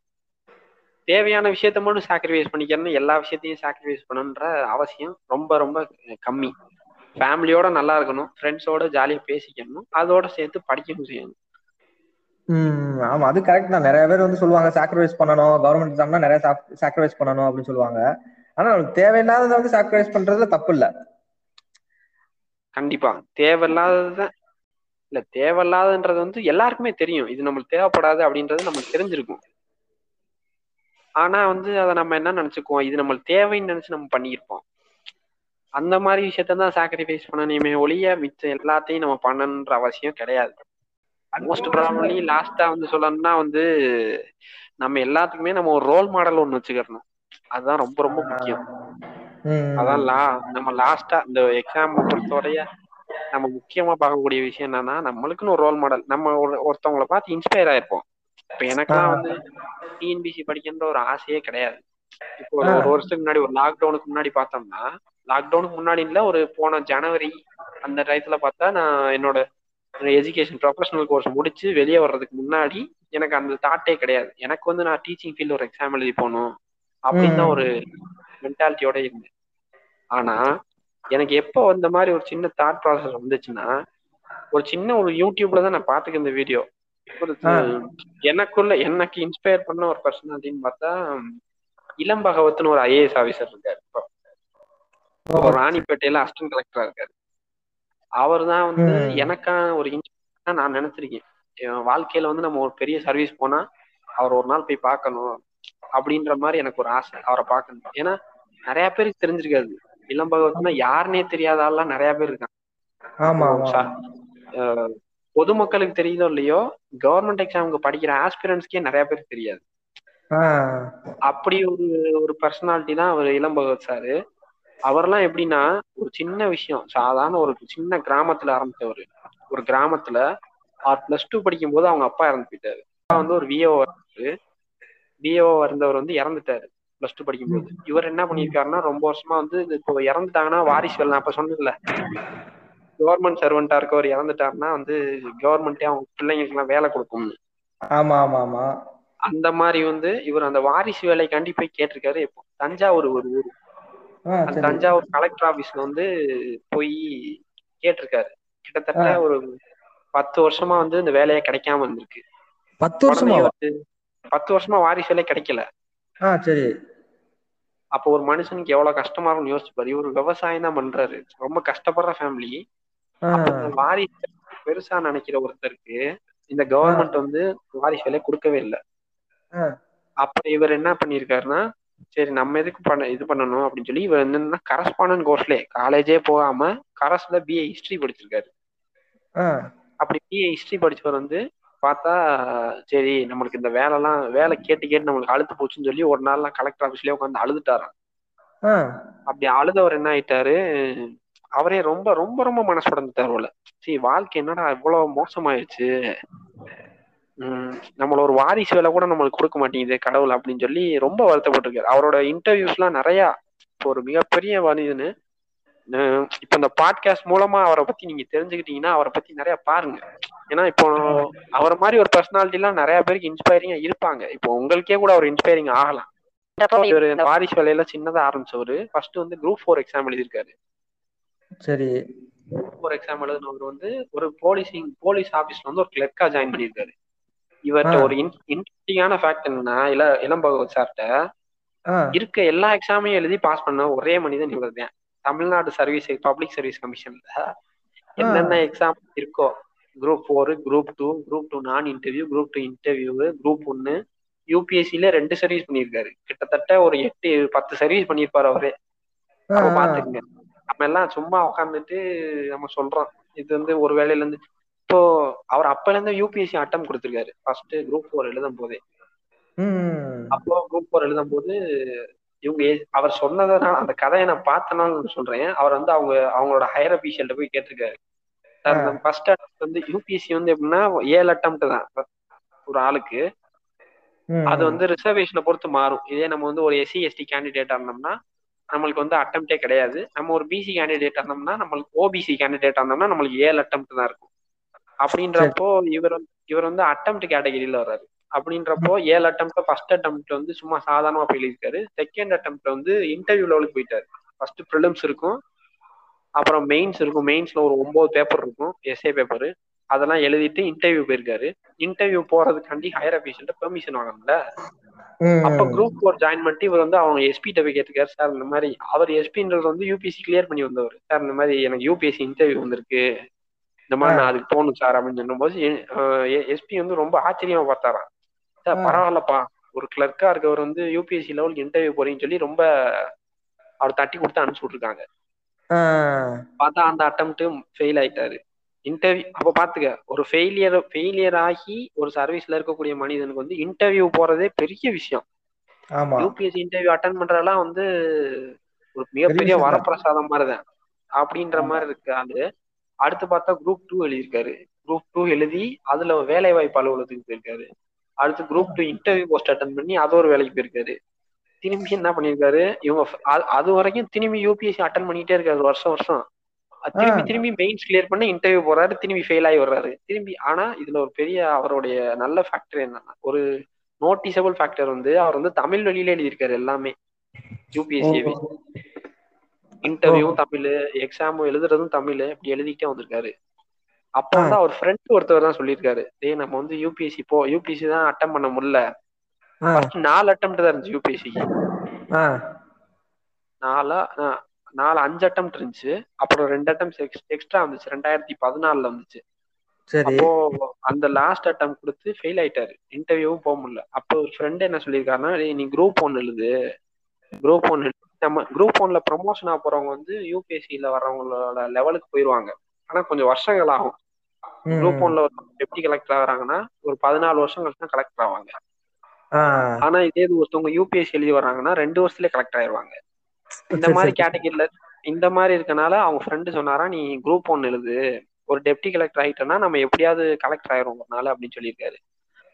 தேவையான விஷயத்த மட்டும் சாக்ரிஃபைஸ் பண்ணிக்கிறணும் எல்லா விஷயத்தையும் சாக்ரிஃபைஸ் பண்ணணுன்ற அவசியம் ரொம்ப ரொம்ப கம்மி. ஃபேமிலியோட நல்லா இருக்கணும். ஃப்ரெண்ட்ஸோட ஜாலியா பேசிக்கணும். அதோட சேர்த்து படிக்கவும் செய்யணும். ம் ஆமா. அது கரெக்ட் தான். நிறைய பேர் வந்து சொல்லுவாங்க சாக்ரிஃபைஸ் பண்ணணும். கவர்மெண்ட் எக்ஸாம்னா நிறைய சாக்ரிஃபைஸ் பண்ணணும் அப்படின்னு சொல்லுவாங்க. ஆனா தேவையில்லாததை வந்து சாக்ரிஃபைஸ் பண்றதுல தப்பு இல்ல. கண்டிப்பா. தேவையில்லாததுதான் இல்ல தேவையில்லாதன்றது வந்து எல்லாருக்குமே தெரியும். இது நம்மளுக்கு தேவைப்படாது அப்படின்றது நம்மளுக்கு தெரிஞ்சிருக்கும். ஆனா வந்து அதை நம்ம என்ன நினைச்சுக்குவோம்? இது நம்மளுக்கு தேவைன்னு நினைச்சு நம்ம பண்ணியிருப்போம். அந்த மாதிரி விஷயத்த தான் சாக்ரிஃபைஸ் பண்ணணுமே ஒழிய மிச்சம் எல்லாத்தையும் நம்ம பண்ணணுன்ற அவசியம் கிடையாது. மோஸ்ட் ப்ராபப்ளி லாஸ்டா வந்து சொல்லணும்னா வந்து நம்ம எல்லாத்துக்குமே நம்ம ஒரு ரோல் மாடல் ஒண்ணு வச்சுக்கிறணும். அதுதான் ரொம்ப ரொம்ப முக்கியம். அதான் லா நம்ம லாஸ்டா இந்த எக்ஸாம் பொறுத்தவரைய நம்ம முக்கியமா பார்க்கக்கூடிய விஷயம் என்னன்னா நம்மளுக்குன்னு ஒரு ரோல் மாடல் நம்ம ஒரு ஒருத்தவங்கள பார்த்து இன்ஸ்பயர் ஆயிருப்போம். இப்ப எனக்கெல்லாம் வந்து டிஎன்பிசி படிக்கின்ற ஒரு ஆசையே கிடையாது. இப்போ ஒரு ஒரு வருஷத்துக்கு முன்னாடி ஒரு லாக்டவுனுக்கு முன்னாடி பார்த்தோம்னா லாக்டவுனுக்கு முன்னாடி இல்ல ஒரு போன ஜனவரி அந்த டயத்துல பார்த்தா நான் என்னோட எஜுகேஷன் ப்ரொஃபஷனல் கோர்ஸ் முடிச்சு வெளியே வர்றதுக்கு முன்னாடி எனக்கு அந்த தாட்டே கிடையாது. எனக்கு வந்து நான் டீச்சிங் ஃபீல்டு ஒரு எக்ஸாம் எழுதி போகணும் அப்படின்னு தான் ஒரு மென்டாலிட்டியோட இருந்தேன். ஆனா எனக்கு எப்போ அந்த மாதிரி ஒரு சின்ன தாட் ப்ராசஸ் வந்துச்சுன்னா ஒரு சின்ன ஒரு யூடியூப்ல தான் நான் பாத்துக்க இந்த வீடியோ எனக்குள்ள எனக்கு இன்ஸ்பயர் பண்ண ஒரு பர்சனாலிட்டின்னு பார்த்தா இளம் பகவத்னு ஒரு ஐஏஎஸ் ஆபீசர் இருக்காரு இப்போ. ராணிப்பேட்டையில அசிஸ்டன்ட் கலெக்டரா இருக்காரு. அவர் தான் வந்து எனக்கான ஒரு இன்ஸ்பிரேஷன் நான் நினைச்சிருக்கேன். வாழ்க்கையில வந்து நம்ம ஒரு பெரிய சர்வீஸ் போனா அவர் ஒரு நாள் போய் பார்க்கணும் அப்படின்ற மாதிரி எனக்கு ஒரு ஆசை அவரை பார்க்கணும். ஏன்னா நிறைய பேருக்கு தெரிஞ்சிருக்காது. இளம் பகவத்னா யாருன்னே தெரியாத ஆள்லாம் நிறைய பேர் இருக்காங்க. பொதுமக்களுக்கு தெரியுதோ இல்லையோ கவர்மெண்ட் எக்ஸாமுக்கு படிக்கிற ஆஸ்பிரன்ஸ்க்கே நிறைய பேருக்கு தெரியாது. அப்படி ஒரு ஒரு பர்சனாலிட்டி தான் அவர் இளம் பகவத் சாரு அவர்லாம் எப்படின்னா ஒரு சின்ன விஷயம் சாதாரண ஒரு சின்ன கிராமத்துல ஆரம்பிச்சவர் ஒரு கிராமத்துல அவர் பிளஸ் டூ படிக்கும் போது அவங்க அப்பா இறந்து போயிட்டாரு. வந்து ஒரு விஓ விஓ இருந்தவர் வந்து இறந்துட்டாரு பிளஸ் டூ படிக்கும்போது. இவர் என்ன பண்ணியிருக்காருன்னா ரொம்ப வருஷமா வந்து இது இப்போ இறந்துட்டாங்கன்னா வாரிசு நான் அப்ப சொன்னேன்ல. கவர்மெண்ட் சர்வெண்டா இருக்கவர் இறந்துட்டாருன்னா வந்து கவர்மெண்ட்டே அவங்க பிள்ளைங்களுக்கு எல்லாம் வேலை கொடுக்கும். ஆமா ஆமா ஆமா. அந்த மாதிரி வந்து இவர் அந்த வாரிசு வேலைக்காண்டி போய் கேட்டிருக்காரு இப்போ. தஞ்சாவூர் ஒரு ஊர். தஞ்சாவூர் கலெக்டர் ஆபீஸ்ல வந்து போய் கேட்டிருக்காரு. கிட்டத்தட்ட ஒரு பத்து வருஷமா வந்து இந்த வேலையே கிடைக்காம இருந்திருக்கு. பத்து வருஷமா? பத்து வருஷமா வாரிசு வேலை கிடைக்கல. சரி. அப்போ ஒரு மனுஷனுக்கு எவ்வளவு கஷ்டமா இருக்கும்னு யோசிச்சு பாரு. இவர் விவசாயம் தான் பண்றாரு. ரொம்ப கஷ்டப்படுற ஃபேமிலி வாரிசு பெருசா நினைக்கிற ஒருத்தருக்கு இந்த கவர்மெண்ட் வந்து வாரிசு வேலை கொடுக்கவே இல்லை. அப்ப இவர் என்ன பண்ணிருக்காருன்னா சரி நம்ம எதுக்கு பண்ண இது பண்ணணும் அப்படின்னு சொல்லி இவர் என்னன்னா கரஸ்பாண்டன்ட் கோர்ஸ்லே காலேஜே போகாம கரஸ்ல பிஏ ஹிஸ்டரி படிச்சிருக்காரு. அப்படி பிஏ ஹிஸ்டரி படிச்சவர் வந்து பார்த்தா சரி நம்மளுக்கு இந்த வேலைலாம் வேலை கேட்டு கேட்டு நம்மளுக்கு அழுத்து போச்சுன்னு சொல்லி ஒரு நாள் கலெக்டர் ஆஃபீஸ்லயே உட்காந்து அழுதுட்டாராம். அப்படி அழுதவர் என்ன ஆயிட்டாரு அவரே ரொம்ப ரொம்ப ரொம்ப மனசுடைஞ்சிட்டாரு போல. சரி வாழ்க்கை என்னடா இவ்வளவு மோசமாயிருச்சு? உம் நம்மள ஒரு வாரிசு வேலை கூட நம்மளுக்கு கொடுக்க மாட்டேங்குது கடவுள் அப்படின்னு சொல்லி ரொம்ப வருத்தப்பட்டிருக்காரு. அவரோட இன்டர்வியூஸ் எல்லாம் நிறைய இப்போ ஒரு மிகப்பெரிய மனிதனு இப்ப இந்த பாட்காஸ்ட் மூலமா அவரை பத்தி நீங்க தெரிஞ்சுக்கிட்டீங்கன்னா அவரை பத்தி நிறைய பாருங்க. ஏன்னா இப்போ அவரை மாதிரி ஒரு பர்சனாலிட்டி எல்லாம் நிறைய பேருக்கு இன்ஸ்பைரிங்கா இருப்பாங்க. இப்போ உங்களுக்கே கூட அவர் இன்ஸ்பைரிங் ஆகலாம். வாரிசு வேலையில சின்னதா ஆரம்பிச்சவரு. ஃபர்ஸ்ட் வந்து குரூப் ஃபோர் எக்ஸாம் எழுதியிருக்காரு. சரி. ஃபோர் எக்ஸாம் எழுதினவர் வந்து ஒரு போலீசிங் போலீஸ் ஆபீஸ்ல வந்து ஒரு கிளர்க்கா ஜாயின் பண்ணியிருக்காரு. இவர்கிட்ட. ஒரு இன்ட்ரெஸ்டிங்கான ஃபேக்ட் என்னன்னா இள இளம்பகவத் சார்ட்ட ஆ, இருக்க எல்லா எக்ஸாமையும் எழுதி பாஸ் பண்ண ஒரே மனிதன் இவர் தான் தமிழ்நாடு சர்வீஸ் பப்ளிக் சர்வீஸ் கமிஷன்ல என்னென்ன எக்ஸாம் இருக்கோ group four group two group two நான் interview group two interview group ஒன்னு யூபிஎஸ்சில ரெண்டு சர்வீஸ் பண்ணியிருக்காரு. கிட்டத்தட்ட ஒரு எட்டு பத்து சர்வீஸ் பண்ணியிருப்பாரு அவரே. பாத்துக்கங்க. நம்ம எல்லாம் சும்மா உட்காந்துட்டு நம்ம சொல்றோம். இது வந்து ஒரு வேலையில இருந்து இப்போ அவர் அப்பல இருந்து யூபிஎஸ்சி அட்டம் கொடுத்திருக்காரு. ஃபர்ஸ்ட் குரூப் ஃபோர் எழுதும் போதே. அப்போ குரூப் ஃபோர் எழுதும் போது இவங்க அவர் சொன்னதுனால அந்த கதையை நான் பார்த்தனால சொல்றேன். அவர் வந்து அவங்க அவங்களோட ஹையர் அபிஷியல்ட்ட போய் கேட்டிருக்காரு. ஃபர்ஸ்ட் அட்டம் வந்து யூபிஎஸ்சி வந்து எப்படின்னா ஏழு அட்டம் தான். ஒரு ஆளுக்கு. அது வந்து ரிசர்வேஷனை பொறுத்து மாறும். இதே நம்ம வந்து ஒரு எஸ்சி எஸ்டி கேண்டிடேட்டா இருந்தோம்னா நம்மளுக்கு வந்து அட்டம்ப்டே கிடையாது. நம்ம ஒரு பிசி கேண்டிடேட்டா இருந்தோம்னா நம்மளுக்கு ஓபிசி கேண்டிடேட்டா இருந்தோம்னா நம்மளுக்கு ஏழு அட்டம்ப்ட் தான் இருக்கும். அப்படின்றப்போ இவர் இவர் வந்து அட்டம்ப்ட் கேட்டகரியில வர்றாரு. அப்படின்றப்போ ஏழு அட்டம்ப்ட் ஃபர்ஸ்ட் அட்டம்ப்ட் வந்து சும்மா சாதாரணமா போய் எழுதியிருக்காரு செகண்ட் அட்டம்ப்ட் வந்து இன்டர்வியூ லெவலுக்கு போயிட்டாரு. ஃபர்ஸ்ட் ப்ரிலிம்ஸ் இருக்கும். அப்புறம் மெயின்ஸ் இருக்கும். மெயின்ஸ்ல ஒரு ஒன்பது பேப்பர் இருக்கும். எஸ்ஏ பேப்பர் அதெல்லாம் எழுதிட்டு இன்டர்வியூ போயிருக்காரு. இன்டர்வியூ போறதுக்காண்டி ஹையர் அபிஷியல்ட்ட பெர்மிஷன் வாங்கணும்ல? ம், அப்ப குரூப் ஃபோர் ஜாயின் பண்ணிட்டு இவர் வந்து அவங்க எஸ்பி போய் கேட்டிருக்காரு சார் இந்த மாதிரி அவர் எஸ்பின்றது வந்து யூபிஎஸ்சி கிளியர் பண்ணி வந்தவர். சார் இந்த மாதிரி எனக்கு யூபிஎஸ்சி இன்டர்வியூ வந்திருக்கு. இந்த மாதிரி நான் அதுக்கு போகணும் சார் அப்படின்னு சொல்லும்போது எஸ்பி வந்து ரொம்ப ஆச்சரியமா பார்த்தாராம். சார். பரவாயில்லப்பா. ஒரு கிளர்க்கா இருக்கவர் வந்து யூபிஎஸ்சி லெவலுக்கு இன்டர்வியூ போறீங்கன்னு சொல்லி ரொம்ப அவர் தட்டி கொடுத்து அனுப்பிச்சு விட்டுருக்காங்க. பார்த்தா அந்த அட்டம்ப்ட் ஃபெயில் ஆயிட்டாரு. இன்டர்வியூ அப்ப பாத்துக்க ஒரு ஃபெயிலியர் ஃபெயிலியர் ஆகி ஒரு சர்வீஸ்ல இருக்கக்கூடிய மனிதனுக்கு வந்து இன்டர்வியூ போறதே பெரிய விஷயம். யூபிஎஸ்சி இன்டர்வியூ அட்டன் பண்றதெல்லாம் வந்து ஒரு மிகப்பெரிய தான். வரப்பிரசாதம் மாதிரிதான். அப்படின்ற மாதிரி இருக்கு ஆளு அடுத்து பார்த்தா குரூப் டூ எழுதியிருக்காரு. குரூப் டூ எழுதி அதுல வேலை வாய்ப்பு அலுவலகத்துக்கு போயிருக்காரு. அடுத்து group two interview post attend பண்ணி அது ஒரு வேலைக்கு போயிருக்காரு. திரும்பி என்ன பண்ணிருக்காரு இவங்க அது- அது வரைக்கும் திரும்பி யூபிஎஸ்சி அட்டன் பண்ணிட்டே இருக்காரு வருஷம் வருஷம். அது திரும்பி. திரும்பி மெயின்ஸ் கிளியர் பண்ணி இன்டர்வியூ போறாரு. திரும்பி ஃபெயில் ஆகி வர்றாரு. திரும்பி ஆனா இதுல ஒரு பெரிய அவருடைய நல்ல ஃபேக்டர் என்னன்னா ஒரு நோட்டிசபிள் ஃபேக்டர் வந்து அவர் வந்து தமிழ் வழியில எழுதியிருக்காரு எல்லாமே. யூபிஎஸ்சியவே ஓ. இன்டர்வியூவும் தமிழ் எக்ஸாமும் எழுதுறதும் தமிழ் இப்படி எழுதிட்டே வந்திருக்காரு. அப்போ வந்து அவர் ஃப்ரெண்ட் ஒருத்தர் தான் சொல்லியிருக்காரு. டேய் நம்ம வந்து யூபிஎஸ்சி போ யூபிஎஸ்சி தான் அட்டன் பண்ண முடியல. நாலு அட்டம் தான் இருந்துச்சு யூபிஎஸ்சிக்கு நாலா நாலு அஞ்சு அட்டம் இருந்துச்சு. அப்புறம் ரெண்டு அட்டம் எக்ஸ்ட்ரா வந்துச்சு. ரெண்டாயிரத்தி பதினாலுல வந்துச்சு. அப்போ அந்த லாஸ்ட் அட்டம் கொடுத்து ஃபெயில் ஆயிட்டாரு. இன்டர்வியூவும் போக முடியல. அப்போ ஒரு ஃப்ரெண்ட் என்ன சொல்லியிருக்காருன்னா "டேய், நீ குரூப் ஒன் எழுது. குரூப் ஒன் நம்ம குரூப் ஒன்ல ப்ரொமோஷன் ஆக போறவங்க வந்து யூபிஎஸ்சியில வர்றவங்களோட லெவலுக்கு போயிருவாங்க. ஆனா கொஞ்சம் வருஷங்கள் ஆகும். குரூப் ஒன்ல எப்படி கலெக்டர் ஆகுறாங்கன்னா ஒரு பதினாலு வருஷம் கழிச்சு தான் கலெக்டர் ஆவாங்க. ஆனா இதே இது ஒருத்தவங்க யூபிஎஸ்சி எழுதி வர்றாங்கன்னா ரெண்டு வருஷத்துலயே கலெக்டர் ஆயிருவாங்க. இந்த மாதிரி சரி. கேட்டகரியில இந்த மாதிரி இருக்கனால அவங்க ஃப்ரெண்டு சொன்னாரா நீ குரூப் ஒன் எழுது. ஒரு டெப்டி கலெக்டர் ஆயிட்டோம்னா நம்ம எப்படியாவது கலெக்டர் ஆயிரும் ஒரு நாள் அப்படின்னு சொல்லியிருக்காரு.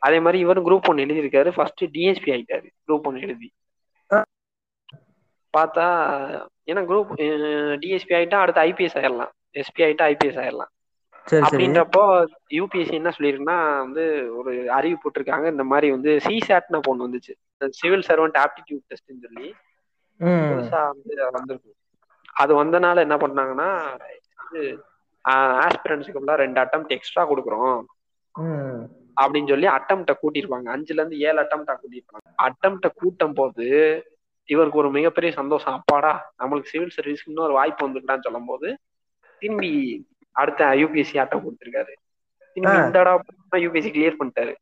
அதே மாதிரி இவரும் குரூப் ஒன் எழுதியிருக்காரு. ஃபர்ஸ்ட் டிஎஸ்பி ஆயிட்டாரு குரூப் ஒன் எழுதி. பார்த்தா ஏன்னா குரூப் டிஎஸ்பி ஆயிட்டா அடுத்து ஐபிஎஸ் ஆயிடலாம் எஸ்பி ஆயிட்டா ஐபிஎஸ் ஆயிடலாம் அப்படின்றப்போ யூபிஎஸ்சி என்ன சொல்லியிருக்குன்னா வந்து ஒரு அறிவு போட்டிருக்காங்க. இந்த மாதிரி வந்து சிசாட்னு ஒன்று வந்துச்சு. சிவில் சர்வெண்ட் ஆப்டிடியூட் டெஸ்ட்னு சொல்லி. புதுசா வந்து வந்திருக்கு. அது வந்தனால என்ன பண்ணாங்கன்னா இது ஆஸ்பிரன்ஸுக்கு ரெண்டு அட்டம் எக்ஸ்ட்ரா கொடுக்குறோம். அப்படின்னு சொல்லி அட்டம்ப்ட கூட்டியிருப்பாங்க அஞ்சுல இருந்து ஏழு அட்டம்ப்டா கூட்டியிருப்பாங்க அட்டம்ப்ட கூட்டும் போது இவருக்கு ஒரு மிகப்பெரிய சந்தோஷம். அப்பாடா நம்மளுக்கு சிவில் சர்வீஸ்க்கு இன்னொரு வாய்ப்பு வந்துட்டான்னு சொல்லும் போது திரும்பி அடுத்த யூபிஎஸ்சி அட்டம் கொடுத்துருக்காரு. திரும்பி. இந்த யூபிஎஸ்சி கிளியர் பண்ணிட்டாரு.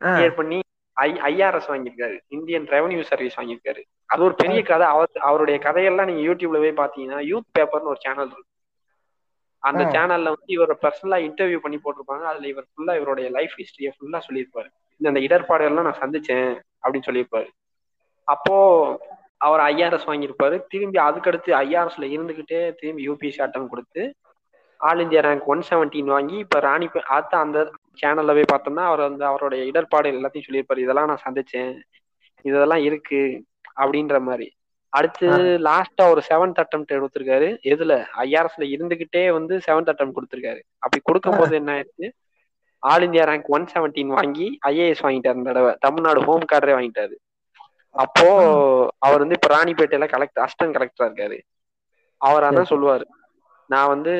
கிளியர் பண்ணி ஐ ஐஆர்எஸ் வாங்கியிருக்காரு. இந்தியன் ரெவன்யூ சர்வீஸ் வாங்கியிருக்காரு. அது ஒரு பெரிய கதை. அவர் அவருடைய கதையெல்லாம் நீங்க யூடியூப்ல போய் பாத்தீங்கன்னா யூத் பேப்பர்னு ஒரு சேனல் இருக்கு. அந்த. சேனல்ல வந்து இவரை பர்சனலா இன்டர்வியூ பண்ணி போட்டிருப்பாங்க. அதுல இவர் ஃபுல்லா இவருடைய லைஃப் ஹிஸ்டரியை ஃபுல்லா சொல்லியிருப்பாரு. இந்த இந்த இடர்பாடுகள்லாம் நான் சந்திச்சேன் அப்படின்னு சொல்லியிருப்பாரு. அப்போ அவர் ஐஆர்எஸ் வாங்கியிருப்பாரு. திரும்பி அதுக்கடுத்து ஐஆர்எஸ்ல இருந்துகிட்டே திரும்பி யூபிஎஸ்சி அட்டம் கொடுத்து all India rank one seventeen வாங்கி இப்ப ராணி அடுத்த அந்த சேனல்ல போய் பார்த்தோம்னா அவர் வந்து அவருடைய இடர்பாடு எல்லாத்தையும் சொல்லியிருப்பாரு. இதெல்லாம் நான் சந்திச்சேன். இதெல்லாம் இருக்கு. அப்படின்ற மாதிரி. அடுத்து லாஸ்டா ஒரு செவன்த் அட்டம் எடுத்திருக்காரு. எதுல? ஐஆர்எஸ்ல இருந்துகிட்டே வந்து செவன்த் அட்டம் கொடுத்திருக்காரு. அப்படி கொடுக்கும்போது என்ன ஆயிடுச்சு? All India rank one seventeen வாங்கி ஐஏஎஸ் வாங்கிட்டாரு இந்த தடவை. தமிழ்நாடு ஹோம் கார்டரே வாங்கிட்டாரு. அப்போ அவர் வந்து இப்ப ராணிப்பேட்டையில கலெக்டர் அசிஸ்டன்ட் கலெக்டரா இருக்காரு. அவர் அதான் சொல்லுவாரு. நான் வந்து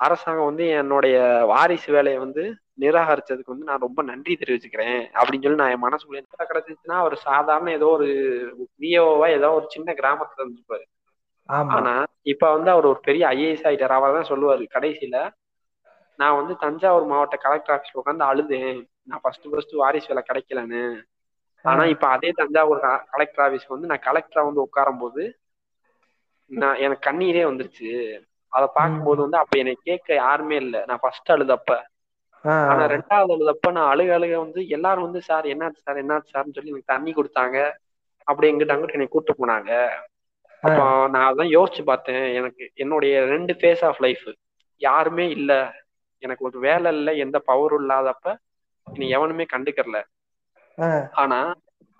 அரசாங்கம் வந்து என்னுடைய வாரிசு வேலையை வந்து நிராகரிச்சதுக்கு வந்து நான் ரொம்ப நன்றி தெரிவிச்சுக்கிறேன் அப்படின்னு சொல்லி நான் என் மனசுக்குள்ள என்ன கிடைச்சிச்சுன்னா அவர் சாதாரண ஏதோ ஒரு விஓவா ஏதோ ஒரு சின்ன கிராமத்துல இருந்திருப்பாரு. ஆமா. ஆனா இப்ப வந்து அவர் ஒரு பெரிய ஐஏஎஸ் ஆயிட்டார். அவர் தான் சொல்லுவாரு கடைசியில நான் வந்து தஞ்சாவூர் மாவட்ட கலெக்டர் ஆஃபீஸ்ல உட்காந்து அழுதேன். நான் ஃபர்ஸ்ட் ஃபர்ஸ்ட் வாரிசு வேலை கிடைக்கலன்னு. ஆனா இப்ப அதே தஞ்சாவூர் கலெக்டர் ஆபீஸ்க்கு வந்து நான் கலெக்டரா வந்து உட்காரும் போது நான் எனக்கு கண்ணீரே வந்துருச்சு. அதை பார்க்கும்போது வந்து அப்ப என்னை கேட்க யாருமே இல்ல. நான் ஃபர்ஸ்ட் அழுதப்ப. ஆனா ரெண்டாவது அழுதப்ப நான் அழுக அழுக வந்து எல்லாரும் வந்து சார் என்னாச்சு சார்? என்னாச்சு சார்னு சொல்லி எனக்கு தண்ணி கொடுத்தாங்க. அப்படி எங்கிட்ட அங்கிட்டு என்னை கூட்டு போனாங்க. அப்போ நான் அதான் யோசிச்சு பார்த்தேன். எனக்கு என்னுடைய ரெண்டு ஃபேஸ் ஆஃப் லைஃப் யாருமே இல்ல. எனக்கு ஒரு வேலை இல்லை. எந்த பவரும் இல்லாதப்ப என்னை எவனுமே கண்டுக்கறல. ஆனா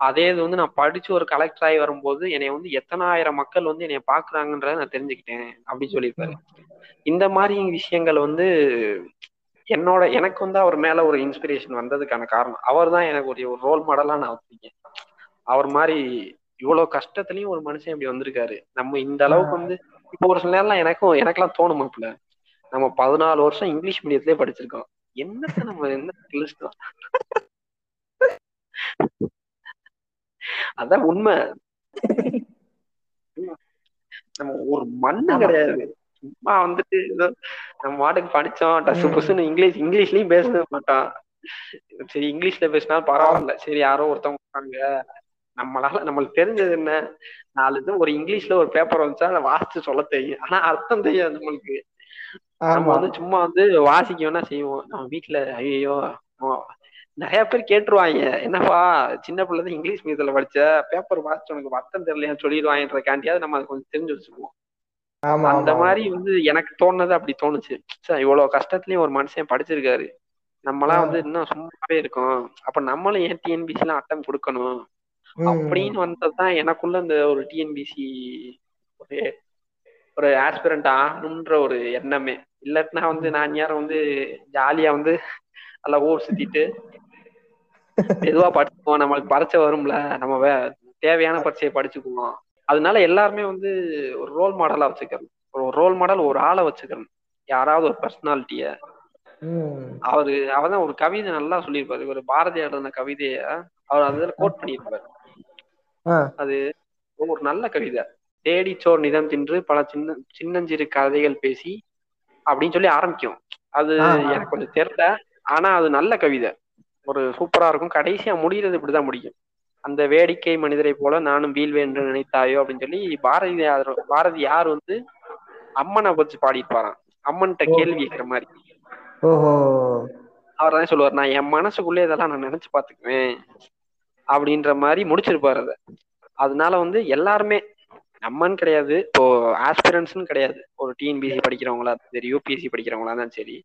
அதே இது வந்து நான் படிச்சு ஒரு கலெக்டர் ஆகி வரும்போது என்னை வந்து எத்தனாயிரம் மக்கள் வந்து என்னை பாக்குறாங்கன்றத நான் தெரிஞ்சுக்கிட்டேன் அப்படின்னு சொல்லியிருப்பாரு. இந்த மாதிரி விஷயங்கள் வந்து என்னோட எனக்கு வந்து அவர் மேல ஒரு இன்ஸ்பிரேஷன் வந்ததுக்கான காரணம். அவர் தான் எனக்கு ஒரு ரோல் மாடலா நான் வச்சிருக்கேன் அவர் மாதிரி இவ்வளவு கஷ்டத்துலயும் ஒரு மனுஷன் இப்படி வந்திருக்காரு. நம்ம இந்த அளவுக்கு வந்து இப்போ ஒரு சில நேரம்லாம் எனக்கும் எனக்கெல்லாம் தோணுமாப்புல நம்ம பதினாலு வருஷம் இங்கிலீஷ் மீடியத்திலே படிச்சிருக்கோம். என்னத்த நம்ம என்ன கிழிச்சிட்டோம்? அதான் உண்மை. நம்ம ஒரு மண்ணு கிடையாது. சும்மா வந்துட்டு நம்ம மாட்டுக்கு படிச்சோம் டசு புசுன்னு இங்கிலீஷ் இங்கிலீஷ்லயும் பேச மாட்டோம் சரி இங்கிலீஷ்ல பேசினா பரவாயில்ல. சரி யாரோ ஒருத்தவங்க இருக்காங்க. நம்மளால நம்மளுக்கு தெரிஞ்சது என்ன? நாலு இது ஒரு இங்கிலீஷ்ல ஒரு பேப்பர் வந்துச்சா அதை வாசிச்சு சொல்ல தெரியும். ஆனா அர்த்தம் தெரியாது நம்மளுக்கு. நம்ம வந்து சும்மா வந்து வாசிக்க வேணா செய்வோம். நம்ம வீட்டுல ஐயோ நிறைய பேர் கேட்டுருவாங்க. என்னப்பா சின்ன பிள்ளை தான் இங்கிலீஷ் மீடியத்துல படிச்ச பேப்பர் வாசிச்சு உனக்கு அர்த்தம் தெரியலையான்னு சொல்லிடுவாங்கன்றக்காண்டியாவது நம்ம அதை கொஞ்சம் தெரிஞ்சு வச்சுக்குவோம். அந்த. மாதிரி வந்து எனக்கு தோணுனது அப்படி தோணுச்சு. சார் இவ்வளவு கஷ்டத்துலயும் ஒரு மனுஷன் படிச்சிருக்காரு. நம்மளாம் வந்து இன்னும் சும்மாவே இருக்கோம். அப்ப நம்மளும் ஏன் டிஎன்பிசி எல்லாம் அட்டம் கொடுக்கணும்? அப்படின்னு வந்ததுதான் எனக்குள்ள இந்த ஒரு டிஎன்பிசி ஒரு ஒரு ஆஸ்பிரண்ட் ஆகணும்ன்ற ஒரு எண்ணமே. இல்லாட்டினா வந்து நான் யாரும் வந்து ஜாலியா வந்து நல்லா ஊர் சுத்திட்டு மெதுவா படிச்சுக்குவோம். நம்மளுக்கு பரீட்சை வரும்ல நம்ம தேவையான பரீட்சையை படிச்சுக்குவோம். அதனால எல்லாருமே வந்து ஒரு ரோல் மாடலா வச்சுக்கணும். ஒரு ரோல் மாடல் ஒரு ஆளை வச்சுக்கணும். யாராவது ஒரு பர்சனாலிட்டிய அவரு அவதான் ஒரு கவிதை நல்லா சொல்லியிருப்பாரு. ஒரு பாரதியார் எழுதின கவிதைய அவர் அதுல கோட் பண்ணியிருப்பாரு. அது ஒரு நல்ல கவிதை. தேடிச்சோர் நிதம் தின்று பல சின்ன சின்னஞ்சிறு கதைகள் பேசி அப்படின்னு சொல்லி ஆரம்பிக்கும். அது. எனக்கு கொஞ்சம் தெரியல ஆனா அது நல்ல கவிதை. ஒரு சூப்பரா இருக்கும். கடைசியா முடியறது இப்படிதான் முடியும். அந்த வேடிக்கை மனிதரை போல நானும் வீழ்வேன் என்று நினைத்தாயோ அப்படின்னு சொல்லி பாரதியார் பாரதியார் வந்து அம்மனை வச்சு பாடியிருப்பாராம். அம்மன்கிட்ட கேள்வி கேட்கிற மாதிரி. ஓஹோ. அவர் தான் சொல்லுவார் நான் என் மனசுக்குள்ளே இதெல்லாம் நான் நினைச்சு பாத்துக்குவேன் அப்படின்ற மாதிரி முடிச்சிருப்பாரு அதை. அதனால வந்து எல்லாருமே நம்மன்னு கிடையாது. இப்போ ஆஸ்பிரன்ஸ்னு கிடையாது. ஒரு டிஎன்பிசி படிக்கிறவங்களா சரி யூபிஎஸ்சி படிக்கிறவங்களா இருந்தாலும் சரி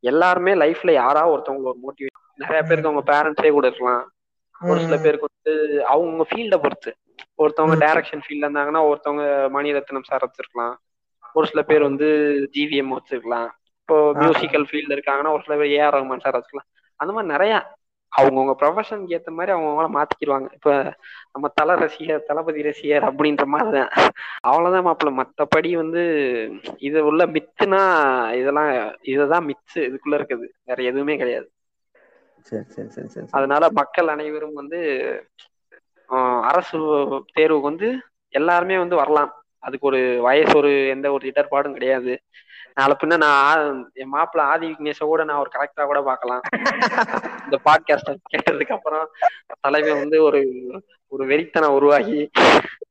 எல்லாருமே லைஃப்ல யாராவது ஒருத்தவங்க ஒரு மோட்டிவேட் நிறைய பேருக்கு அவங்க பேரண்ட்ஸே கூட இருக்கலாம். ஒரு சில பேருக்கு வந்து அவங்க ஃபீல்ட பொறுத்து. ஒருத்தவங்க. டைரக்ஷன் ஃபீல்ட்ல இருந்தாங்கன்னா ஒருத்தவங்க மணிரத்னம் சார் வச்சிருக்கலாம். ஒரு சில பேர் வந்து ஜிவிஎம் வச்சிருக்கலாம். இப்போ மியூசிக்கல் ஃபீல்ட்ல இருக்காங்கன்னா ஒரு சில பேர் ஏஆர் ரஹ்மான் சார் வச்சுக்கலாம் அந்த மாதிரி நிறைய அவங்கவுங்க ப்ரொஃபஷனுக்கு ஏத்த மாதிரி அவங்கவுங்கள மாத்திக்கிடுவாங்க இப்ப நம்ம தல ரசிகர் தளபதி ரசிகர் அப்படின்ற மாதிரிதான் அவ்வளவுதான் மாப்பிள்ள. மத்தபடி வந்து இது உள்ள மித்துனா இதெல்லாம் இதுதான் மித்து. இதுக்குள்ள இருக்குது. வேற எதுவுமே கிடையாது. அதனால மக்கள் அனைவரும் வந்து அரசு தேர்வுக்கு வந்து எல்லாருமே வந்து வரலாம். அதுக்கு ஒரு வயசு ஒரு எந்த ஒரு இடர்பாடும் கிடையாது. நாளை பின்ன நான் என் மாப்பிள்ள ஆதி விக்னேஷ கூட நான் ஒரு கரெக்டா கூட பார்க்கலாம். இந்த பாட்காஸ்ட் கேட்டதுக்கு அப்புறம் தலைவன் வந்து ஒரு ஒரு வெறித்தனம் உருவாகி.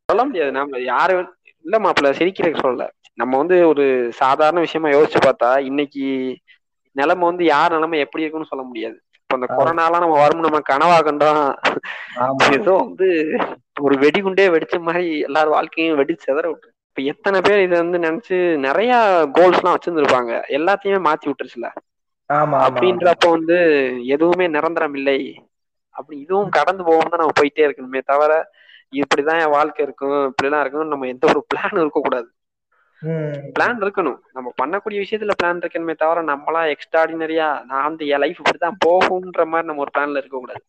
சொல்ல முடியாது. நம்ம யாரு இல்ல மாப்பிள்ள சிரிக்கிறதுக்கு சொல்லல. நம்ம வந்து ஒரு சாதாரண விஷயமா யோசிச்சு பார்த்தா இன்னைக்கு நிலைமை வந்து யார் நிலைமை எப்படி இருக்குன்னு சொல்ல முடியாது. இப்ப இந்த கொரோனாலாம் நம்ம வரும் நம்ம கனவா கண்டோம். ஏதோ வந்து ஒரு வெடிகுண்டே வெடிச்ச மாதிரி எல்லார் வாழ்க்கையும் வெடிச்சு செதற விட்டு இப்ப எத்தனை பேர் இதை வந்து நினைச்சு நிறைய கோல்ஸ் எல்லாம் வச்சிருந்திருப்பாங்க. எல்லாத்தையுமே மாத்தி விட்டுருச்சுல. அப்படின்றப்ப வந்து எதுவுமே நிரந்தரம் இல்லை. அப்படி இதுவும் கடந்து போகும் தான் நம்ம போயிட்டே இருக்கணுமே தவிர இப்படிதான் என் வாழ்க்கை இருக்கும் இப்படிலாம் இருக்கணும் நம்ம எந்த ஒரு பிளான் இருக்கக்கூடாது. பிளான் இருக்கணும். நம்ம பண்ணக்கூடிய விஷயத்துல பிளான் இருக்கணுமே தவிர நம்மளா எக்ஸ்ட்ராடினரியா நான் வந்து என் லைஃப் இப்படிதான் போகுன்ற மாதிரி நம்ம ஒரு பிளான்ல இருக்கக்கூடாது.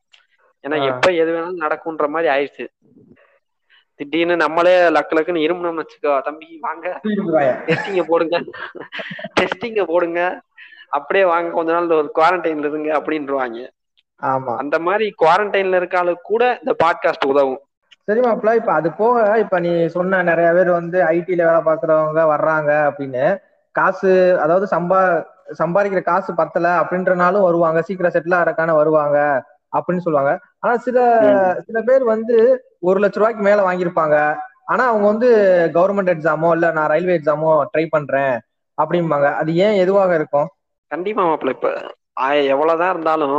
ஏன்னா. எப்ப எது வேணாலும் நடக்கும்ன்ற மாதிரி ஆயிடுச்சு. திடீர்னு நம்மளே லக்கு லக்குன்னு இருமுனோம்னு வச்சுக்கோ. தம்பி வாங்க. டெஸ்டிங்க போடுங்க. டெஸ்டிங்க போடுங்க. அப்படியே வாங்க. கொஞ்ச நாள் ஒரு குவாரண்டைன்ல இருங்க அப்படின்றாங்க ஆமா. அந்த மாதிரி குவாரண்டைன்ல இருக்காளுக்கு கூட இந்த பாட்காஸ்ட் உதவும். சரி மாப்பிள்ள இப்ப அது போக இப்ப நீ சொன்ன நிறைய பேர் வந்து ஐடில வேலை பாக்குறவங்க வர்றாங்க அப்படின்னு. காசு அதாவது சம்பா சம்பாதிக்கிற காசு பத்தல அப்படின்றனாலும் வருவாங்க. சீக்கிரம் செட்டில் ஆகிறக்கான வருவாங்க. அப்படின்னு சொல்லுவாங்க. ஆனா சில சில பேர் வந்து ஒரு லட்ச ரூபாய்க்கு மேல வாங்கியிருப்பாங்க. ஆனா அவங்க வந்து கவர்மெண்ட் எக்ஸாமோ இல்ல நான் ரயில்வே எக்ஸாமோ ட்ரை பண்றேன் அப்படிம்பாங்க. அது ஏன் எதுவாக இருக்கும்? கண்டிப்பா மாப்பிள்ள. இப்ப எவ்வளவுதான் இருந்தாலும்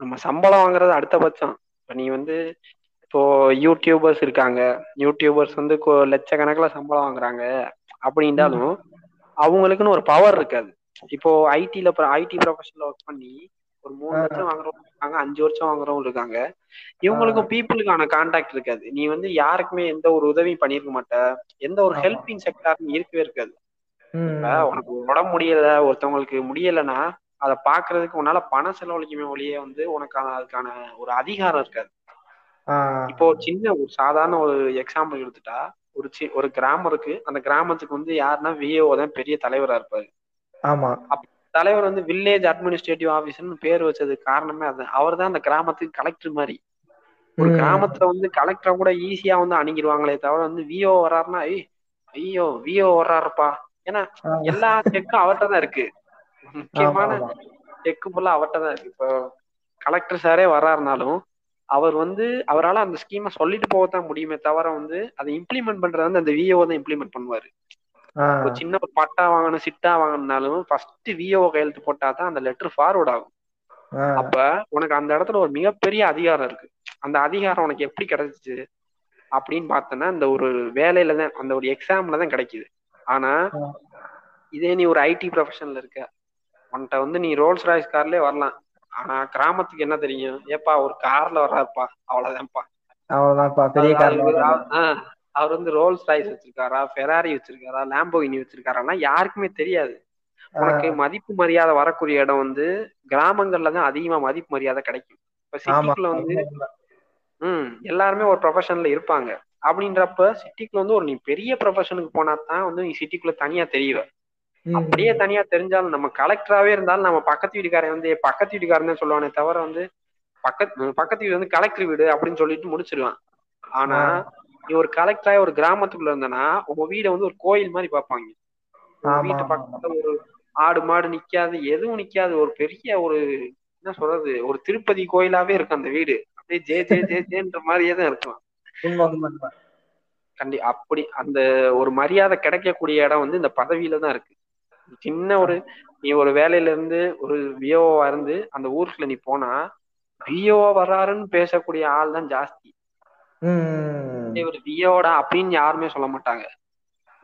நம்ம சம்பளம் வாங்குறது அடுத்த பட்சம். இப்ப நீ வந்து இப்போ யூடியூபர்ஸ் இருக்காங்க. யூடியூபர்ஸ் வந்து லட்சக்கணக்குல சம்பளம் வாங்குறாங்க. அப்படின்றாலும் அவங்களுக்குன்னு ஒரு பவர் இருக்காது. இப்போ ஐடில ஐடி ப்ரொஃபஷன்ல ஒர்க் பண்ணி ஒரு மூணு. லட்சம் வாங்குறவங்க இருக்காங்க அஞ்சு வருஷம் வாங்குறவங்க இருக்காங்க. இவங்களுக்கும் பீப்புளுக்கான கான்டாக்ட் இருக்காது. நீ வந்து யாருக்குமே எந்த ஒரு உதவியும் பண்ணிருக்க மாட்ட. எந்த ஒரு. ஹெல்பிங் செக்டார் இருக்கவே இருக்காது. உனக்கு உடம்பு முடியல ஒருத்தவங்களுக்கு முடியலைன்னா அதை பாக்குறதுக்கு உன்னால பணம் செலவழிக்குமே ஒழிய வந்து உனக்கு அது- அதுக்கான ஒரு அதிகாரம் இருக்காது. இப்போ சின்ன ஒரு சாதாரண ஒரு எக்ஸாம்பிள் எடுத்துட்டா ஒரு சி ஒரு கிராமம் இருக்கு. அந்த கிராமத்துக்கு வந்து யாருன்னா விஏஓ தான் பெரிய தலைவரா இருப்பாரு. ஆமா. தலைவர் வந்து வில்லேஜ் அட்மினிஸ்ட்ரேட்டிவ் ஆபீசர்னு பேர் வச்சதுக்கு காரணமே அது அவர் தான் அந்த கிராமத்துக்கு கலெக்டர் மாதிரி ஒரு. கிராமத்துல வந்து கலெக்டரை கூட ஈஸியா வந்து அணுகிடுவாங்களே தவிர வந்து விஓ வர்றாருன்னா ஐய் விஓ வர்றாருப்பா ஏன்னா. எல்லா செக்கும் அவர்கிட்ட தான் இருக்கு முக்கியமான. செக்கு ஃபுல்லா அவர்கிட்ட தான் இருக்கு இப்போ கலெக்டர் சாரே வர்றாருனாலும் அவர் வந்து அவரால் அந்த ஸ்கீமை சொல்லிட்டு போகத்தான் முடியுமே தவிர வந்து அதை இம்ப்ளிமெண்ட் பண்றது வந்து அந்த விஓ தான் இம்ப்ளிமெண்ட் பண்ணுவாரு சின்ன ஒரு பட்டா வாங்கணும் சிட்டா வாங்கணும்னாலும் ஃபர்ஸ்ட் விஓ கையெழுத்து போட்டா தான் அந்த லெட்டர் ஃபார்வர்ட் ஆகும். அப்ப உனக்கு அந்த இடத்துல ஒரு மிகப்பெரிய அதிகாரம் இருக்கு. அந்த அதிகாரம் உனக்கு எப்படி கிடைச்சிச்சு அப்படின்னு பார்த்தோன்னா இந்த ஒரு வேலையில தான் அந்த ஒரு எக்ஸாம்ல தான் கிடைக்குது. ஆனா. இதே நீ ஒரு ஐடி ப்ரொஃபஷன்ல இருக்க. உன்கிட்ட வந்து நீ ரோல்ஸ் ராய்ஸ் கார்லயே வரலாம். ஆனா கிராமத்துக்கு என்ன தெரியும்? ஏப்பா ஒரு கார்ல வர்றாருப்பா அவ்வளவுதான்ப்பா. அவ்வளவுதான்ப்பா. பெரிய வந்து- அவர்- வந்து ரோல்ஸ் ராய்ஸ் வச்சிருக்காரா ஃபெராரி வச்சிருக்காரா லாம்போகினி வச்சிருக்காரான்னா யாருக்குமே தெரியாது. உனக்கு மதிப்பு மரியாதை வரக்கூடிய இடம் வந்து கிராமங்கள்ல தான் அதிகமா மதிப்பு மரியாதை கிடைக்கும். இப்ப சிட்டிக்குள்ள வந்து ம் எல்லாருமே ஒரு ப்ரொஃபஷன்ல இருப்பாங்க. அப்படின்றப்ப சிட்டிக்குள்ள வந்து ஒரு நீ பெரிய ப்ரொஃபஷனுக்கு போனா தான் வந்து நீ சிட்டிக்குள்ள தனியா தெரியுவ. அப்படியே தனியா தெரிஞ்சாலும் நம்ம கலெக்டராவே இருந்தாலும் நம்ம பக்கத்து வீட்டுக்காரன் வந்து பக்கத்து வீட்டுக்காரன் சொல்லுவானே தவிர வந்து பக்கத்து பக்கத்து வீடு வந்து கலெக்டர் வீடு அப்படின்னு சொல்லிட்டு முடிச்சிருவான். ஆனா நீ ஒரு கலெக்டரா ஒரு கிராமத்துக்குள்ள இருந்தனா உங்க வீடை வந்து ஒரு கோயில் மாதிரி ஆமா, வீட்டு பக்கத்துல ஒரு ஆடு மாடு நிக்காது எதுவும் நிக்காது. ஒரு பெரிய ஒரு என்ன சொல்றது ஒரு திருப்பதி கோயிலாவே இருக்கும் அந்த வீடு. அப்படியே ஜே ஜே ஜே ஜேன்ற மாதிரியே தான் உண்மை. கண்டி அப்படி அந்த ஒரு மரியாதை கிடைக்கக்கூடிய இடம் வந்து இந்த பதவியில தான் இருக்கு. சின்ன ஒரு நீ ஒரு வேலையில இருந்து ஒரு விஓவா இருந்து அந்த ஊருக்குள்ள நீ போனா விஓவா வர்றாருன்னு பேசக்கூடிய ஆள் தான் ஜாஸ்தி. ஒரு விஓடா அப்படின்னு யாருமே சொல்ல மாட்டாங்க.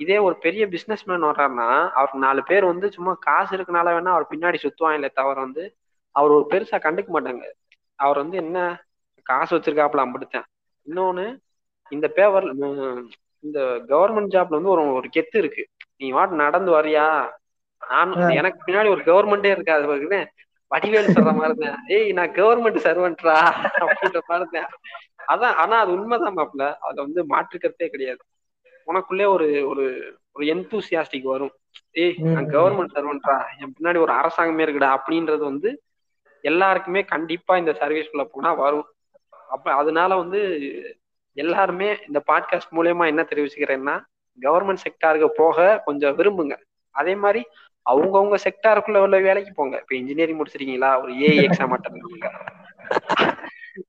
இதே ஒரு பெரிய பிசினஸ் மேன் வர்றாருன்னா அவருக்கு நாலு பேர் வந்து சும்மா காசு இருக்கனால வேணா அவர் பின்னாடி சுத்துவாங்களே தவிர வந்து அவர் ஒரு பெருசா கண்டுக்க மாட்டாங்க. அவர் வந்து என்ன காசு வச்சிருக்காப்புல அம்பிடுத்தேன். இன்னொன்னு இந்த பேவர் இந்த கவர்மெண்ட் ஜாப்ல வந்து ஒரு ஒரு கெத்து இருக்கு. நீ வாட் நடந்து வரியா நான் எனக்கு பின்னாடி ஒரு கவர்மெண்டே இருக்காது பாக்குறேன் வடிவேலு சொல்ற மாதிரி இருந்தேன் ஏய் நான் கவர்மெண்ட் சர்வெண்ட்ரா அப்படின்ற மாதிரி இருந்தேன் அதான் ஆனா அது உண்மைதான் மாப்ள. அதுல வந்து மாற்று கருத்தே கிடையாது. உனக்குள்ளே ஒரு ஒரு ஒரு எந்தூசியாஸ்டிக் வரும். ஏய் நான். கவர்மெண்ட் சர்வெண்ட்ரா என் பின்னாடி ஒரு அரசாங்கமே இருக்குடா அப்படின்றது வந்து எல்லாருக்குமே கண்டிப்பா இந்த சர்வீஸ்குள்ள போனா வரும். அப்ப அதனால வந்து எல்லாருமே இந்த பாட்காஸ்ட் மூலியமா என்ன தெரிவிச்சுக்கிறேன்னா கவர்மெண்ட் செக்டாருக்கு போக கொஞ்சம் விரும்புங்க. அதே மாதிரி அவங்கவுங்க செக்டாருக்குள்ள உள்ள வேலைக்கு போங்க. இப்ப இன்ஜினியரிங் முடிச்சிருக்கீங்களா? ஒரு ஏஐ எக்ஸாம் அட்டன் பண்ணுங்க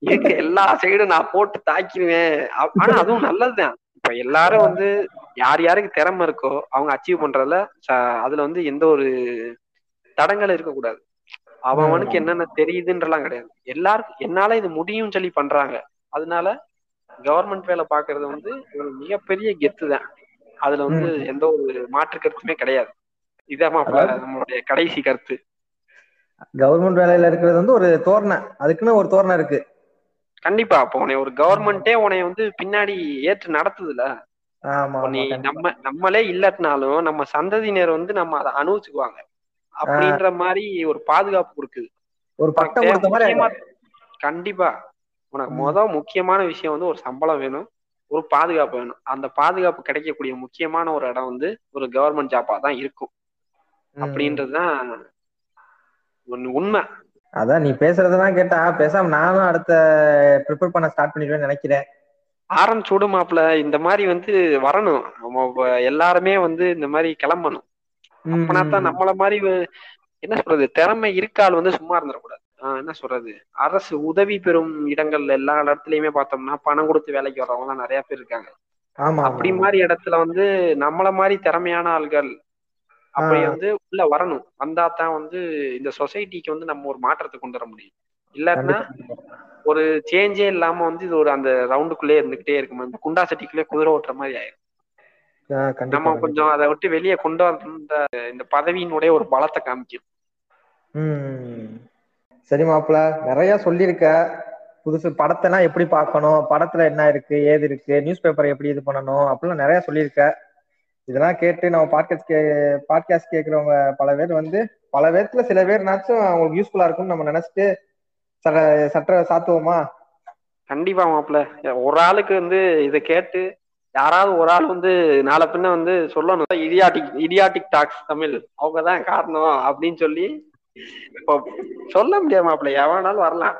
இருக்க எல்லா சைடும் நான் போட்டு தாக்கிடுவேன். ஆனா அதுவும் நல்லதுதான். இப்ப எல்லாரும் வந்து யார் யாருக்கு திறமை இருக்கோ அவங்க அச்சீவ் பண்றதுல அதுல வந்து எந்த ஒரு தடங்கள் இருக்கக்கூடாது. அவன் அவனுக்கு என்னென்ன தெரியுதுன்றலாம் கிடையாது. எல்லாருக்கும் என்னால இது முடியும்னு சொல்லி பண்றாங்க. அதனால கவர்மெண்ட் வேலை பாக்குறது வந்து ஒரு மிகப்பெரிய கெத்து தான் அதுல வந்து எந்த ஒரு மாற்று கருத்துமே கிடையாது. மாப்பிள நம்மளுடைய கடைசி கருத்து. கவர்மெண்ட் வேலையில இருக்கிறது வந்து ஒரு தோரணை. அதுக்குன்னு ஒரு தோரணை இருக்கு. கண்டிப்பா. இப்போ உன்னை ஒரு கவர்மெண்டே உன்னை வந்து பின்னாடி ஏற்று நடத்துதுல. நீ. நம்ம நம்மளே இல்லாட்டினாலும் நம்ம சந்ததியினர் வந்து நம்ம அதை அனுபவிச்சுக்குவாங்க. அப்படின்ற மாதிரி ஒரு பாதுகாப்பு கொடுக்குது. ஒரு பட்டம் கண்டிப்பா. உனக்கு. முத முக்கியமான விஷயம் வந்து ஒரு சம்பளம் வேணும். ஒரு பாதுகாப்பு வேணும். அந்த பாதுகாப்பு கிடைக்கக்கூடிய முக்கியமான ஒரு இடம் வந்து ஒரு கவர்மெண்ட் ஜாப்பா தான் இருக்கும். அப்படின்றதுதான் உண்மை. அதான் நீ பேசுறதெல்லாம் கேட்டா பேசாம நானும் அடுத்த ப்ரிப்பேர் பண்ண ஸ்டார்ட் பண்ணிடுவேன்னு நினைக்கிறேன். ஆரம்பிச்சு விடு மாப்ள இந்த மாதிரி வந்து வரணும். நம்ம எல்லாருமே வந்து இந்த மாதிரி கிளம்பணும். அப்பனா தான். நம்மள மாதிரி என்ன சொல்றது திறமை இருக்கால் வந்து சும்மா இருந்துடக்கூடாது. ஆஹ் என்ன சொல்றது? அரசு உதவி பெறும் இடங்கள்ல எல்லா இடத்துலயுமே பார்த்தோம்னா பணம் கொடுத்து வேலைக்கு வர்றவங்க எல்லாம் நிறைய பேர் இருக்காங்க. ஆமா அப்படி. மாதிரி இடத்துல வந்து நம்மள மாதிரி திறமையான ஆள்கள் அப்படி. வந்து உள்ள வரணும். வந்தா தான் வந்து இந்த சொசைட்டிக்கு வந்து நம்ம ஒரு மாற்றத்தை கொண்டு வர முடியும். இல்லாட்டினா கண்டிப்பா. ஒரு சேஞ்சே இல்லாம வந்து இது ஒரு அந்த ரவுண்டுக்குள்ளே இருந்துகிட்டே இருக்கும். இந்த குண்டா சட்டிக்குள்ளே குதிரை ஓட்டுற மாதிரி ஆயிடும் ஆ, கண்டிப்பா, நம்ம. கொஞ்சம் அதை விட்டு வெளியே கொண்டு வந்த இந்த பதவியினுடைய ஒரு பலத்தை காமிக்கும். சரி மாப்பிள நிறைய சொல்லியிருக்க. புதுசு படத்தைனா எப்படி பார்க்கணும்? படத்துல என்ன இருக்கு? ஏது இருக்கு? நியூஸ் பேப்பரை எப்படி இது பண்ணணும்? அப்படிலாம் நிறைய சொல்லியிருக்க. இதெல்லாம் கேட்டு நம்ம பாட்காஸ்ட் கே பாட்காஸ்ட் கேட்குறவங்க பல பேர் வந்து பல பேர்த்துல சில பேர்னாச்சும் அவங்களுக்கு யூஸ்ஃபுல்லா இருக்கும்னு நம்ம நினைச்சிட்டு சட்ட சட்ட சாத்துவோமா? கண்டிப்பா மாப்பிள்ள. ஒரு ஆளுக்கு வந்து இதை கேட்டு யாராவது ஒரு ஆள் வந்து நாளை பின்ன வந்து சொல்லணும். Idiotic idiotic talks Tamil. அவங்க தான் காரணம் அப்படின்னு சொல்லி இப்போ சொல்ல முடியாது மாப்பிள்ள. எவனாலும் வரலாம்.